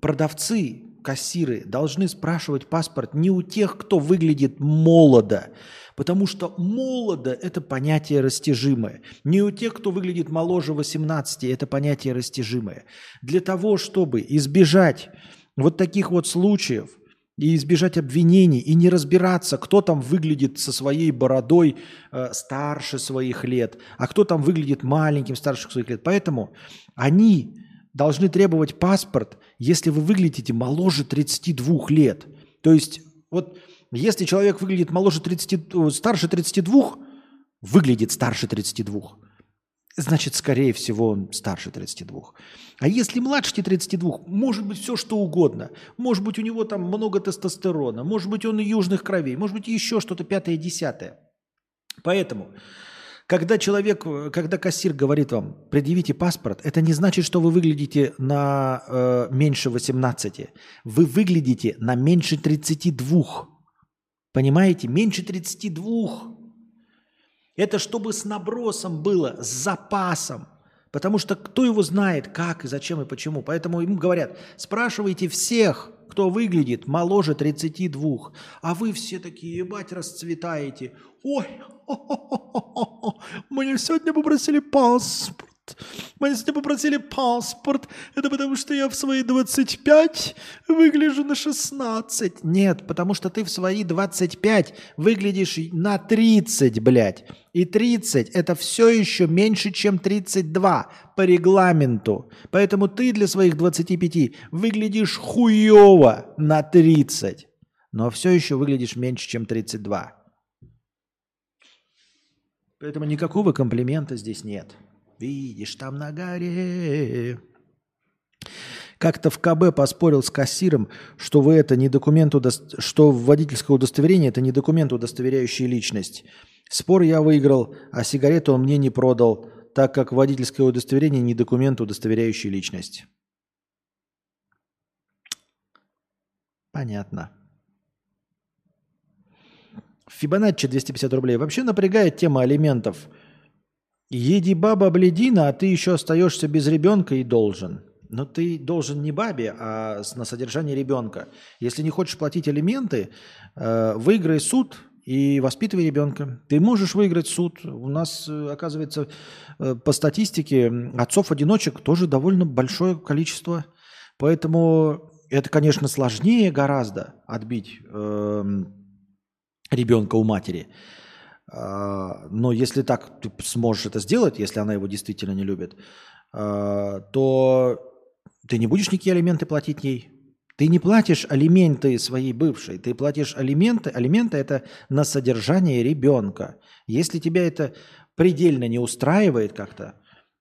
продавцы, кассиры должны спрашивать паспорт не у тех, кто выглядит молодо, Потому что молодо – это понятие растяжимое. Не у тех, кто выглядит моложе 18, это понятие растяжимое. Для того, чтобы избежать вот таких вот случаев и избежать обвинений, и не разбираться, кто там выглядит со своей бородой э, старше своих лет, а кто там выглядит маленьким старше своих лет. Поэтому они должны требовать паспорт, если вы выглядите моложе 32 лет. То есть вот если человек выглядит моложе 30, э, старше 32, выглядит старше 32, значит, скорее всего, он старше 32. А если младше 32, может быть все что угодно. Может быть у него там много тестостерона, может быть он южных кровей, может быть еще что-то пятое-десятое. Поэтому, когда человек, когда кассир говорит вам, предъявите паспорт, это не значит, что вы выглядите на э, меньше 18. Вы выглядите на меньше 32. Понимаете? Меньше 32. Это чтобы с набросом было, с запасом. Потому что кто его знает, как и зачем и почему. Поэтому ему говорят, спрашивайте всех, кто выглядит моложе 32. А вы все такие, ебать, расцветаете. Ой, мне сегодня попросили паспорт. Мы с ним попросили паспорт. Это потому, что я в свои 25 выгляжу на 16. Нет, потому что ты в свои 25 выглядишь на 30, блядь. И 30 это все еще меньше, чем 32 по регламенту. Поэтому ты для своих 25 выглядишь хуево на 30. Но все еще выглядишь меньше, чем 32. Поэтому никакого комплимента здесь нет. Видишь, там на горе. Как-то в КБ поспорил с кассиром, что вы это не документ, удо... что водительское удостоверение это не документ, удостоверяющий личность. Спор я выиграл, а сигарету он мне не продал, так как водительское удостоверение не документ, удостоверяющий личность. Понятно. Фибоначчи 250 рублей. Вообще напрягает тема алиментов – Еди баба бледина, а ты еще остаешься без ребенка и должен. Но ты должен не бабе, а на содержание ребенка. Если не хочешь платить алименты, э, выиграй суд и воспитывай ребенка. Ты можешь выиграть суд. У нас, э, оказывается, э, по статистике отцов-одиночек тоже довольно большое количество. Поэтому это, конечно, сложнее гораздо отбить э, ребенка у матери. А, Но если так ты сможешь это сделать, если она его действительно не любит, а, то ты не будешь никакие алименты платить ей. Ты не платишь алименты своей бывшей, ты платишь алименты. Алименты это на содержание ребенка. Если тебя это предельно не устраивает как-то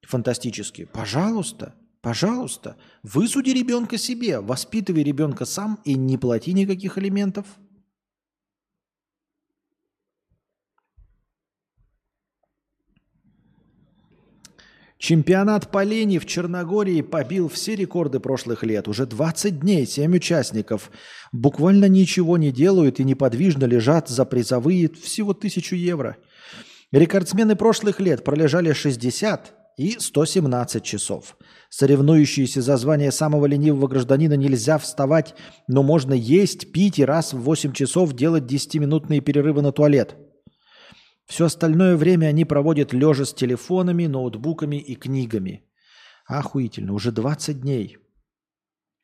фантастически, пожалуйста, пожалуйста, высуди ребенка себе, воспитывай ребенка сам и не плати никаких алиментов. Чемпионат по лени в Черногории побил все рекорды прошлых лет. Уже 20 дней 7 участников буквально ничего не делают и неподвижно лежат за призовые всего 1000 евро. Рекордсмены прошлых лет пролежали 60 и 117 часов. Соревнующиеся за звание самого ленивого гражданина нельзя вставать, но можно есть, пить и раз в 8 часов делать 10-минутные перерывы на туалет – все остальное время они проводят лежа с телефонами, ноутбуками и книгами. Охуительно. Уже 20 дней.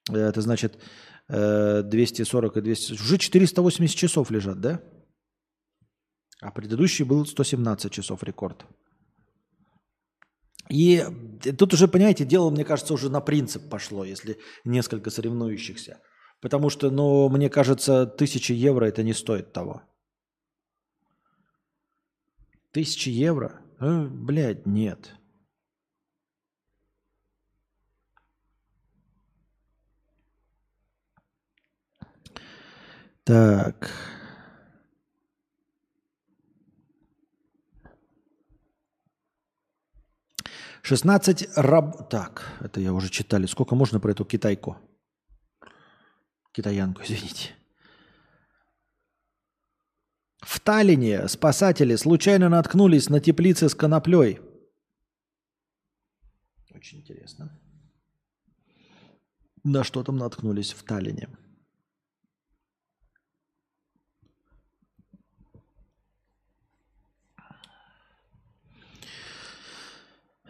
Это значит 240 и 200... Уже 480 часов лежат, да? А предыдущий был 117 часов рекорд. И тут уже, понимаете, дело, мне кажется, уже на принцип пошло, если несколько соревнующихся. Потому что, ну, мне кажется, тысячи евро это не стоит того. Тысячи евро? Э, блядь, нет. Так. Шестнадцать раб... Так, это я уже читали. Сколько можно про эту китайку? Китаянку, извините. В Таллине спасатели случайно наткнулись на теплицы с коноплей. Очень интересно. На что там наткнулись в Таллине?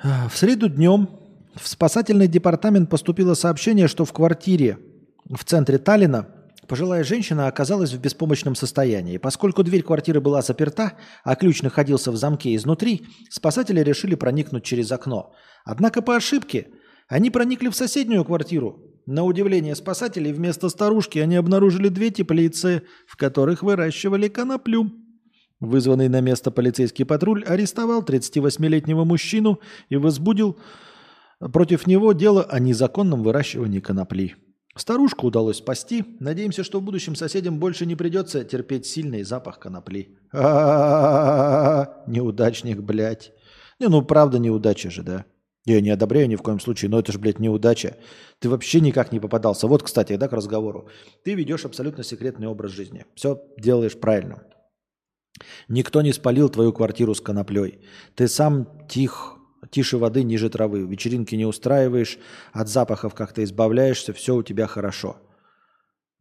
В среду днем в спасательный департамент поступило сообщение, что в квартире в центре Таллина Пожилая женщина оказалась в беспомощном состоянии. Поскольку дверь квартиры была заперта, а ключ находился в замке изнутри, спасатели решили проникнуть через окно. Однако по ошибке они проникли в соседнюю квартиру. На удивление спасателей вместо старушки они обнаружили две теплицы, в которых выращивали коноплю. Вызванный на место полицейский патруль арестовал 38-летнего мужчину и возбудил против него дело о незаконном выращивании конопли. Старушку удалось спасти. Надеемся, что в будущем соседям больше не придется терпеть сильный запах конопли. Неудачник, блядь. Не, ну правда неудача же, да? Я не одобряю ни в коем случае, но это же, блядь, неудача. Ты вообще никак не попадался. Вот, кстати, да, к разговору. Ты ведешь абсолютно секретный образ жизни. Все делаешь правильно. Никто не спалил твою квартиру с коноплей. Ты сам тих, Тише воды, ниже травы. Вечеринки не устраиваешь, от запахов как-то избавляешься, все у тебя хорошо.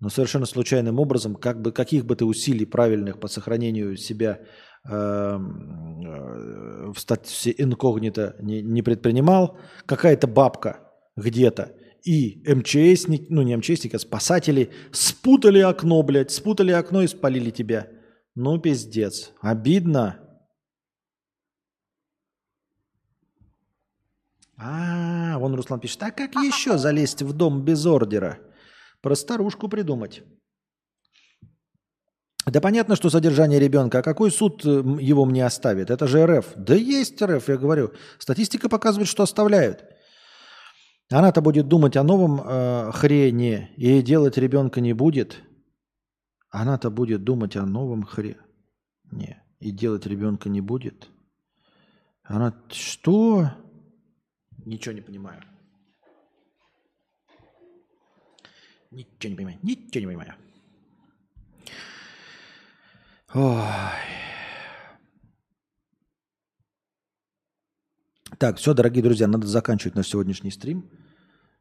Но совершенно случайным образом, как бы, каких бы ты усилий правильных по сохранению себя эм, э, в статусе инкогнито не, не предпринимал, какая-то бабка где-то и МЧСник, ну не МЧСник, а спасатели спутали окно, блядь, спутали окно и спалили тебя. Ну, пиздец. Обидно. А, вон Руслан пишет, а как еще залезть в дом без ордера? Про старушку придумать. Да понятно, что содержание ребенка. А какой суд э, его мне оставит? Это же РФ. Да есть РФ, я говорю. Статистика показывает, что оставляют. Она-то будет думать о новом э, хрене и делать ребенка не будет. Она-то будет думать о новом хрене и делать ребенка не будет. Она что? Ничего не понимаю. Ничего не понимаю. Ничего не понимаю. Ой. Так, все, дорогие друзья, надо заканчивать наш сегодняшний стрим.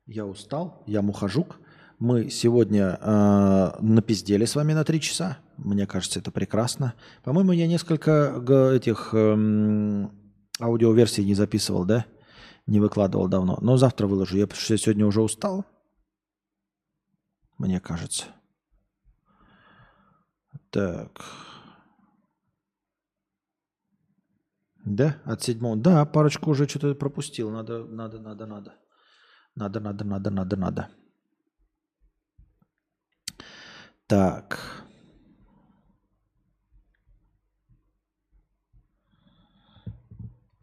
Я устал, я мухожук. Мы сегодня э, напиздели с вами на три часа. Мне кажется, это прекрасно. По-моему, я несколько этих э, аудиоверсий не записывал, да? Не выкладывал давно. Но завтра выложу. Я, что сегодня уже устал. Мне кажется. Так. Да, от седьмого. Да, парочку уже что-то пропустил. Надо, надо, надо, надо. Надо, надо, надо, надо, надо. Так.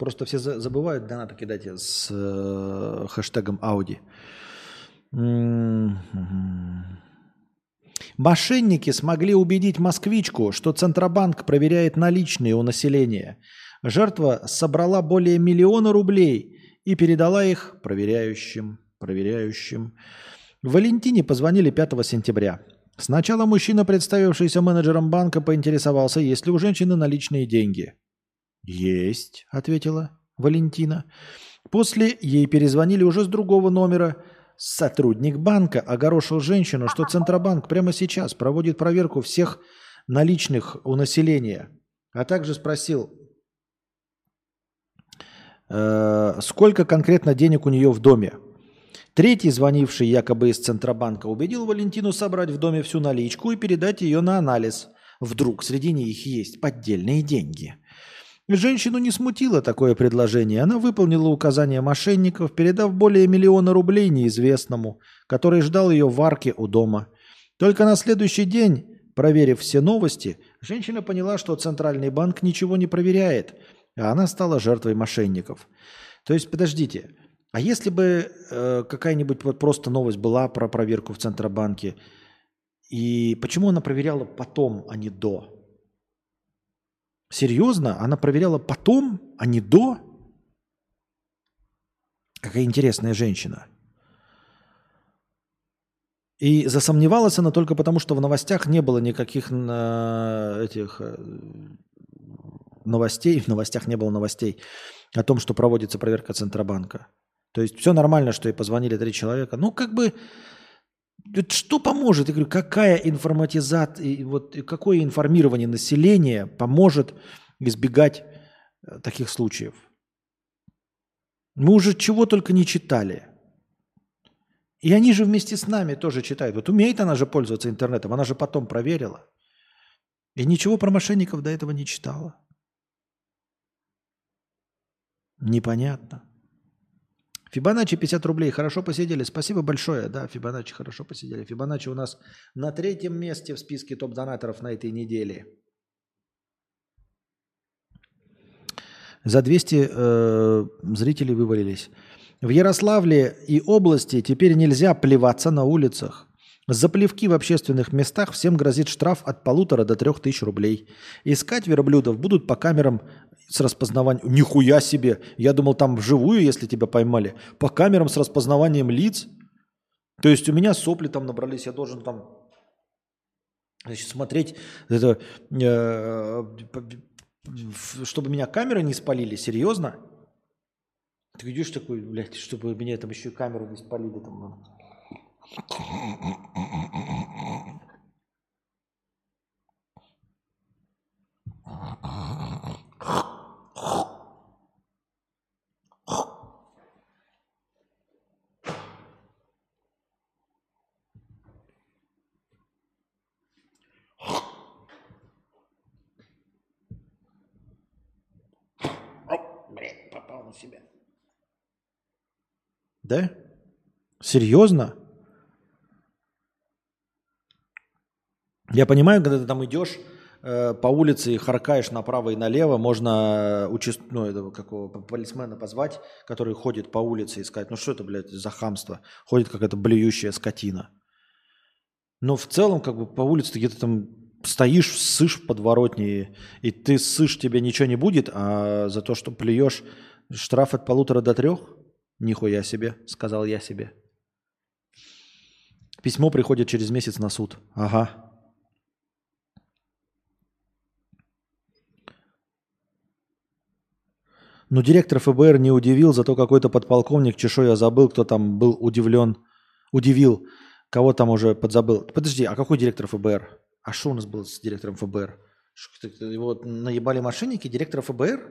Просто все за- забывают донаты кидать с э, хэштегом Ауди. М, мгм. Мошенники смогли убедить москвичку, что Центробанк проверяет наличные у населения. Жертва собрала более миллиона рублей и передала их проверяющим. проверяющим. Валентине позвонили 5 сентября. Сначала мужчина, представившийся менеджером банка, поинтересовался, есть ли у женщины наличные деньги. «Есть», — ответила Валентина. После ей перезвонили уже с другого номера. Сотрудник банка огорошил женщину, что Центробанк прямо сейчас проводит проверку всех наличных у населения, а также спросил, э, сколько конкретно денег у нее в доме. Третий, звонивший якобы из Центробанка, убедил Валентину собрать в доме всю наличку и передать ее на анализ. Вдруг среди них есть поддельные деньги. Женщину не смутило такое предложение. Она выполнила указания мошенников, передав более миллиона рублей неизвестному, который ждал ее в арке у дома. Только на следующий день, проверив все новости, женщина поняла, что Центральный банк ничего не проверяет, а она стала жертвой мошенников. То есть, подождите, а если бы э, какая-нибудь вот просто новость была про проверку в Центробанке, и почему она проверяла потом, а не до? Серьезно? Она проверяла потом, а не до? Какая интересная женщина. И засомневалась она только потому, что в новостях не было никаких на этих э, новостей, в новостях не было новостей о том, что проводится проверка Центробанка. То есть все нормально, что и позвонили три человека. Ну, как бы, вот что поможет? Я говорю, какая информатизация, вот какое информирование населения поможет избегать э, таких случаев? Мы уже чего только не читали. И они же вместе с нами тоже читают. Вот умеет она же пользоваться интернетом, она же потом проверила. И ничего про мошенников до этого не читала. Непонятно. Фибоначчи 50 рублей. Хорошо посидели. Спасибо большое. Да, Фибоначчи хорошо посидели. Фибоначчи у нас на третьем месте в списке топ-донаторов на этой неделе. За 200 э, зрителей вывалились. В Ярославле и области теперь нельзя плеваться на улицах. За плевки в общественных местах всем грозит штраф от полутора до трех тысяч рублей. Искать верблюдов будут по камерам с распознаванием. Нихуя себе! Я думал, там вживую, если тебя поймали. По камерам с распознаванием лиц. То есть у меня сопли там набрались, я должен там значит, смотреть, это, э, чтобы меня камеры не спалили, серьезно? Ты идешь такой, блядь, чтобы меня там еще и камеру не спалили. Там, попал на себя. Да? Серьезно? Я понимаю, когда ты там идешь э, по улице и харкаешь направо и налево, можно участ... ну, этого, какого, полисмена позвать, который ходит по улице и сказать, ну что это, блядь, за хамство? Ходит какая-то блюющая скотина. Но в целом, как бы по улице ты где-то там стоишь, ссышь в подворотне, и, ты ссышь, тебе ничего не будет, а за то, что плюешь, штраф от полутора до трех? Нихуя себе, сказал я себе. Письмо приходит через месяц на суд. Ага. Но директор ФБР не удивил, зато какой-то подполковник, чешой я забыл, кто там был удивлен, удивил, кого там уже подзабыл. Подожди, а какой директор ФБР? А что у нас было с директором ФБР? Его наебали мошенники, директора ФБР?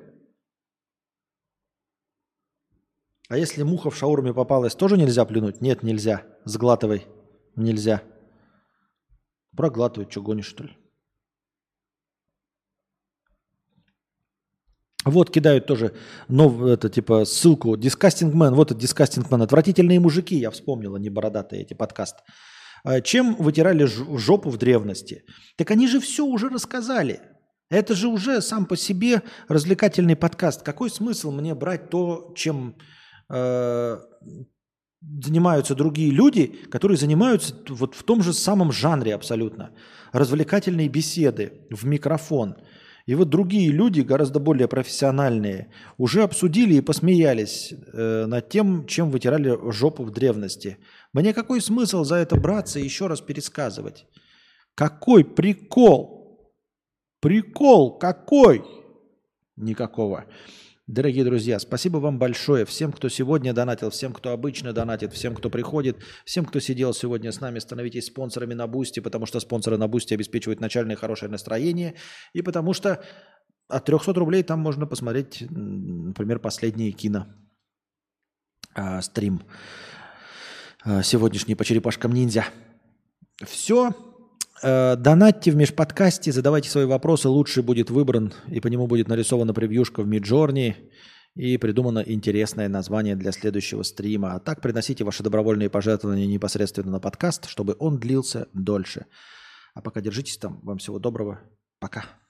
А если муха в шаурме попалась, тоже нельзя плюнуть? Нет, нельзя. Сглатывай. Нельзя. Проглатывай, что гонишь, что ли? Вот кидают тоже нов, это типа ссылку. Disgusting Man, вот это Disgusting Man. Отвратительные мужики, я вспомнила, не бородатые эти подкаст. А, Чем вытирали жопу в древности? Так они же все уже рассказали. Это же уже сам по себе развлекательный подкаст. Какой смысл мне брать то, чем э, занимаются другие люди, которые занимаются вот в том же самом жанре абсолютно. Развлекательные беседы в микрофон. И вот другие люди, гораздо более профессиональные, уже обсудили и посмеялись э, над тем, чем вытирали жопу в древности. Мне какой смысл за это браться и еще раз пересказывать? Какой прикол? Прикол какой? Никакого. Дорогие друзья, спасибо вам большое всем, кто сегодня донатил, всем, кто обычно донатит, всем, кто приходит, всем, кто сидел сегодня с нами. Становитесь спонсорами на Boosty, потому что спонсоры на Boosty обеспечивают начальное хорошее настроение, и потому что от 300 рублей там можно посмотреть, например, последние кино а, стрим а, сегодняшний по черепашкам ниндзя. Все. Э, Донатьте в межподкасте, задавайте свои вопросы. Лучший будет выбран, и по нему будет нарисована превьюшка в Миджорни. И придумано интересное название для следующего стрима. А так приносите ваши добровольные пожертвования непосредственно на подкаст, чтобы он длился дольше. А пока держитесь там. Вам всего доброго. Пока.